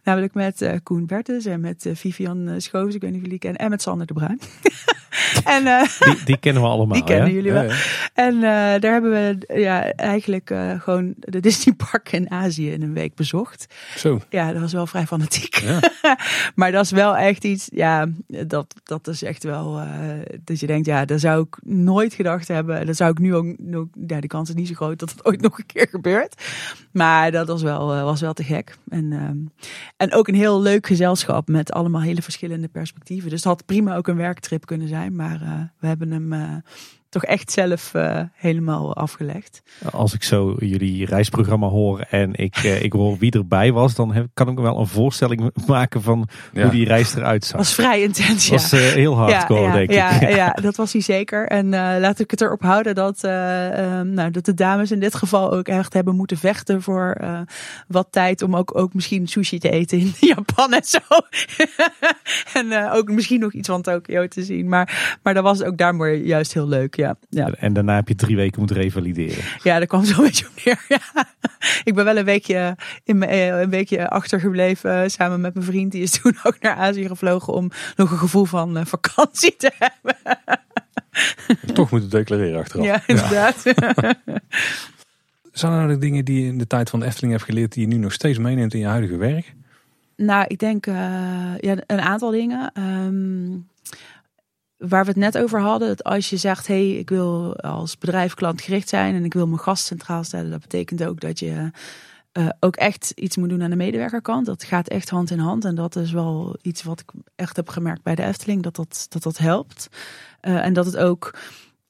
Namelijk met uh, Koen Bertes en met uh, Vivian Schoos, ik weet niet of jullie kennen, en met Sander de Bruin. en, die, die, kennen we allemaal. Die kennen ja? jullie wel. Ja, ja. En daar hebben we ja, eigenlijk gewoon de Disney Park in Azië in een week bezocht. Zo. Ja, dat was wel vrij fanatiek. maar dat is wel echt iets, ja, dat, dat is echt wel, dat je denkt, ja, dat zou ik nooit gedacht hebben. Dat zou ik nu ook, ook ja, de kans is niet zo groot dat het ooit nog een keer gebeurt. Maar dat was wel, was wel te gek. En, um, en ook een heel leuk gezelschap met allemaal hele verschillende perspectieven. Dus het had prima ook een werktrip kunnen zijn. Maar uh, we hebben hem uh, toch echt zelf uh, helemaal afgelegd. Als ik zo jullie reisprogramma hoor en ik, uh, ik hoor wie erbij was, dan heb, kan ik me wel een voorstelling maken van ja. hoe die reis eruit zag. was vrij intens, ja. was uh, heel hardcore, ja, ja, denk ja, ik. Ja, dat was hij zeker. En laat ik het erop houden dat, nou, dat de dames in dit geval ook echt hebben moeten vechten voor wat tijd om ook, ook misschien sushi te eten in Japan en zo. en ook misschien nog iets van Tokio te zien. Maar, maar dat was ook daar maar juist heel leuk, ja. Ja. En daarna heb je drie weken moeten revalideren. Ja, dat kwam zo een beetje op neer. Ja. Ik ben wel een weekje, in mijn, een weekje achtergebleven samen met mijn vriend. Die is toen ook naar Azië gevlogen om nog een gevoel van uh, vakantie te hebben. Toch moeten declareren achteraf. Ja, inderdaad. Ja. Zijn er nou de dingen die je in de tijd van de Efteling hebt geleerd die je nu nog steeds meeneemt in je huidige werk? Nou, ik denk uh, ja, een aantal dingen. Um, waar we het net over hadden, dat als je zegt, hé, hey, ik wil als bedrijf klantgericht zijn en ik wil mijn gast centraal stellen, dat betekent ook dat je uh, ook echt iets moet doen aan de medewerkerkant. Dat gaat echt hand in hand en dat is wel iets wat ik echt heb gemerkt bij de Efteling, dat dat, dat, dat helpt. Uh, en dat het ook,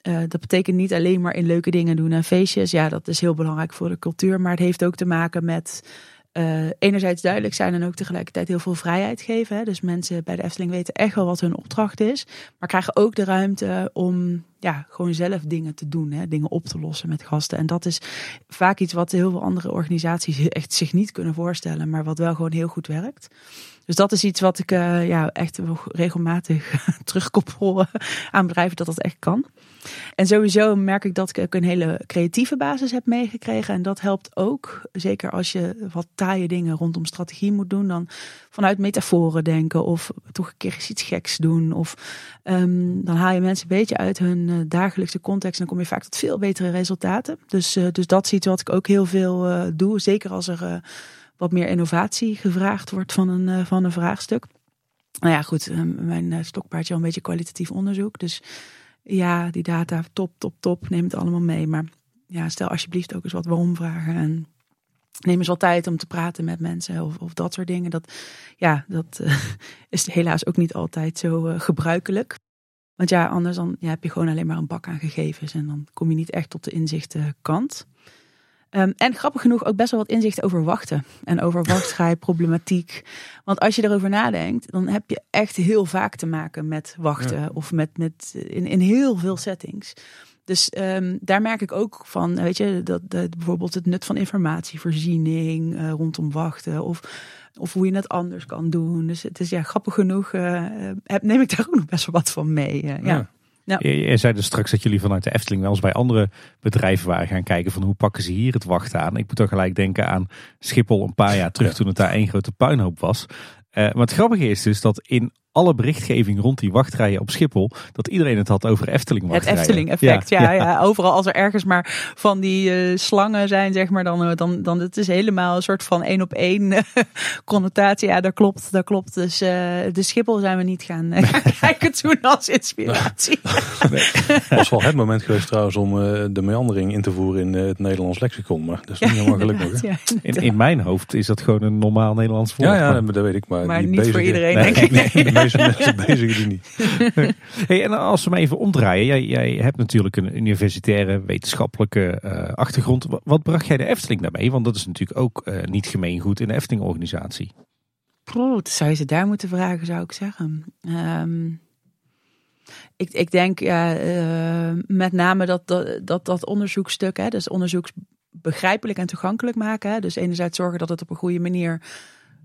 uh, dat betekent niet alleen maar in leuke dingen doen en feestjes. Ja, dat is heel belangrijk voor de cultuur, maar het heeft ook te maken met uh, enerzijds duidelijk zijn en ook tegelijkertijd heel veel vrijheid geven. Hè. Dus mensen bij de Efteling weten echt wel wat hun opdracht is. Maar krijgen ook de ruimte om ja, gewoon zelf dingen te doen. Hè. Dingen op te lossen met gasten. En dat is vaak iets wat heel veel andere organisaties echt zich niet kunnen voorstellen. Maar wat wel gewoon heel goed werkt. Dus dat is iets wat ik uh, ja, echt regelmatig terugkoppel aan bedrijven dat dat echt kan. En sowieso merk ik dat ik een hele creatieve basis heb meegekregen. En dat helpt ook, zeker als je wat taaie dingen rondom strategie moet doen, dan vanuit metaforen denken of toch een keer iets geks doen. Of um, dan haal je mensen een beetje uit hun uh, dagelijkse context en dan kom je vaak tot veel betere resultaten. Dus, uh, dus dat is iets wat ik ook heel veel uh, doe, zeker als er wat meer innovatie gevraagd wordt van een, van een vraagstuk. Nou ja, goed, mijn stokpaardje al een beetje kwalitatief onderzoek. Dus ja, die data, top, top, top, neem het allemaal mee. Maar ja, stel alsjeblieft ook eens wat waarom vragen. En neem eens wat tijd om te praten met mensen of, of dat soort dingen. Dat, ja, dat uh, is helaas ook niet altijd zo uh, gebruikelijk. Want ja, anders dan ja, heb je gewoon alleen maar een bak aan gegevens. En dan kom je niet echt tot de inzichtenkant. Um, en grappig genoeg ook best wel wat inzicht over wachten. En over wachtschij, problematiek. Want als je erover nadenkt, dan heb je echt heel vaak te maken met wachten. Of met, met in, in heel veel settings. Dus um, daar merk ik ook van, weet je, dat, dat bijvoorbeeld het nut van informatievoorziening uh, rondom wachten. Of, of hoe je het anders kan doen. Dus het is ja, grappig genoeg, uh, neem ik daar ook nog best wel wat van mee. Uh, ja. ja. Ja. Je, zei dus straks dat jullie vanuit de Efteling wel eens bij andere bedrijven waren gaan kijken van hoe pakken ze hier het wachten aan. Ik moet toch gelijk denken aan Schiphol een paar jaar terug toen het daar één grote puinhoop was. Uh, maar het grappige is dus dat in alle berichtgeving rond die wachtrijen op Schiphol, dat iedereen het had over Efteling wachtrijen. Het Efteling effect, ja, ja, ja. Overal als er ergens maar van die uh, slangen zijn, zeg maar, dan, eh, dan, dan het is helemaal een soort van één op één uh, connotatie. Ja, dat klopt, dat klopt. Dus uh, de Schiphol zijn we niet gaan kijken toen als inspiratie. nee. Dat was wel het moment geweest trouwens om de meandering in te voeren in het Nederlands lexicon. Maar dat is niet helemaal gelukkig. Ja, in, in mijn hoofd is dat gewoon een normaal Nederlands woord. Ja, ja, dat weet ik. Maar, maar niet voor iedereen, denk ik. Nee, meeste mensen die niet. hey, en als we hem even omdraaien. Jij, jij hebt natuurlijk een universitaire wetenschappelijke uh, achtergrond. Wat bracht jij de Efteling daarmee? Want dat is natuurlijk ook uh, niet gemeengoed in de Efteling-organisatie. dat zou je ze daar moeten vragen, zou ik zeggen. Um, ik, ik denk ja, uh, met name dat dat, dat, dat onderzoekstuk, hè, dus onderzoeks begrijpelijk en toegankelijk maken. Hè, dus enerzijds zorgen dat het op een goede manier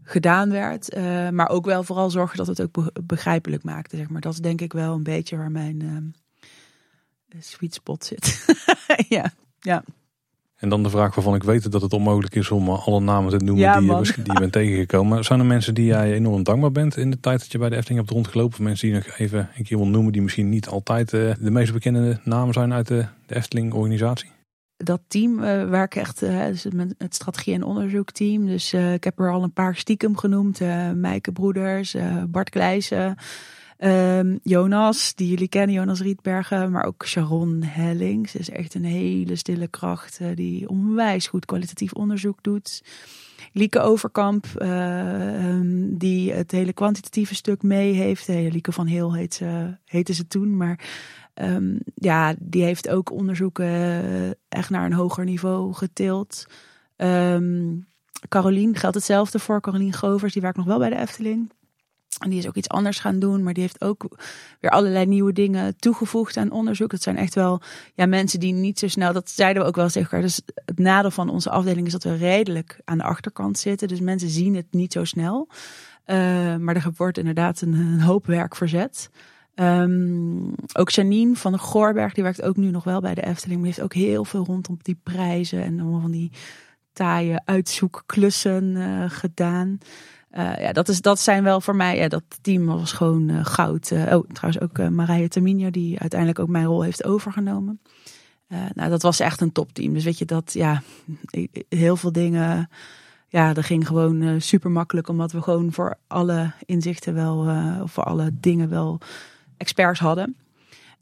gedaan werd. Uh, maar ook wel vooral zorgen dat het ook begrijpelijk maakte. Zeg maar. Dat is denk ik wel een beetje waar mijn uh, sweet spot zit. ja, ja. En dan de vraag waarvan ik weet dat het onmogelijk is om alle namen te noemen die, je, die je bent tegengekomen. Zijn er mensen die jij enorm dankbaar bent in de tijd dat je bij de Efteling hebt rondgelopen? Of mensen die nog even een keer wil noemen die misschien niet altijd uh, de meest bekende namen zijn uit de, de Efteling organisatie? Dat team uh, waar echt, uh, het strategie- en onderzoekteam. Dus uh, ik heb er al een paar stiekem genoemd. Meike Broeders, Bart Kleijsen, ehm, Jonas, die jullie kennen, Jonas Rietbergen. Maar ook Sharon Hellings. is echt een hele stille kracht die onwijs goed kwalitatief onderzoek doet. Lieke Overkamp, um, die het hele kwantitatieve stuk mee heeft. Hey, Lieke van Heel heet ze, heette ze toen, maar Um, ja, die heeft ook onderzoeken eh, echt naar een hoger niveau getild. Um, Carolien geldt hetzelfde voor. Carolien Govers, die werkt nog wel bij de Efteling. En die is ook iets anders gaan doen, maar die heeft ook weer allerlei nieuwe dingen toegevoegd aan onderzoek. Dat zijn echt wel ja, mensen die niet zo snel, dat zeiden we ook wel zeker. Dus het nadeel van onze afdeling is dat we redelijk aan de achterkant zitten. Dus mensen zien het niet zo snel. Uh, maar er wordt inderdaad een, een hoop werk verzet. Um, ook Janine van de Goorberg, die werkt ook nu nog wel bij de Efteling. Maar heeft ook heel veel rondom die prijzen en allemaal van die taaie uitzoekklussen uh, gedaan. Uh, ja, dat, is, dat zijn wel voor mij, ja, dat team was gewoon uh, goud. oh, trouwens ook Marije Terminio, die uiteindelijk ook mijn rol heeft overgenomen. nou, dat was echt een topteam. Dus weet je, dat, ja, heel veel dingen ja, dat ging gewoon super makkelijk, omdat we gewoon voor alle inzichten wel, uh, voor alle dingen wel experts hadden.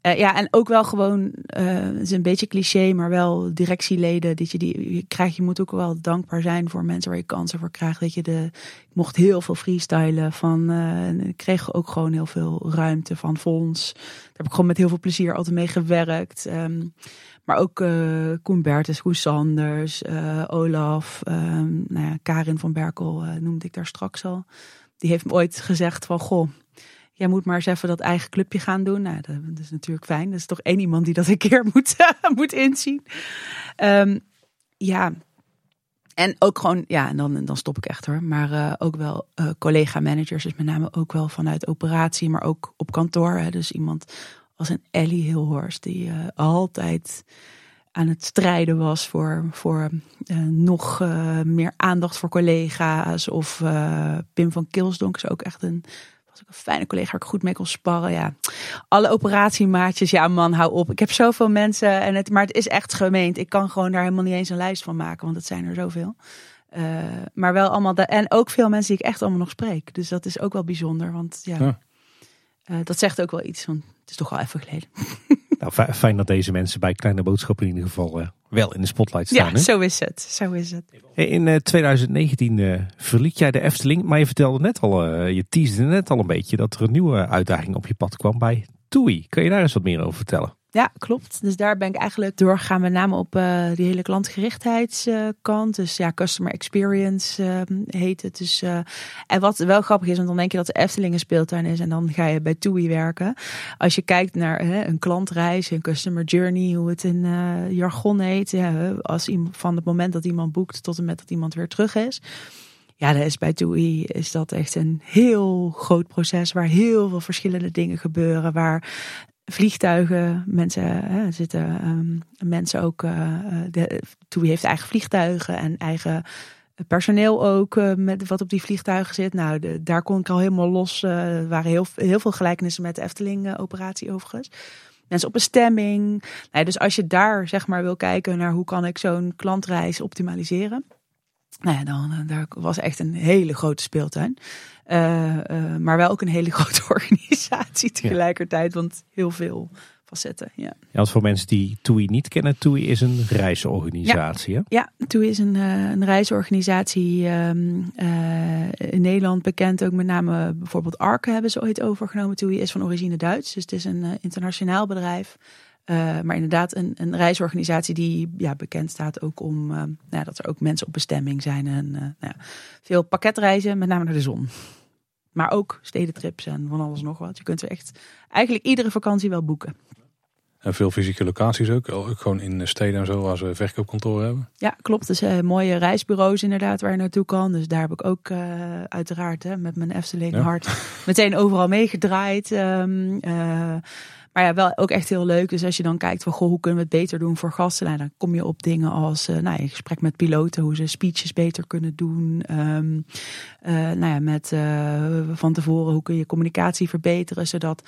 Uh, ja, en ook wel gewoon, uh, het is een beetje cliché, maar wel directieleden. Dat je die je krijgt, je moet ook wel dankbaar zijn voor mensen waar je kansen voor krijgt. Dat je de, ik mocht heel veel freestylen van, uh, ik kreeg ook gewoon heel veel ruimte van fonds. Daar heb ik gewoon met heel veel plezier altijd mee gewerkt. Um, Maar ook Koen Bertes, Koen Sanders, Olaf, ehm, nou ja, Karin van Berkel noemde ik daar straks al. Die heeft me ooit gezegd van, goh, jij moet maar eens even dat eigen clubje gaan doen. Nou, dat, is natuurlijk fijn. Dat is toch één iemand die dat een keer moet, moet inzien. Um, ja, en ook gewoon, ja, en dan, dan stop ik echt hoor. Maar uh, ook wel uh, collega-managers, dus met name ook wel vanuit operatie, maar ook op kantoor. Hè. Dus iemand als een Ellie Hilhorst, die altijd aan het strijden was voor, voor nog meer aandacht voor collega's. Of Pim van Kilsdonk is ook echt een was ook een fijne collega waar ik goed mee kon sparren. Ja. Alle operatiemaatjes, ja man, hou op. Ik heb zoveel mensen, en het, maar het is echt gemeend. Ik kan gewoon daar helemaal niet eens een lijst van maken, want het zijn er zoveel. Uh, maar wel allemaal, de, en ook veel mensen die ik echt allemaal nog spreek. Dus dat is ook wel bijzonder, want ja, ja. Uh, dat zegt ook wel iets, want het is toch al even geleden. Nou, fijn dat deze mensen bij Kleine Boodschappen in ieder geval uh, wel in de spotlight staan. Ja, zo is het. Zo is het. In uh, 2019 uh, verliet jij de Efteling, maar je vertelde net al, eh, je teasde net al een beetje dat er een nieuwe uitdaging op je pad kwam bij TUI. Kun je daar eens wat meer over vertellen? Ja, klopt. Dus daar ben ik eigenlijk doorgegaan, met name op uh, die hele klantgerichtheidskant. dus ja, customer experience uh, heet het. Dus, uh, en wat wel grappig is, want dan denk je dat de Efteling een speeltuin is en dan ga je bij TUI werken. Als je kijkt naar een klantreis, een customer journey, hoe het in jargon heet. Ja, als van het moment dat iemand boekt tot en met dat iemand weer terug is. Ja, dat is bij TUI is dat echt een heel groot proces waar heel veel verschillende dingen gebeuren. Waar vliegtuigen. Mensen hè, zitten um, mensen ook. Uh, heeft eigen vliegtuigen en eigen personeel ook uh, met wat op die vliegtuigen zit. Nou, daar kon ik al helemaal los. Er waren heel, heel veel gelijkenissen met de Efteling-operatie overigens. Mensen op bestemming. Nou, dus als je daar zeg maar wil kijken naar hoe kan ik zo'n klantreis optimaliseren. Nou ja, dan daar was echt een hele grote speeltuin. Uh, uh, maar wel ook een hele grote organisatie tegelijkertijd, want heel veel facetten. Ja. ja, want voor mensen die TUI niet kennen, TUI is een reisorganisatie. Ja, ja TUI is een, uh, een reisorganisatie um, in Nederland bekend. Ook met name bijvoorbeeld Arke hebben ze ooit overgenomen. TUI is van origine Duits, dus het is een internationaal bedrijf. Uh, maar inderdaad, een, een, reisorganisatie die ja, bekend staat ook om uh, nou, dat er ook mensen op bestemming zijn. En uh, nou ja, veel pakketreizen, met name naar de zon. Maar ook stedentrips en van alles nog wat. Je kunt er echt eigenlijk iedere vakantie wel boeken. En veel fysieke locaties ook, ook gewoon in steden en zo, waar ze verkoopkantoren hebben. Ja, klopt. Dus mooie reisbureaus inderdaad waar je naartoe kan. Dus daar heb ik ook uiteraard hè, met mijn Efteling ja. hart meteen overal meegedraaid. Um, maar ja, wel ook echt heel leuk. Dus als je dan kijkt van, goh, hoe kunnen we het beter doen voor gasten? Nou, dan kom je op dingen als uh, nou, in gesprek met piloten, hoe ze speeches beter kunnen doen. Um, uh, nou ja, met uh, van tevoren, hoe kun je communicatie verbeteren, zodat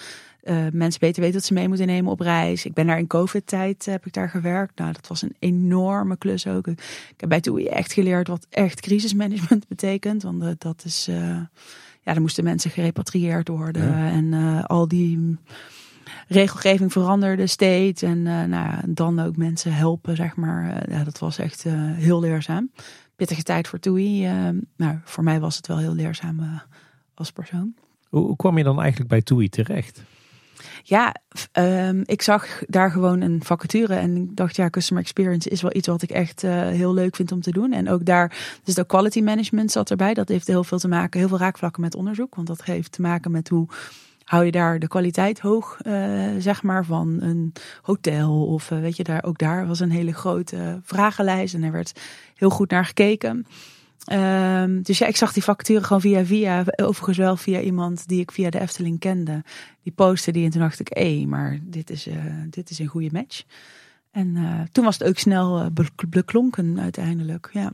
mensen beter weten wat ze mee moeten nemen op reis. Ik ben daar in COVID-tijd, heb ik daar gewerkt. Nou, dat was een enorme klus ook. Ik heb bij TUI echt geleerd wat echt crisismanagement betekent. Want dat is, ja, dan moesten mensen gerepatrieerd worden. Ja. En al die regelgeving veranderde steeds. En uh, nou, dan ook mensen helpen, zeg maar. Uh, ja, dat was echt uh, heel leerzaam. Pittige tijd voor TUI. nou, voor mij was het wel heel leerzaam als persoon. Hoe, hoe, kwam je dan eigenlijk bij TUI terecht? Ja, um, ik zag daar gewoon een vacature en ik dacht, ja, customer experience is wel iets wat ik echt heel leuk vind om te doen. En ook daar, dus de quality management zat erbij. Dat heeft heel veel te maken, heel veel raakvlakken met onderzoek. Want dat heeft te maken met hoe hou je daar de kwaliteit hoog, uh, zeg maar, van een hotel. Of uh, weet je, daar, ook daar was een hele grote vragenlijst en er werd heel goed naar gekeken. Um, dus ja, ik zag die facturen gewoon via via, overigens wel via iemand die ik via de Efteling kende. Die postte die en toen dacht ik, hé, maar dit is, uh, dit is een goede match. En toen was het ook snel beklonken uiteindelijk, ja.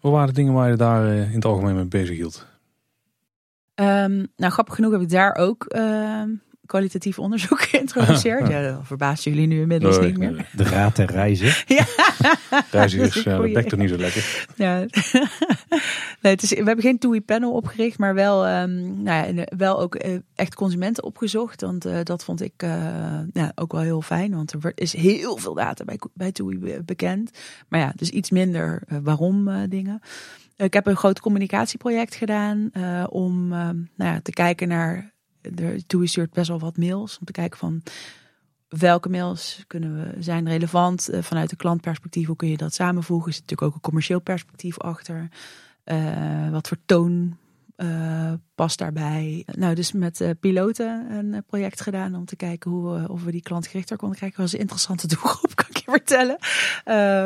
Wat waren de dingen waar je daar in het algemeen mee bezig hield? Um, nou, grappig genoeg heb ik daar ook uh, kwalitatief onderzoek geïntroduceerd. ja, dat verbaast jullie nu inmiddels nee, niet meer. De raad en reizen. ja. Reizigers, ja, dat bekt toch niet zo lekker. Ja. nee, het is, we hebben geen TUI panel opgericht, maar wel, um, nou ja, wel ook uh, echt consumenten opgezocht. Want uh, dat vond ik uh, ja, ook wel heel fijn, want er is heel veel data bij, bij TUI bekend. Maar ja, dus iets minder waarom dingen. Ik heb een groot communicatieproject gedaan uh, om uh, nou ja, te kijken naar. De TUI stuurt best wel wat mails. Om te kijken van welke mails kunnen we, zijn relevant uh, vanuit de klantperspectief? Hoe kun je dat samenvoegen? Er zit natuurlijk ook een commercieel perspectief achter. Wat voor toon past daarbij? Nou, dus met piloten een project gedaan om te kijken hoe of we die klantgerichter konden krijgen. Dat was een interessante doelgroep, kan ik je vertellen.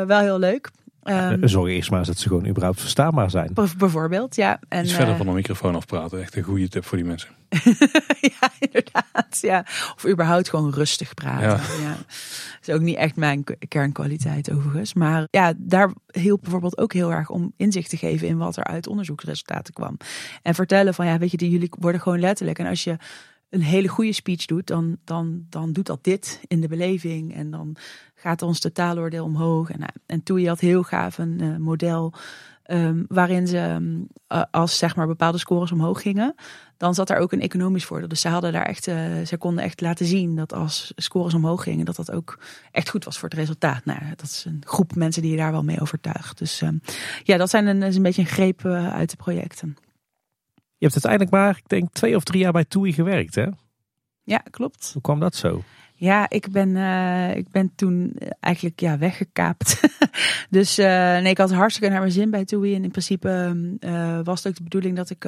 wel heel leuk. Um, Zorg eerst maar eens dat ze gewoon überhaupt verstaanbaar zijn. Bijvoorbeeld, ja. En, dus verder van een microfoon afpraten. Echt een goede tip voor die mensen. ja, inderdaad. Ja. Of überhaupt gewoon rustig praten. Ja. ja. Dat is ook niet echt mijn kernkwaliteit overigens. Maar ja, daar hielp bijvoorbeeld ook heel erg om inzicht te geven in wat er uit onderzoeksresultaten kwam. En vertellen van ja, weet je, die jullie worden gewoon letterlijk. En als je een hele goede speech doet, dan, dan, dan doet dat dit in de beleving. En dan gaat ons totaaloordeel omhoog. En, en je had heel gaaf een uh, model um, waarin ze, um, als zeg maar bepaalde scores omhoog gingen, dan zat daar ook een economisch voordeel. Dus ze hadden daar echt, ze konden echt laten zien dat als scores omhoog gingen, dat dat ook echt goed was voor het resultaat. Nou, dat is een groep mensen die je daar wel mee overtuigt. Dus um, ja, dat zijn een, is een beetje een greep uit de projecten. Je hebt uiteindelijk maar, ik denk, twee of drie jaar bij TUI gewerkt, hè? Ja, klopt. Hoe kwam dat zo? Ja, ik ben, uh, ik ben toen eigenlijk ja, weggekaapt. dus uh, nee, ik had hartstikke naar mijn zin bij TUI. En in principe uh, was het ook de bedoeling dat ik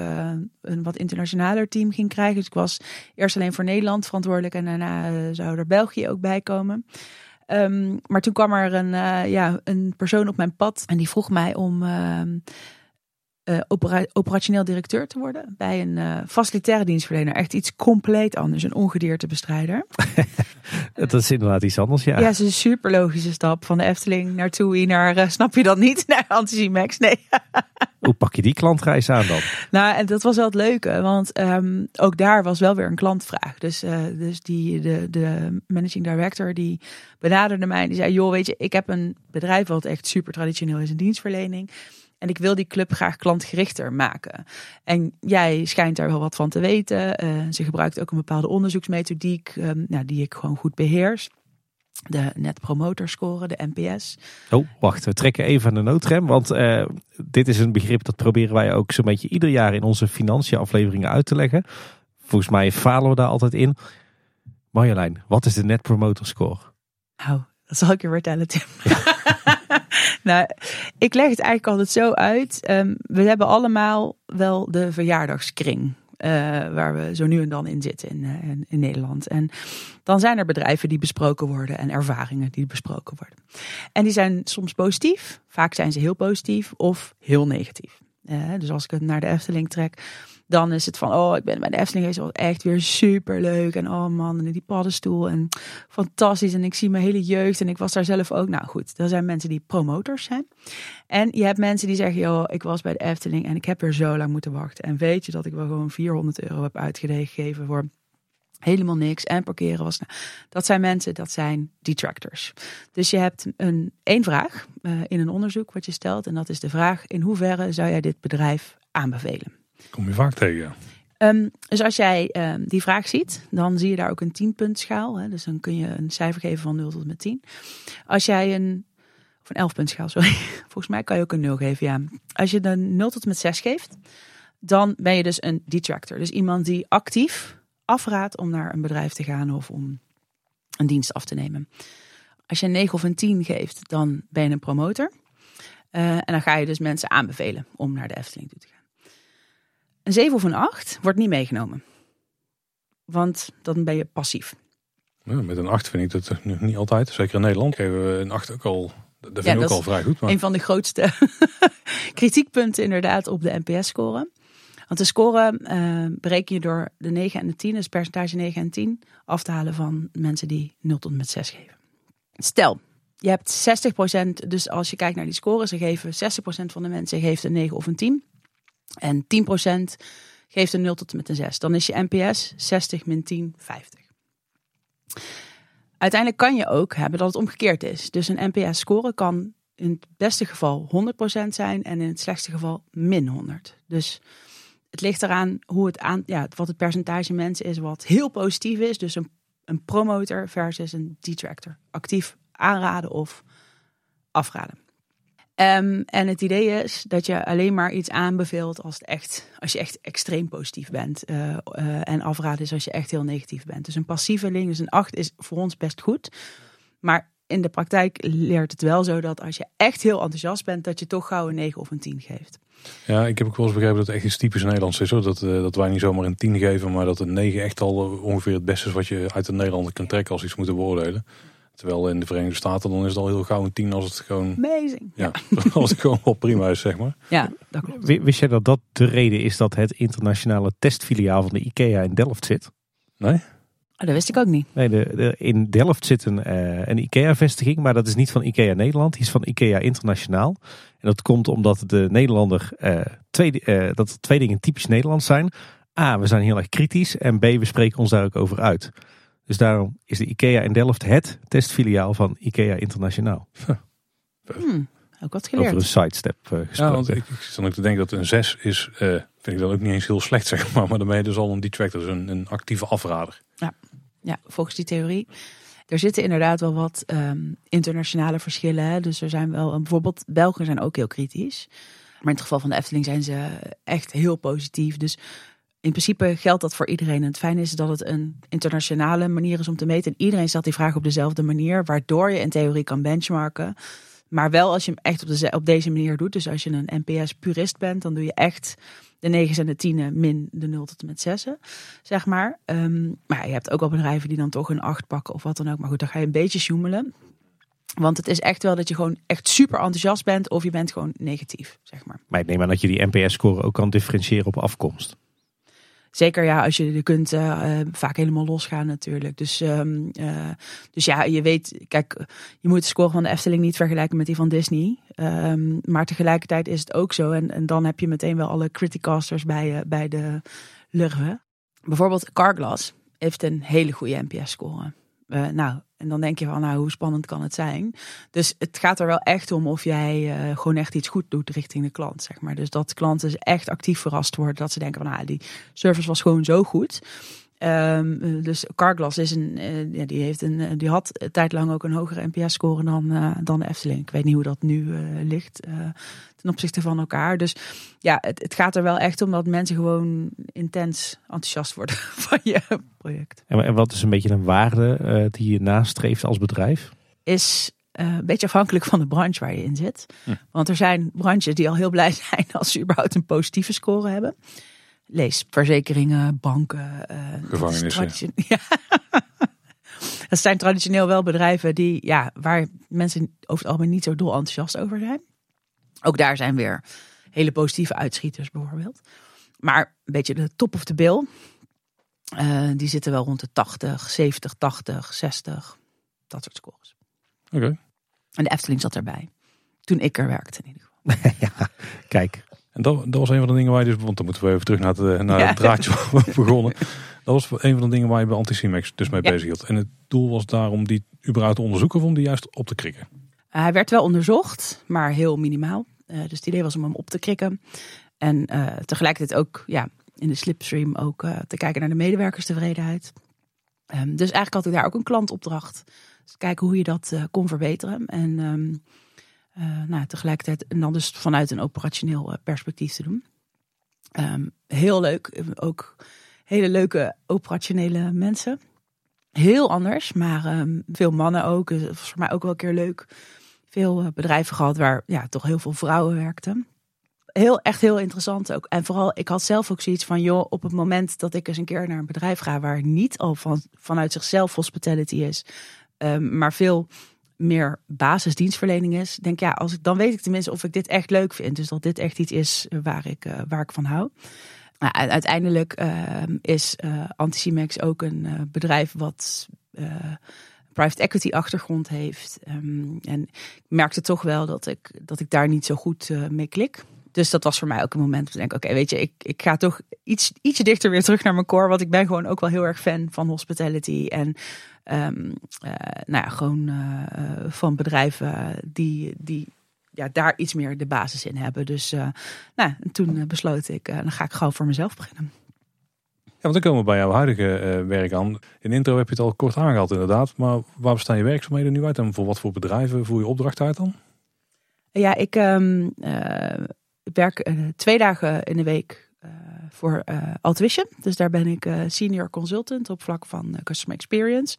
een wat internationaler team ging krijgen. Dus ik was eerst alleen voor Nederland verantwoordelijk. En daarna zou er België ook bij komen. Um, maar toen kwam er een, ja, een persoon op mijn pad. En die vroeg mij om ehm, uh, operationeel directeur te worden bij een uh, facilitaire dienstverlener. Echt iets compleet anders, een ongediertebestrijder. dat is inderdaad iets anders, ja. Ja, het is een super logische stap van de Efteling naar TUI naar, uh, snap je dat niet, naar Anticimex, nee. Hoe pak je die klantreis aan dan? Nou, en dat was wel het leuke, want um, ook daar was wel weer een klantvraag. Dus, dus die, de, de managing director die benaderde mij die zei, joh, weet je, ik heb een bedrijf wat echt super traditioneel is in dienstverlening. En ik wil die club graag klantgerichter maken. En jij schijnt daar wel wat van te weten. Uh, ze gebruikt ook een bepaalde onderzoeksmethodiek um, nou, die ik gewoon goed beheers. De Net Promoter Score, de NPS. Oh, wacht, we trekken even aan de noodrem. Want uh, dit is een begrip dat proberen wij ook zo'n beetje ieder jaar in onze financiën afleveringen uit te leggen. Volgens mij falen we daar altijd in. Marjolein, wat is de Net Promoter Score? Nou, dat zal ik je vertellen, Tim. nou, ik leg het eigenlijk altijd zo uit. Um, we hebben allemaal wel de verjaardagskring. Uh, waar we zo nu en dan in zitten in, uh, in, in, Nederland. En dan zijn er bedrijven die besproken worden en ervaringen die besproken worden. En die zijn soms positief, vaak zijn ze heel positief of heel negatief. Uh, dus als ik het naar de Efteling trek, dan is het van, oh, ik ben bij de Efteling geweest, echt weer super leuk. En oh man, en die paddenstoel en fantastisch. En ik zie mijn hele jeugd en ik was daar zelf ook. Nou goed, er zijn mensen die promotors zijn. En je hebt mensen die zeggen, joh, ik was bij de Efteling en ik heb er zo lang moeten wachten. En weet je dat ik wel gewoon 400 euro heb uitgegeven voor helemaal niks en parkeren was. Nou, dat zijn mensen, dat zijn detractors. Dus je hebt een één vraag uh, in een onderzoek wat je stelt en dat is de vraag: in hoeverre zou jij dit bedrijf aanbevelen? Kom je vaak tegen. Um, dus als jij um, die vraag ziet, dan zie je daar ook een 10-puntschaal. Dus dan kun je een cijfer geven van 0 tot met 10. Als jij een, of een 11-puntschaal, sorry. Volgens mij kan je ook een 0 geven. Als je een 0 tot met 6 geeft, dan ben je dus een detractor. Dus iemand die actief afraadt om naar een bedrijf te gaan of om een dienst af te nemen. Als je een 9 of een 10 geeft, dan ben je een promotor. Uh, en dan ga je dus mensen aanbevelen om naar de Efteling toe te gaan. Een 7 of een 8 wordt niet meegenomen. Want dan ben je passief. Ja, met een 8 vind ik dat niet altijd. Zeker in Nederland geven we een 8 ook al. Dat vind ja, ik ook al vrij goed. Maar... Een van de grootste kritiekpunten inderdaad op de NPS-score. Want de score uh, bereken je door de 9 en de 10, dus percentage 9 en 10, af te halen van mensen die 0 tot met 6 geven. Stel, je hebt 60%, dus als je kijkt naar die scores, ze geven 60% van de mensen geeft een 9 of een 10. En 10% geeft een 0 tot en met een 6. Dan is je NPS 60 min 10, 50. Uiteindelijk kan je ook hebben dat het omgekeerd is. Dus een NPS-score kan in het beste geval 100% zijn en in het slechtste geval min 100. Dus het ligt eraan hoe het aan, ja, wat het percentage mensen is wat heel positief is. Dus een, een promotor versus een detractor. Actief aanraden of afraden. Um, en het idee is dat je alleen maar iets aanbeveelt als, het echt, als je echt extreem positief bent. Uh, uh, en afraden is als je echt heel negatief bent. Dus een passieveling, dus een 8 is voor ons best goed. Maar in de praktijk leert het wel zo dat als je echt heel enthousiast bent, dat je toch gauw een 9 of een 10 geeft. Ja, ik heb ook wel eens begrepen dat het echt iets typisch Nederlands is. Dat, uh, dat wij niet zomaar een 10 geven, maar dat een 9 echt al ongeveer het beste is wat je uit de Nederlander kunt trekken als iets moet beoordelen. Terwijl in de Verenigde Staten dan is het al heel gauw een 10 als het gewoon... Amazing. Ja, als het gewoon wel prima is, zeg maar. Ja, dat klopt. Wist jij dat dat de reden is dat het internationale testfiliaal van de IKEA in Delft zit? Nee? Oh, dat wist ik ook niet. Nee, de, de, in Delft zit een, uh, een IKEA-vestiging, maar dat is niet van IKEA Nederland, die is van IKEA Internationaal. En dat komt omdat de Nederlander uh, twee, uh, dat er twee dingen typisch Nederlands zijn. A, we zijn heel erg kritisch en B, we spreken ons daar ook over uit. Dus daarom is de IKEA in Delft het testfiliaal van IKEA Internationaal. Hmm, ook wat geleerd. Over een sidestep uh, gesproken. Ja, want ik, ik zit ook te denken dat een 6 is, uh, vind ik dan ook niet eens heel slecht zeg maar. Maar dan ben je dus al een detractor, dus een, een actieve afrader. Ja. ja, volgens die theorie. Er zitten inderdaad wel wat um, internationale verschillen. Hè? Dus er zijn wel, bijvoorbeeld Belgen zijn ook heel kritisch. Maar in het geval van de Efteling zijn ze echt heel positief. Dus in principe geldt dat voor iedereen. En het fijne is dat het een internationale manier is om te meten. En iedereen stelt die vraag op dezelfde manier, waardoor je in theorie kan benchmarken. Maar wel als je hem echt op, de, op deze manier doet. Dus als je een NPS-purist bent, dan doe je echt de 9's en de 10 min de 0 tot en met 6, zeg maar. Um, maar je hebt ook wel bedrijven die dan toch een 8 pakken of wat dan ook. Maar goed, dan ga je een beetje sjoemelen. Want het is echt wel dat je gewoon echt super enthousiast bent of je bent gewoon negatief, zeg maar. Maar ik neem aan dat je die NPS-score ook kan differentiëren op afkomst. Zeker ja, als je, je kunt uh, vaak helemaal losgaan natuurlijk. Dus, um, uh, dus ja, je weet, kijk, je moet de score van de Efteling niet vergelijken met die van Disney. Um, maar tegelijkertijd is het ook zo. En, en dan heb je meteen wel alle criticasters bij, bij de lurven. Bijvoorbeeld Carglass heeft een hele goede NPS-score. nou, en dan denk je van, nou, hoe spannend kan het zijn? Dus het gaat er wel echt om of jij uh, gewoon echt iets goed doet richting de klant, zeg maar. Dus dat klanten echt actief verrast worden. Dat ze denken van, nou, die service was gewoon zo goed. Um, dus Carglass is een, uh, ja, die, heeft een, die had een tijd lang ook een hogere NPS-score dan, uh, dan de Efteling. Ik weet niet hoe dat nu uh, ligt ten opzichte van elkaar. Dus ja, het, het, gaat er wel echt om dat mensen gewoon intens enthousiast worden van je project. En, en wat is een beetje een waarde die je nastreeft als bedrijf? Is een beetje afhankelijk van de branche waar je in zit. Hm. Want er zijn branches die al heel blij zijn als ze überhaupt een positieve score hebben. Lees verzekeringen, banken. Uh, Gevangenissen. Dat, ja. dat zijn traditioneel wel bedrijven die, ja, waar mensen over het algemeen niet zo dol enthousiast over zijn. Ook daar zijn weer hele positieve uitschieters bijvoorbeeld. Maar een beetje de top of the bill. Uh, die zitten wel rond de 80, 70, 80, 60. Dat soort scores. Oké. Okay. En de Efteling zat erbij. Toen ik er werkte in ieder geval. ja, kijk. En dat, dat was een van de dingen waar je dus, want dan moeten we even terug naar het, naar ja. het draadje begonnen. Dat was een van de dingen waar je bij Anticimex dus mee ja. bezig hield. En het doel was daar om die überhaupt te onderzoeken of om die juist op te krikken. Uh, hij werd wel onderzocht, maar heel minimaal. Uh, dus het idee was om hem op te krikken. En uh, tegelijkertijd ook ja, in de slipstream ook te kijken naar de medewerkerstevredenheid. Um, dus eigenlijk had ik daar ook een klantopdracht. Dus kijken hoe je dat kon verbeteren. En um, uh, nou, tegelijkertijd en dan dus vanuit een operationeel uh, perspectief te doen. Um, heel leuk, ook hele leuke operationele mensen. Heel anders, maar um, veel mannen ook. Dus voor mij ook wel een keer leuk. Veel uh, bedrijven gehad waar ja, toch heel veel vrouwen werkten. Heel, echt heel interessant ook. En vooral, ik had zelf ook zoiets van, joh, op het moment dat ik eens een keer naar een bedrijf ga waar niet al van, vanuit zichzelf hospitality is, um, maar veel meer basisdienstverlening is, denk ja, als ik, dan weet ik tenminste of ik dit echt leuk vind. Dus dat dit echt iets is waar ik, uh, waar ik van hou. Nou, uiteindelijk uh, is uh, Anticimex ook een bedrijf wat private equity achtergrond heeft. Um, en ik merkte toch wel dat ik, dat ik daar niet zo goed mee klik. Dus dat was voor mij ook een moment om te denken, oké, okay, weet je, ik, ik ga toch iets, ietsje dichter weer terug naar mijn core. Want ik ben gewoon ook wel heel erg fan van hospitality. En um, uh, nou ja, gewoon uh, van bedrijven die, die ja, daar iets meer de basis in hebben. Dus uh, nou, toen besloot ik, dan ga ik gewoon voor mezelf beginnen. Ja, want dan komen we bij jouw huidige werk aan. In de intro heb je het al kort aangehaald inderdaad. Maar waar bestaan je werkzaamheden nu uit en voor wat voor bedrijven voer je opdracht uit dan? Ja, ik um, werk twee dagen in de week voor Altvision. Dus daar ben ik senior consultant op vlak van customer experience.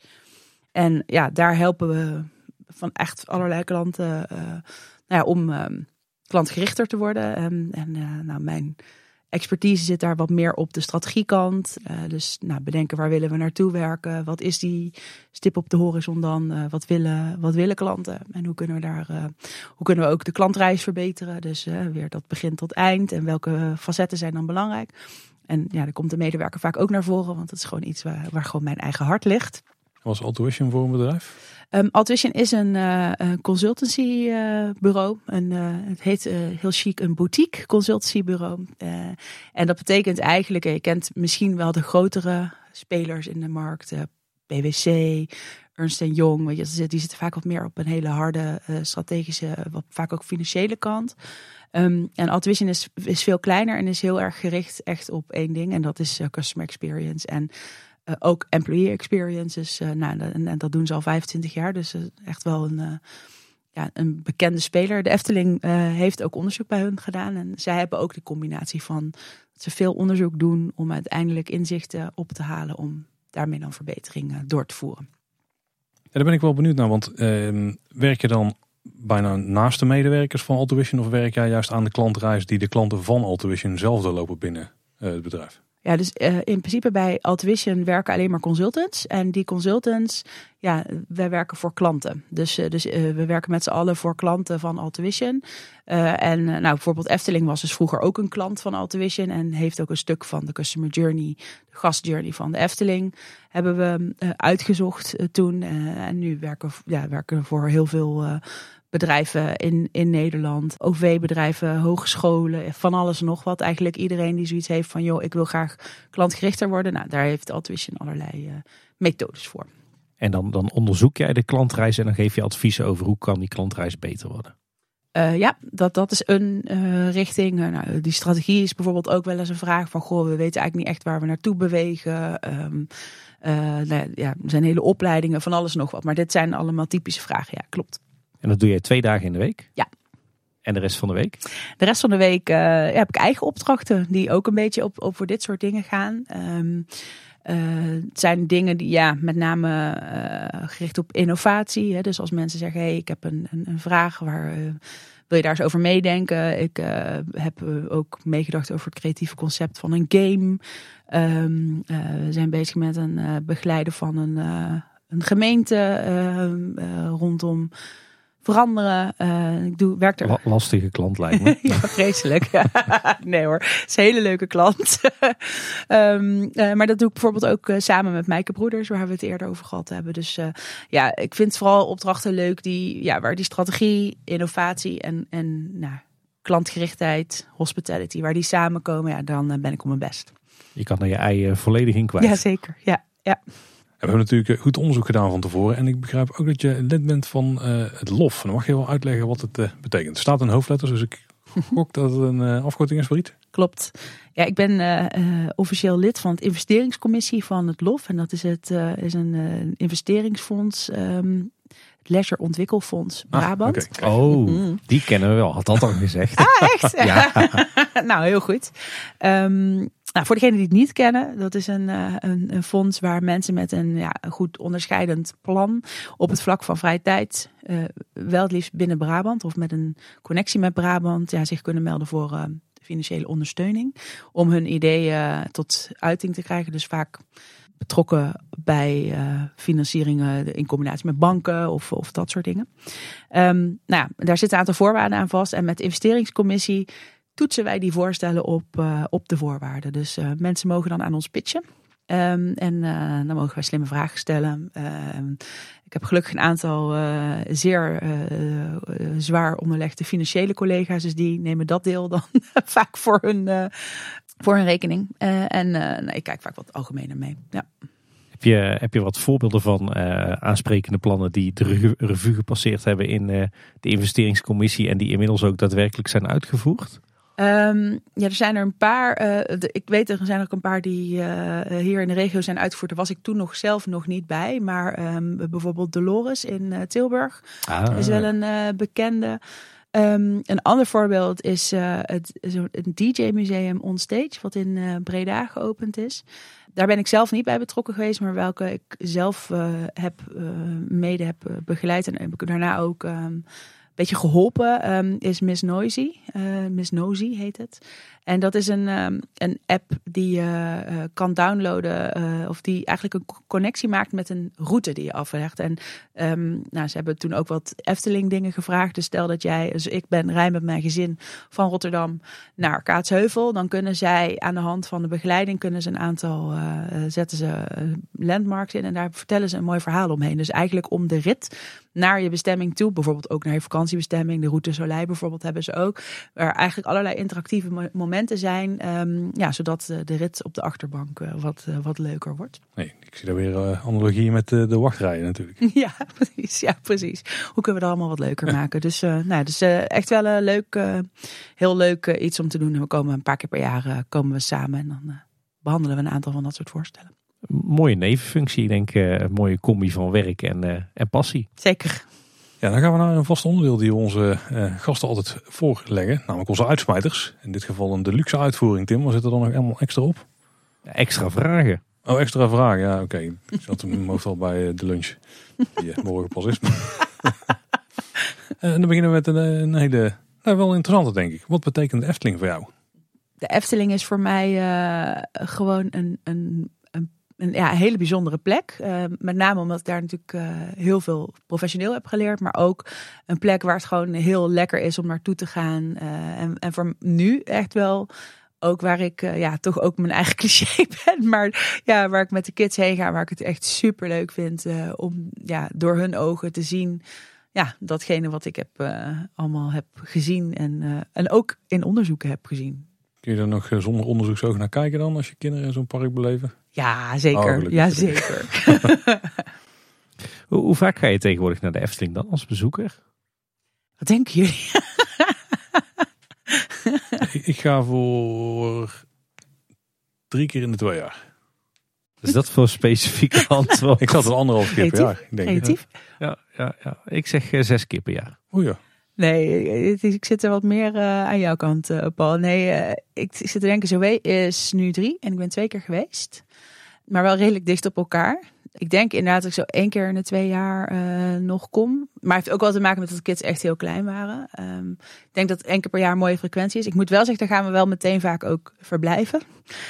En ja, daar helpen we van echt allerlei klanten nou ja, om um, klantgerichter te worden. en nou, mijn expertise zit daar wat meer op de strategiekant. Uh, dus nou, bedenken waar willen we naartoe werken? Wat is die stip op de horizon dan? Uh, wat, willen, wat willen klanten? En hoe kunnen we daar uh, hoe kunnen we ook de klantreis verbeteren? Dus weer dat begin tot eind. En welke facetten zijn dan belangrijk? En ja, daar komt de medewerker vaak ook naar voren, want dat is gewoon iets waar gewoon mijn eigen hart ligt. Was Altuition voor een bedrijf? Um, is een uh, consultancybureau. Uh, het heet heel chic een boutique consultancybureau. en dat betekent eigenlijk, je kent misschien wel de grotere spelers in de markt. PwC, Ernst Young. Die zitten vaak wat meer op een hele harde strategische, wat vaak ook financiële kant. Um, en Altuition is, is veel kleiner en is heel erg gericht echt op één ding. En dat is customer experience. En uh, ook employee experiences. Uh, nou, en, dat doen ze al 25 jaar. Dus uh, echt wel een, ja, een bekende speler. De Efteling heeft ook onderzoek bij hun gedaan. En zij hebben ook de combinatie van dat ze veel onderzoek doen om uiteindelijk inzichten op te halen. Om daarmee dan verbeteringen door te voeren. Ja, daar ben ik wel benieuwd naar. Want ehm, werk je dan bijna naast de medewerkers van Altuition? Of werk jij juist aan de klantreis die de klanten van Altuition zelf doorlopen binnen het bedrijf? Ja, dus uh, in principe bij Altvision werken alleen maar consultants. En die consultants, ja, wij werken voor klanten. Dus, uh, dus uh, we werken met z'n allen voor klanten van Altvision. en nou, bijvoorbeeld Efteling was dus vroeger ook een klant van Altvision. En heeft ook een stuk van de customer journey, de gastjourney van de Efteling, hebben we uitgezocht toen. en nu werken, ja, werken we voor heel veel bedrijven in, in Nederland, OV-bedrijven, hogescholen, van alles en nog wat. Eigenlijk iedereen die zoiets heeft van, joh, ik wil graag klantgerichter worden. Nou, daar heeft Altvision allerlei uh, methodes voor. En dan, dan onderzoek jij de klantreis en dan geef je adviezen over hoe kan die klantreis beter worden. Uh, ja, dat, dat is een uh, richting. Uh, nou, die strategie is bijvoorbeeld ook wel eens een vraag van... goh, we weten eigenlijk niet echt waar we naartoe bewegen. Um, nou, ja, er zijn hele opleidingen van alles nog wat. Maar dit zijn allemaal typische vragen. Ja, klopt. En dat doe je twee dagen in de week? Ja. En de rest van de week? De rest van de week uh, heb ik eigen opdrachten die ook een beetje op, op voor dit soort dingen gaan. Um, uh, het zijn dingen die ja, met name uh, gericht op innovatie. Hè. Dus als mensen zeggen, hey, ik heb een, een, een vraag waar wil je daar eens over meedenken? Ik heb ook meegedacht over het creatieve concept van een game. Um, we zijn bezig met een begeleiden van een, een gemeente ehm, rondom veranderen. Uh, ik doe, werk er... Lastige klant lijkt me. ja, vreselijk. nee hoor, het is een hele leuke klant. um, uh, maar dat doe ik bijvoorbeeld ook uh, samen met Mijke Broeders, waar we het eerder over gehad hebben. Dus ja, ik vind vooral opdrachten leuk die, ja, waar die strategie, innovatie en, en nou, klantgerichtheid, hospitality, waar die samenkomen, ja, dan ben ik op mijn best. Je kan er je ei volledig in kwijt. Jazeker, ja. ja. We hebben natuurlijk eh, goed onderzoek gedaan van tevoren. En ik begrijp ook dat je lid bent van uh, het LOF. Dan mag je wel uitleggen wat het uh, betekent. Er staat een hoofdletters, dus ik gok dat het een uh, afkorting is voor iets. Klopt. Ja, ik ben officieel lid van het investeringscommissie van het LOF. En dat is, het, is een investeringsfonds um, Leisure Ontwikkelfonds ah, Brabant. Ah, Oh, mhm. die kennen we wel. Had dat al gezegd. Ah, echt? ja. nou, heel goed. Um, nou, voor degenen die het niet kennen, dat is een, uh, een, een, fonds waar mensen met een, ja, goed onderscheidend plan op het vlak van vrije tijd, uh, wel het liefst binnen Brabant of met een connectie met Brabant, ja, zich kunnen melden voor uh, financiële ondersteuning. Om hun ideeën tot uiting te krijgen. Dus vaak betrokken bij financieringen in combinatie met banken of, of dat soort dingen. Um, nou, daar zitten een aantal voorwaarden aan vast. En met investeringscommissie toetsen wij die voorstellen op, uh, op de voorwaarden. Dus uh, mensen mogen dan aan ons pitchen. Um, en dan mogen wij slimme vragen stellen. Um, ik heb gelukkig een aantal zeer zwaar onderlegde financiële collega's. Dus die nemen dat deel dan vaak voor hun voor hun rekening. En uh, ik kijk vaak wat algemener mee. Ja. Heb je, heb je wat voorbeelden van aansprekende plannen die de revue gepasseerd hebben in de investeringscommissie en die inmiddels ook daadwerkelijk zijn uitgevoerd? Um, ja, er zijn er een paar. De, ik weet er zijn ook een paar die hier in de regio zijn uitgevoerd. Daar was ik toen nog zelf nog niet bij. Maar um, bijvoorbeeld Dolores in Tilburg ah. is wel een bekende. Ehm, een ander voorbeeld is het, een DJ-museum Onstage, wat in Breda geopend is. Daar ben ik zelf niet bij betrokken geweest, maar welke ik zelf heb, mede heb begeleid. En heb ik daarna ook beetje geholpen um, is Miss Noisy. Uh, Miss Nosy heet het. En dat is een, um, een app die je uh, kan downloaden. Uh, of die eigenlijk een connectie maakt met een route die je aflegt. En um, nou, ze hebben toen ook wat Efteling dingen gevraagd. Dus stel dat jij, dus ik ben rij met mijn gezin van Rotterdam naar Kaatsheuvel. Dan kunnen zij aan de hand van de begeleiding kunnen ze een aantal zetten ze landmarks in. En daar vertellen ze een mooi verhaal omheen. Dus eigenlijk om de rit naar je bestemming toe. Bijvoorbeeld ook naar je vakantiebestemming. De route Soleil bijvoorbeeld hebben ze ook. Waar eigenlijk allerlei interactieve momenten zijn. Um, ja, zodat de rit op de achterbank uh, wat, uh, wat leuker wordt. Nee, ik zie daar weer uh, analogieën met de wachtrijen natuurlijk. ja, precies. Ja, precies. Hoe kunnen we dat allemaal wat leuker maken? Dus, nou, dus echt wel een leuk, heel leuk iets om te doen. En we komen een paar keer per jaar komen we samen. En dan behandelen we een aantal van dat soort voorstellen mooie nevenfunctie. Ik denk uh, een mooie combi van werk en, uh, en passie. Zeker. Ja, dan gaan we naar een vast onderdeel die we onze uh, gasten altijd voorleggen. Namelijk onze uitsmijters. In dit geval een deluxe uitvoering, Tim. Wat zit er dan nog helemaal extra op? Ja, extra vragen. Oh, extra vragen. Ja, oké. Okay. Ik zat hoofd al bij de lunch. Die morgen pas is. en dan beginnen we met een, een hele, nou, wel interessante denk ik. Wat betekent de Efteling voor jou? De Efteling is voor mij gewoon een, een een ja, hele bijzondere plek. Uh, met name omdat ik daar natuurlijk uh, heel veel professioneel heb geleerd. Maar ook een plek waar het gewoon heel lekker is om naartoe te gaan. Uh, en, en voor nu echt wel ook waar ik ja, toch ook mijn eigen cliché ben. Maar ja, waar ik met de kids heen ga. Waar ik het echt super leuk vind om ja, door hun ogen te zien. Ja, datgene wat ik heb, allemaal heb gezien. En, en ook in onderzoeken heb gezien. Kun je er nog zonder onderzoeksoog naar kijken dan als je kinderen in zo'n park beleven? Ja, zeker. Oh, ja, zeker. hoe, hoe, vaak ga je tegenwoordig naar de Efteling dan als bezoeker? Wat denken jullie? ik, ik, ga voor drie keer in de twee jaar. Is dat voor specifieke antwoord? ik zat een anderhalf keer per jaar. Denk Creatief? Ja, ja, ja, ik zeg uh, zes keer per jaar. O ja. Nee, ik zit er wat meer uh, aan jouw kant, uh, Paul. Nee, uh, ik zit te denken, Zoe is nu drie en ik ben twee keer geweest maar wel redelijk dicht op elkaar. Ik denk inderdaad dat ik zo één keer in de twee jaar uh, nog kom. Maar het heeft ook wel te maken met dat de kids echt heel klein waren. Um, ik denk dat één keer per jaar een mooie frequentie is. Ik moet wel zeggen, daar gaan we wel meteen vaak ook verblijven.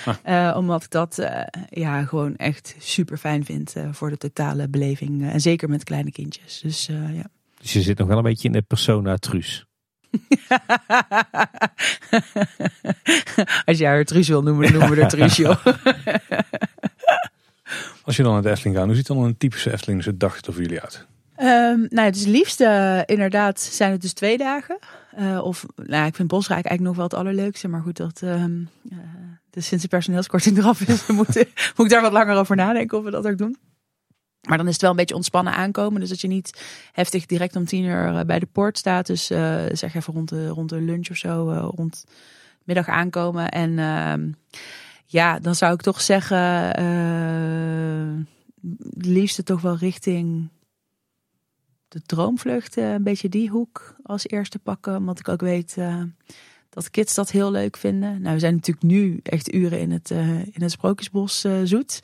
Ah. Uh, omdat ik dat uh, ja, gewoon echt super fijn vind voor de totale beleving. en zeker met kleine kindjes. Dus, ja. dus je zit nog wel een beetje in de persona Truus. Als jij haar Truus wil noemen, noemen we haar Truus, joh. Als je dan naar de Efteling gaat, hoe ziet dan een typische Eftelingse dag er voor jullie uit? Um, nou, het liefste uh, inderdaad zijn het dus twee dagen. Uh, of, nou, ik vind Bosrijk eigenlijk nog wel het allerleukste. Maar goed, dat um, dus sinds de personeelskorting eraf is, moet, moet ik daar wat langer over nadenken of we dat ook doen. Maar dan is het wel een beetje ontspannen aankomen. Dus dat je niet heftig direct om tien uur bij de poort staat. Dus zeg even rond de, rond de lunch of zo, rond middag aankomen. En ehm, ja, dan zou ik toch zeggen, uh, liefste toch wel richting de droomvlucht. een beetje die hoek als eerste pakken. Omdat ik ook weet uh, dat kids dat heel leuk vinden. Nou, we zijn natuurlijk nu echt uren in het, uh, in het Sprookjesbos zoet.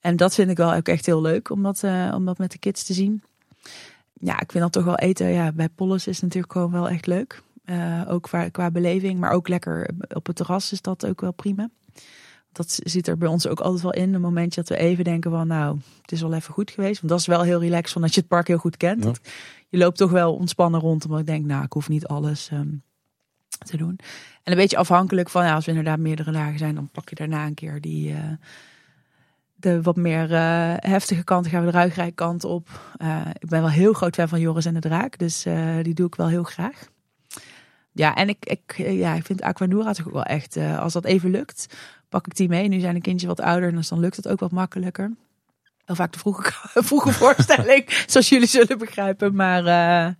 En dat vind ik wel ook echt heel leuk om dat, met de kids te zien. Ja, ik vind dat toch wel eten. Ja, bij Polles is natuurlijk gewoon wel echt leuk. ook qua, qua beleving, maar ook lekker op het terras is dat ook wel prima dat zit er bij ons ook altijd wel in. Een momentje dat we even denken van nou, het is wel even goed geweest. Want dat is wel heel relaxed van dat je het park heel goed kent. Je loopt toch wel ontspannen rond. Omdat ik denk, nou, ik hoef niet alles ehm, te doen. En een beetje afhankelijk van, ja, als we inderdaad meerdere dagen zijn, dan pak je daarna een keer die... Uh, de wat meer uh, heftige kant gaan we de ruigrijk kant op. Uh, ik ben wel heel groot fan van Joris en de Draak. Dus die doe ik wel heel graag. Ja, en ik, ik, ja, ik vind Aquanura toch ook wel echt, als dat even lukt, pak ik die mee. Nu zijn de kindjes wat ouder, dus dan lukt het ook wat makkelijker. Heel vaak de vroege, vroege voorstelling, zoals jullie zullen begrijpen. Maar uh,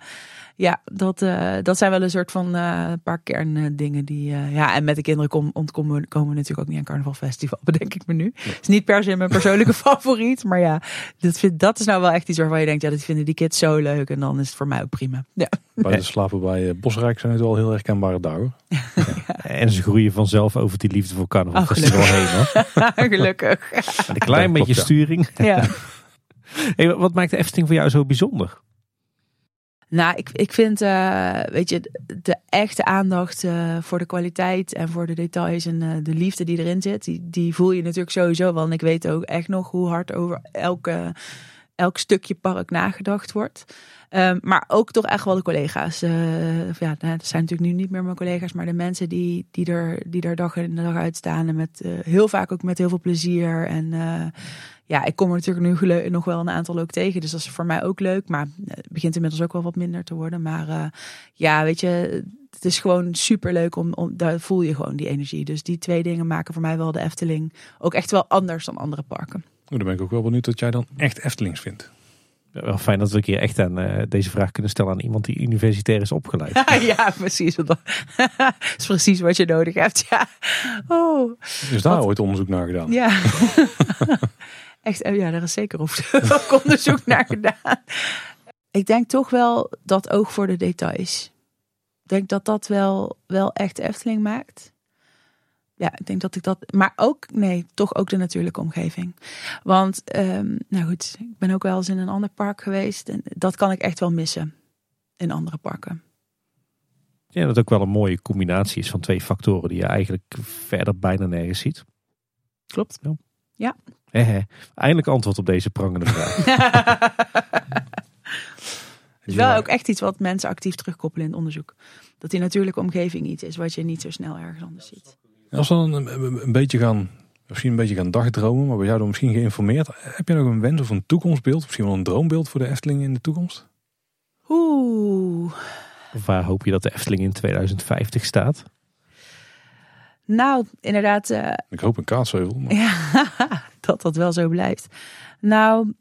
Ja, dat, uh, dat zijn wel een soort van uh, paar kerndingen die. Uh, ja, en met de kinderen kom, ontkomen komen we natuurlijk ook niet aan carnavalfestival, bedenk ik me nu. Het is niet per se mijn persoonlijke favoriet, maar ja, dat, vind, dat is nou wel echt iets waarvan je denkt, ja, dat vinden die kids zo leuk en dan is het voor mij ook prima. Ja. Bij de slapen bij Bosrijk zijn het wel heel herkenbare dagen. Ja. En ze groeien vanzelf over die liefde voor carnavalfestival oh, heen. Hoor. gelukkig. een klein beetje sturing. Ja. Hey, wat maakt de Efteling voor jou zo bijzonder? Nou, ik, ik vind, uh, weet je, de echte aandacht uh, voor de kwaliteit en voor de details en uh, de liefde die erin zit, die, die voel je natuurlijk sowieso wel. Ik weet ook echt nog hoe hard over elke, elk stukje park nagedacht wordt. Um, maar ook toch echt wel de collega's. ja, nou, dat zijn natuurlijk nu niet meer mijn collega's, maar de mensen die, die, er, die er dag in de dag uitstaan. En met heel vaak ook met heel veel plezier. En ja, ik kom er natuurlijk nu nog wel een aantal ook tegen. Dus dat is voor mij ook leuk. Maar het begint inmiddels ook wel wat minder te worden. Maar uh, ja, weet je, het is gewoon super leuk om, om, daar voel je gewoon die energie. Dus die twee dingen maken voor mij wel de Efteling ook echt wel anders dan andere parken. dan ben ik ook wel benieuwd wat jij dan echt Eftelings vindt. Wel fijn dat we een keer echt aan uh, deze vraag kunnen stellen aan iemand die universitair is opgeleid. ja, precies. dat is precies wat je nodig hebt. Ja. Oh. Is daar ooit onderzoek naar gedaan? Ja. Echt, oh ja, daar is zeker ook onderzoek naar gedaan. Ik denk toch wel dat oog voor de details. Ik denk dat dat wel, wel echt Efteling maakt. Ja, ik denk dat ik dat. Maar ook, nee, toch ook de natuurlijke omgeving. Want, um, nou goed, ik ben ook wel eens in een ander park geweest. En dat kan ik echt wel missen in andere parken. Ja, dat ook wel een mooie combinatie is van twee factoren die je eigenlijk verder bijna nergens ziet. Klopt. Ja. ja. Eindelijk antwoord op deze prangende vraag. Het is wel ook echt iets wat mensen actief terugkoppelen in het onderzoek. Dat die natuurlijke omgeving iets is wat je niet zo snel ergens anders ziet. Als we dan een, beetje gaan, misschien een beetje gaan dagdromen, maar we jou dan misschien geïnformeerd. Heb je nog een wens of een toekomstbeeld? Misschien wel een droombeeld voor de Efteling in de toekomst? Oeh. waar hoop je dat de Efteling in 2050 staat? Nou, inderdaad. Uh, ik hoop een kaatsheuvel. Maar... Ja, dat dat wel zo blijft. Nou,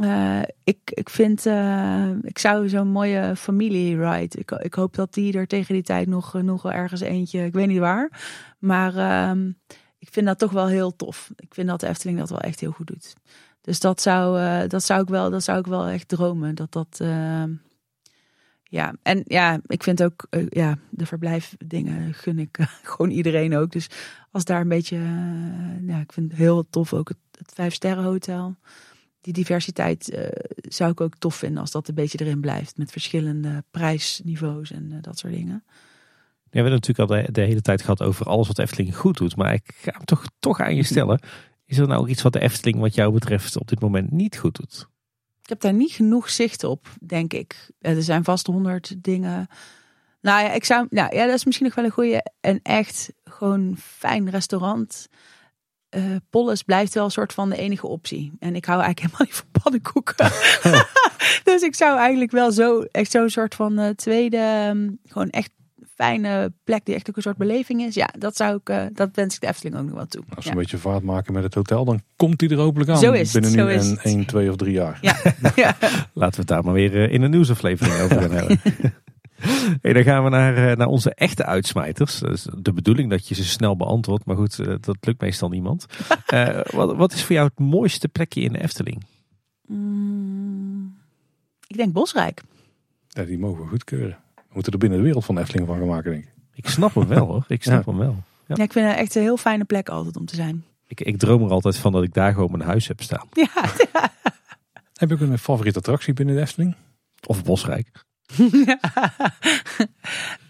uh, ik, ik vind, uh, ik zou zo'n mooie familie-ride. Ik, ik hoop dat die er tegen die tijd nog, nog wel ergens eentje, ik weet niet waar. Maar uh, ik vind dat toch wel heel tof. Ik vind dat de Efteling dat wel echt heel goed doet. Dus dat zou, dat zou, ik, wel, dat zou ik wel echt dromen. Dat dat ja, en ja, ik vind ook, uh, ja, de verblijfdingen gun ik uh, gewoon iedereen ook. Dus als daar een beetje, ja, ik vind het heel tof ook het, het vijf sterren hotel. Die diversiteit zou ik ook tof vinden als dat een beetje erin blijft. Met verschillende prijsniveaus en dat soort dingen. Ja, we hebben natuurlijk al de, de, hele tijd gehad over alles wat Efteling goed doet. Maar ik ga hem toch, toch aan je stellen. Is er nou ook iets wat de Efteling wat jou betreft op dit moment niet goed doet? Ik heb daar niet genoeg zicht op, denk ik. Er zijn vast honderd dingen. Nou ja, ik zou, nou ja, dat is misschien nog wel een goede. En echt gewoon fijn restaurant. Uh, Polles blijft wel een soort van de enige optie. En ik hou eigenlijk helemaal niet van pannenkoeken. dus ik zou eigenlijk wel zo, echt zo'n soort van uh, tweede, um, gewoon echt fijne plek die echt ook een soort beleving is. Ja, dat zou ik, uh, dat wens ik de Efteling ook nog wel toe. Als we een beetje vaart maken met het hotel, dan komt hij er hopelijk aan. Zo is Binnen nu een 1, 2 of 3 jaar. Ja. ja. Laten we het daar maar weer uh, in een nieuwsaflevering over gaan hebben. Hey, dan gaan we naar, uh, naar onze echte uitsmijters. Dus de bedoeling dat je ze snel beantwoordt, maar goed, dat lukt meestal niemand. Uh, wat, wat, is voor jou het mooiste plekje in de Efteling? Mm, ik denk Bosrijk. Ja, die mogen we goedkeuren. We moeten er binnen de wereld van Efteling van gaan maken, denk ik. Ik snap hem wel hoor. Ik snap hem wel. Ja. ja. ik vind het echt een heel fijne plek altijd om te zijn. Ik, ik droom er altijd van dat ik daar gewoon mijn huis heb staan. Ja. Heb je ook een favoriete attractie binnen de Efteling? Of Bosrijk?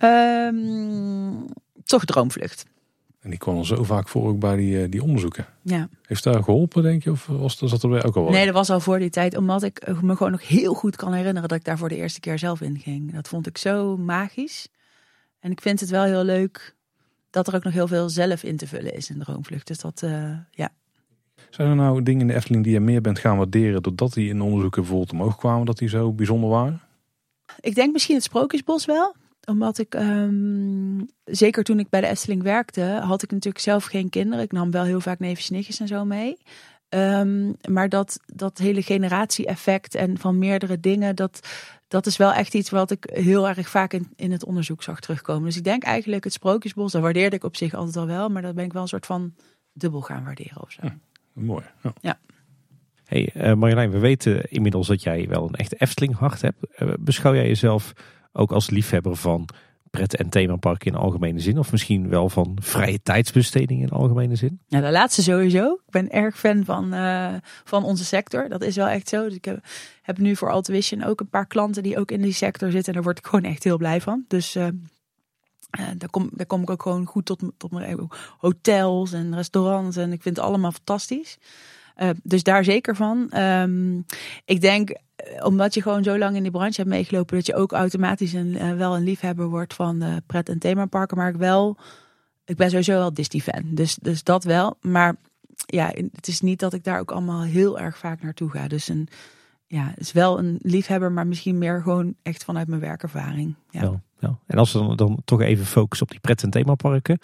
um, toch Droomvlucht. En die kwam al zo vaak voor ook bij die, eh, die onderzoeken. Ja. Heeft daar geholpen, denk je? Of was, zat er ook al Nee, dat was al voor die tijd. Omdat ik me gewoon nog heel goed kan herinneren dat ik daar voor de eerste keer zelf in ging. Dat vond ik zo magisch. En ik vind het wel heel leuk dat er ook nog heel veel zelf in te vullen is in Droomvlucht. Dus dat, uh, ja. Zijn er nou dingen in de Efteling die je meer bent gaan waarderen... doordat die in onderzoeken bijvoorbeeld omhoog kwamen, dat die zo bijzonder waren? Ik denk misschien het Sprookjesbos wel omdat ik, um, zeker toen ik bij de Efteling werkte, had ik natuurlijk zelf geen kinderen. Ik nam wel heel vaak neefjes, nichtjes en zo mee. Um, maar dat, dat hele generatie-effect en van meerdere dingen, dat, dat is wel echt iets wat ik heel erg vaak in, in het onderzoek zag terugkomen. Dus ik denk eigenlijk het Sprookjesbos, dat waardeerde ik op zich altijd al wel. Maar dat ben ik wel een soort van dubbel gaan waarderen of zo. Mooi. Ja. ja. Hey uh, Marjolein, we weten inmiddels dat jij wel een echte Efteling hart hebt. Uh, beschouw jij jezelf ook als liefhebber van pret- en themaparken in algemene zin? Of misschien wel van vrije tijdsbesteding in algemene zin? Ja, de laatste sowieso. Ik ben erg fan van, uh, van onze sector. Dat is wel echt zo. Dus ik heb, heb nu voor Altuition ook een paar klanten die ook in die sector zitten. En daar word ik gewoon echt heel blij van. Dus uh, uh, daar, kom, daar kom ik ook gewoon goed tot, tot mijn hotels en restaurants. En ik vind het allemaal fantastisch. Uh, dus daar zeker van. Um, ik denk, omdat je gewoon zo lang in die branche hebt meegelopen, dat je ook automatisch een, uh, wel een liefhebber wordt van pret- en themaparken. Maar ik wel, ik ben sowieso wel Disney-fan. Dus, dus dat wel. Maar ja, het is niet dat ik daar ook allemaal heel erg vaak naartoe ga. Dus een, ja, het is wel een liefhebber, maar misschien meer gewoon echt vanuit mijn werkervaring. Ja. Ja, ja. En als we dan, dan toch even focussen op die pret- en themaparken.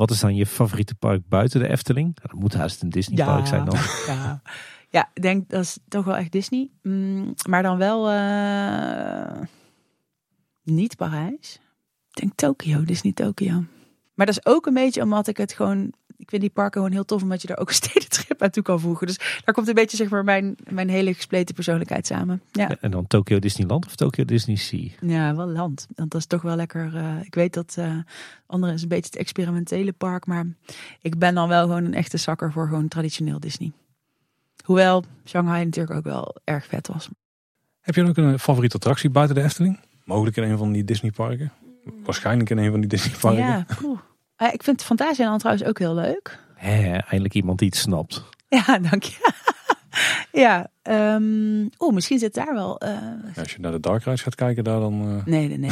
Wat is dan je favoriete park buiten de Efteling? Dat moet haast een Disneypark ja, zijn dan. Ja. ja, ik denk dat is toch wel echt Disney. Mm, maar dan wel uh, niet Parijs. Ik denk Tokio, Disney Tokio. Maar dat is ook een beetje omdat ik het gewoon... Ik vind die parken gewoon heel tof, omdat je daar ook een stedentrip aan toe kan voegen. Dus daar komt een beetje zeg maar mijn, mijn hele gespleten persoonlijkheid samen. Ja. En dan Tokyo Disneyland of Tokyo Disney Sea? Ja, wel land. Want dat is toch wel lekker. Uh, ik weet dat uh, andere is een beetje het experimentele park. Maar ik ben dan wel gewoon een echte zakker voor gewoon traditioneel Disney. Hoewel Shanghai natuurlijk ook wel erg vet was. Heb je ook een favoriete attractie buiten de Efteling? Mogelijk in een van die Disneyparken? Waarschijnlijk in een van die Disneyparken. Ja, cool. Uh, ik vind Fantasieland trouwens ook heel leuk. Eindelijk iemand die het snapt. Ja, dank je. ja, um, oeh, misschien zit daar wel. Uh... Ja, als je naar de Dark Rides gaat kijken, daar dan. Uh... Nee, nee, nee.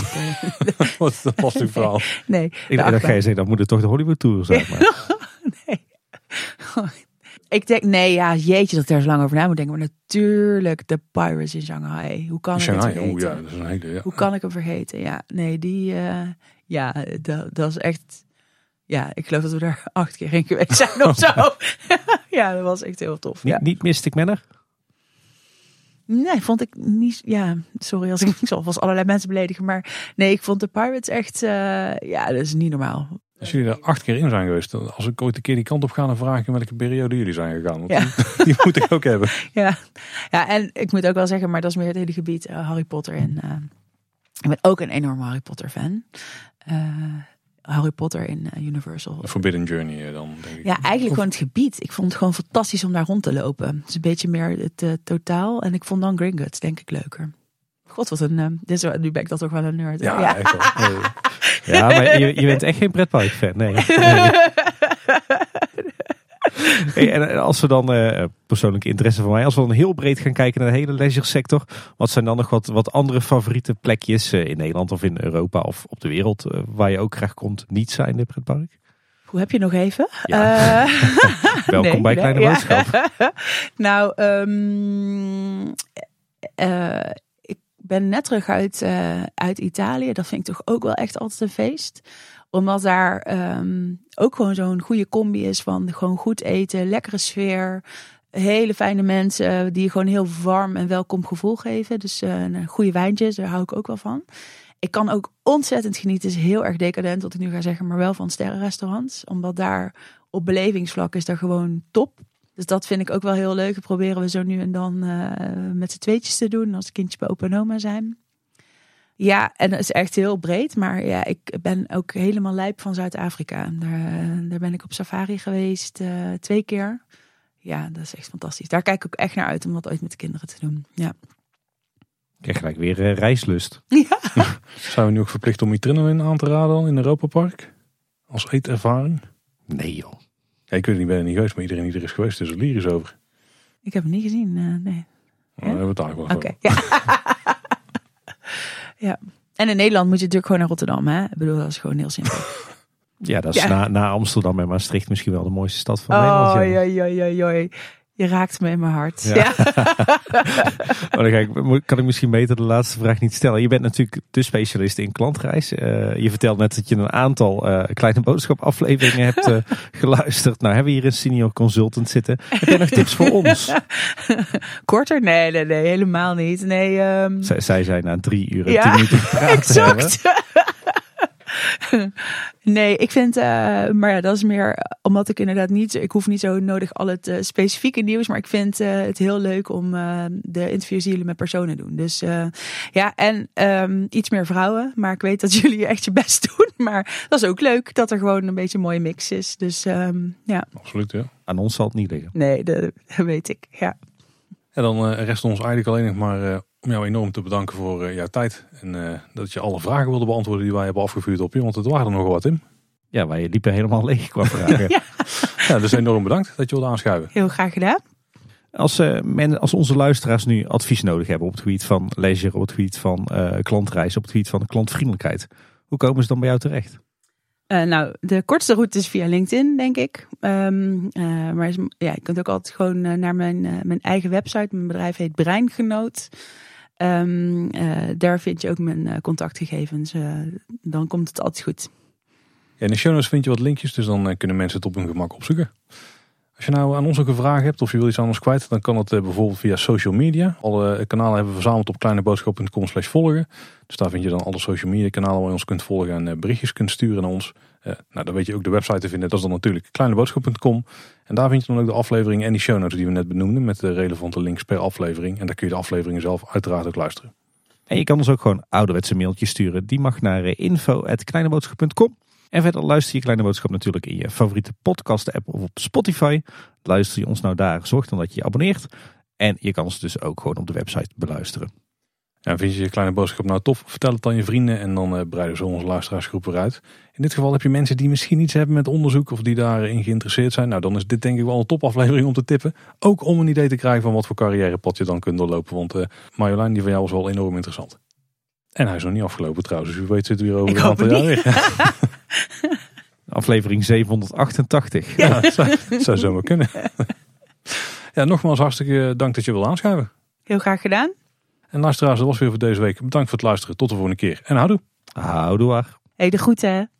Wat dat past uw verhaal. Nee. Ik dacht, dat ga je zeggen, dan moet het toch de Hollywood Tour zijn. Maar. nee. Ik denk, nee, ja, jeetje dat ik daar zo lang over na moet denken. Maar natuurlijk, de Pirates in Shanghai. Hoe kan Shanghai, ik het vergeten? Oh, ja, dat is een hele, ja. Hoe kan ik hem vergeten? Ja, nee, die, uh, ja, dat, dat is echt, ja, ik geloof dat we daar acht keer in geweest zijn of zo. ja, dat was echt heel tof. Niet, Ja. niet Mystic Manor? Nee, vond ik niet, ja, sorry als ik vast allerlei mensen beledigen. Maar nee, ik vond de Pirates echt, uh, ja, dat is niet normaal. Als jullie er acht keer in zijn geweest, dan- als ik ooit een keer die kant op ga, dan vraag ik in welke periode jullie zijn gegaan. Want Ja. die, die moet ik ook hebben. Ja. ja, en ik moet ook wel zeggen, maar dat is meer het hele gebied eh, Harry Potter. En eh, ik ben ook een enorme Harry Potter fan. Harry Potter in eh, Universal. Forbidden Journey eh, dan, denk ik. Ja, eigenlijk gewoon het gebied. Ik vond het gewoon fantastisch om daar rond te lopen. Het is een beetje meer het eh, totaal. En ik vond dan Gringotts denk ik leuker. God, wat een... dit is, nu ben ik dat toch wel een nerd. Ja, echt wel. Nee. Ja, maar je, je bent echt geen pretpark fan. Nee. nee. Hey, en als we dan, eh, persoonlijke interesse van mij, als we dan heel breed gaan kijken naar de hele leisure sector. Wat zijn dan nog wat, wat andere favoriete plekjes eh, in Nederland of in Europa of op de wereld eh, waar je ook graag komt niet zijn in pretpark? Hoe heb je nog even? Ja. Welkom nee, bij nee, Kleine ja. Boodschap. nou, ik ben net terug uit, uit Italië. Dat vind ik toch ook wel echt altijd een feest. Omdat daar ehm, ook gewoon zo'n goede combi is van gewoon goed eten, lekkere sfeer. Hele fijne mensen die je gewoon heel warm en welkom gevoel geven. Dus eh, een goede wijntjes, daar hou ik ook wel van. Ik kan ook ontzettend genieten. Is heel erg decadent wat ik nu ga zeggen, maar wel van sterrenrestaurants. Omdat daar op belevingsvlak is daar gewoon top. Dus dat vind ik ook wel heel leuk. Dat proberen we zo nu en dan eh, met z'n tweetjes te doen als kindjes bij opa en oma zijn. Ja, en dat is echt heel breed. Maar ja, ik ben ook helemaal lijp van Zuid-Afrika. Daar, daar ben ik op safari geweest eh, twee keer. Ja, dat is echt fantastisch. Daar kijk ik ook echt naar uit om dat ooit met de kinderen te doen. Ja. Ik krijg gelijk weer eh, reislust. Zijn we nu ook verplicht om Adrenaline aan te raden dan in Europa Park? Als eetervaring? Nee joh. Ja, ik weet het niet, ik ben er niet geweest, maar iedereen die er is geweest is er lyrisch over. Ik heb hem niet gezien. eh, nee. Nou, hebben we het eigenlijk wel Oké, ja. ja. En in Nederland moet je natuurlijk gewoon naar Rotterdam. Hè? Ik bedoel, dat is gewoon heel simpel. Ja, dat is Ja. Na, na Amsterdam en Maastricht misschien wel de mooiste stad van Nederland. Oh, ja. joi, joi, joi. Je raakt me in mijn hart. Ja. maar dan ga ik, kan ik misschien beter de laatste vraag niet stellen. Je bent natuurlijk de specialist in klantreis. Uh, je vertelt net dat je een aantal uh, kleine boodschapafleveringen hebt uh, geluisterd. Nou, hebben we hier een senior consultant zitten. Heb jij nog tips voor ons? Korter? Nee, nee, nee, helemaal niet. Nee, um... zij, zij zijn na drie uur en ja, tien minuten exact. nee, ik vind, uh, maar ja, dat is meer omdat ik inderdaad niet, ik hoef niet zo nodig al het uh, specifieke nieuws, maar ik vind uh, het heel leuk om de interviews die jullie met personen doen. Dus ja, en um, iets meer vrouwen, maar ik weet dat jullie echt je best doen. Maar dat is ook leuk dat er gewoon een beetje een mooie mix is. Dus um, ja. Absoluut, ja. Aan ons zal het niet liggen. Nee, dat, weet ik, ja. En dan rest ons eigenlijk alleen nog maar om jou enorm te bedanken voor uh, jouw tijd. En uh, dat je alle vragen wilde beantwoorden die wij hebben afgevuurd op je. Want het waren er nogal wat in. Ja, wij liepen helemaal leeg qua vragen. ja. ja. dus enorm bedankt dat je wilde aanschuiven. Heel graag gedaan. Als, uh, men, als onze luisteraars nu advies nodig hebben op het gebied van leisure, op het gebied van klantreis, op het gebied van klantvriendelijkheid. Hoe komen ze dan bij jou terecht? Uh, nou, de kortste route is via LinkedIn, denk ik. Um, uh, maar ja, je kunt ook altijd gewoon naar mijn, mijn eigen website. Mijn bedrijf heet Breingenoot. Um, daar vind je ook mijn uh, contactgegevens. Uh, dan komt het altijd goed. In de show notes vind je wat linkjes, dus dan kunnen mensen het op hun gemak opzoeken. Als je nou aan ons ook een vraag hebt of je wil iets ons kwijt, dan kan het bijvoorbeeld via social media. Alle kanalen hebben we verzameld op kleineboodschap.com volgen. Dus daar vind je dan alle social media kanalen waar je ons kunt volgen en berichtjes kunt sturen naar ons. Uh, nou, dan weet je ook de website te vinden. Dat is dan natuurlijk kleineboodschap.com. En daar vind je dan ook de aflevering en die show notes die we net benoemden. Met de relevante links per aflevering. En daar kun je de afleveringen zelf uiteraard ook luisteren. En je kan ons ook gewoon ouderwetse mailtjes sturen. Die mag naar eh, info.kleineboodschap.com. En verder luister je Kleine Boodschap natuurlijk in je favoriete podcast app of op Spotify. Luister je ons nou daar, zorg dan dat je je abonneert. En je kan ons dus ook gewoon op de website beluisteren. Ja, vind je je kleine boodschap nou tof? Vertel het aan je vrienden en dan uh, breiden ze onze luisteraarsgroep eruit. In dit geval heb je mensen die misschien iets hebben met onderzoek of die daarin geïnteresseerd zijn. Nou, dan is dit denk ik wel een topaflevering om te tippen. Ook om een idee te krijgen van wat voor carrièrepad je dan kunt doorlopen. Want uh, Marjolein, die van jou is wel enorm interessant. En hij is nog niet afgelopen trouwens, dus u weet zit weer over een aantal jaar weer. Aflevering 788. Ja, dat zou, zou zomaar kunnen. ja, nogmaals hartstikke dank dat je wil aanschuiven. Heel graag gedaan. En luisteraars, dat was weer voor deze week. Bedankt voor het luisteren. Tot de volgende keer. En houdoe. Houdoe. Hey, de groeten.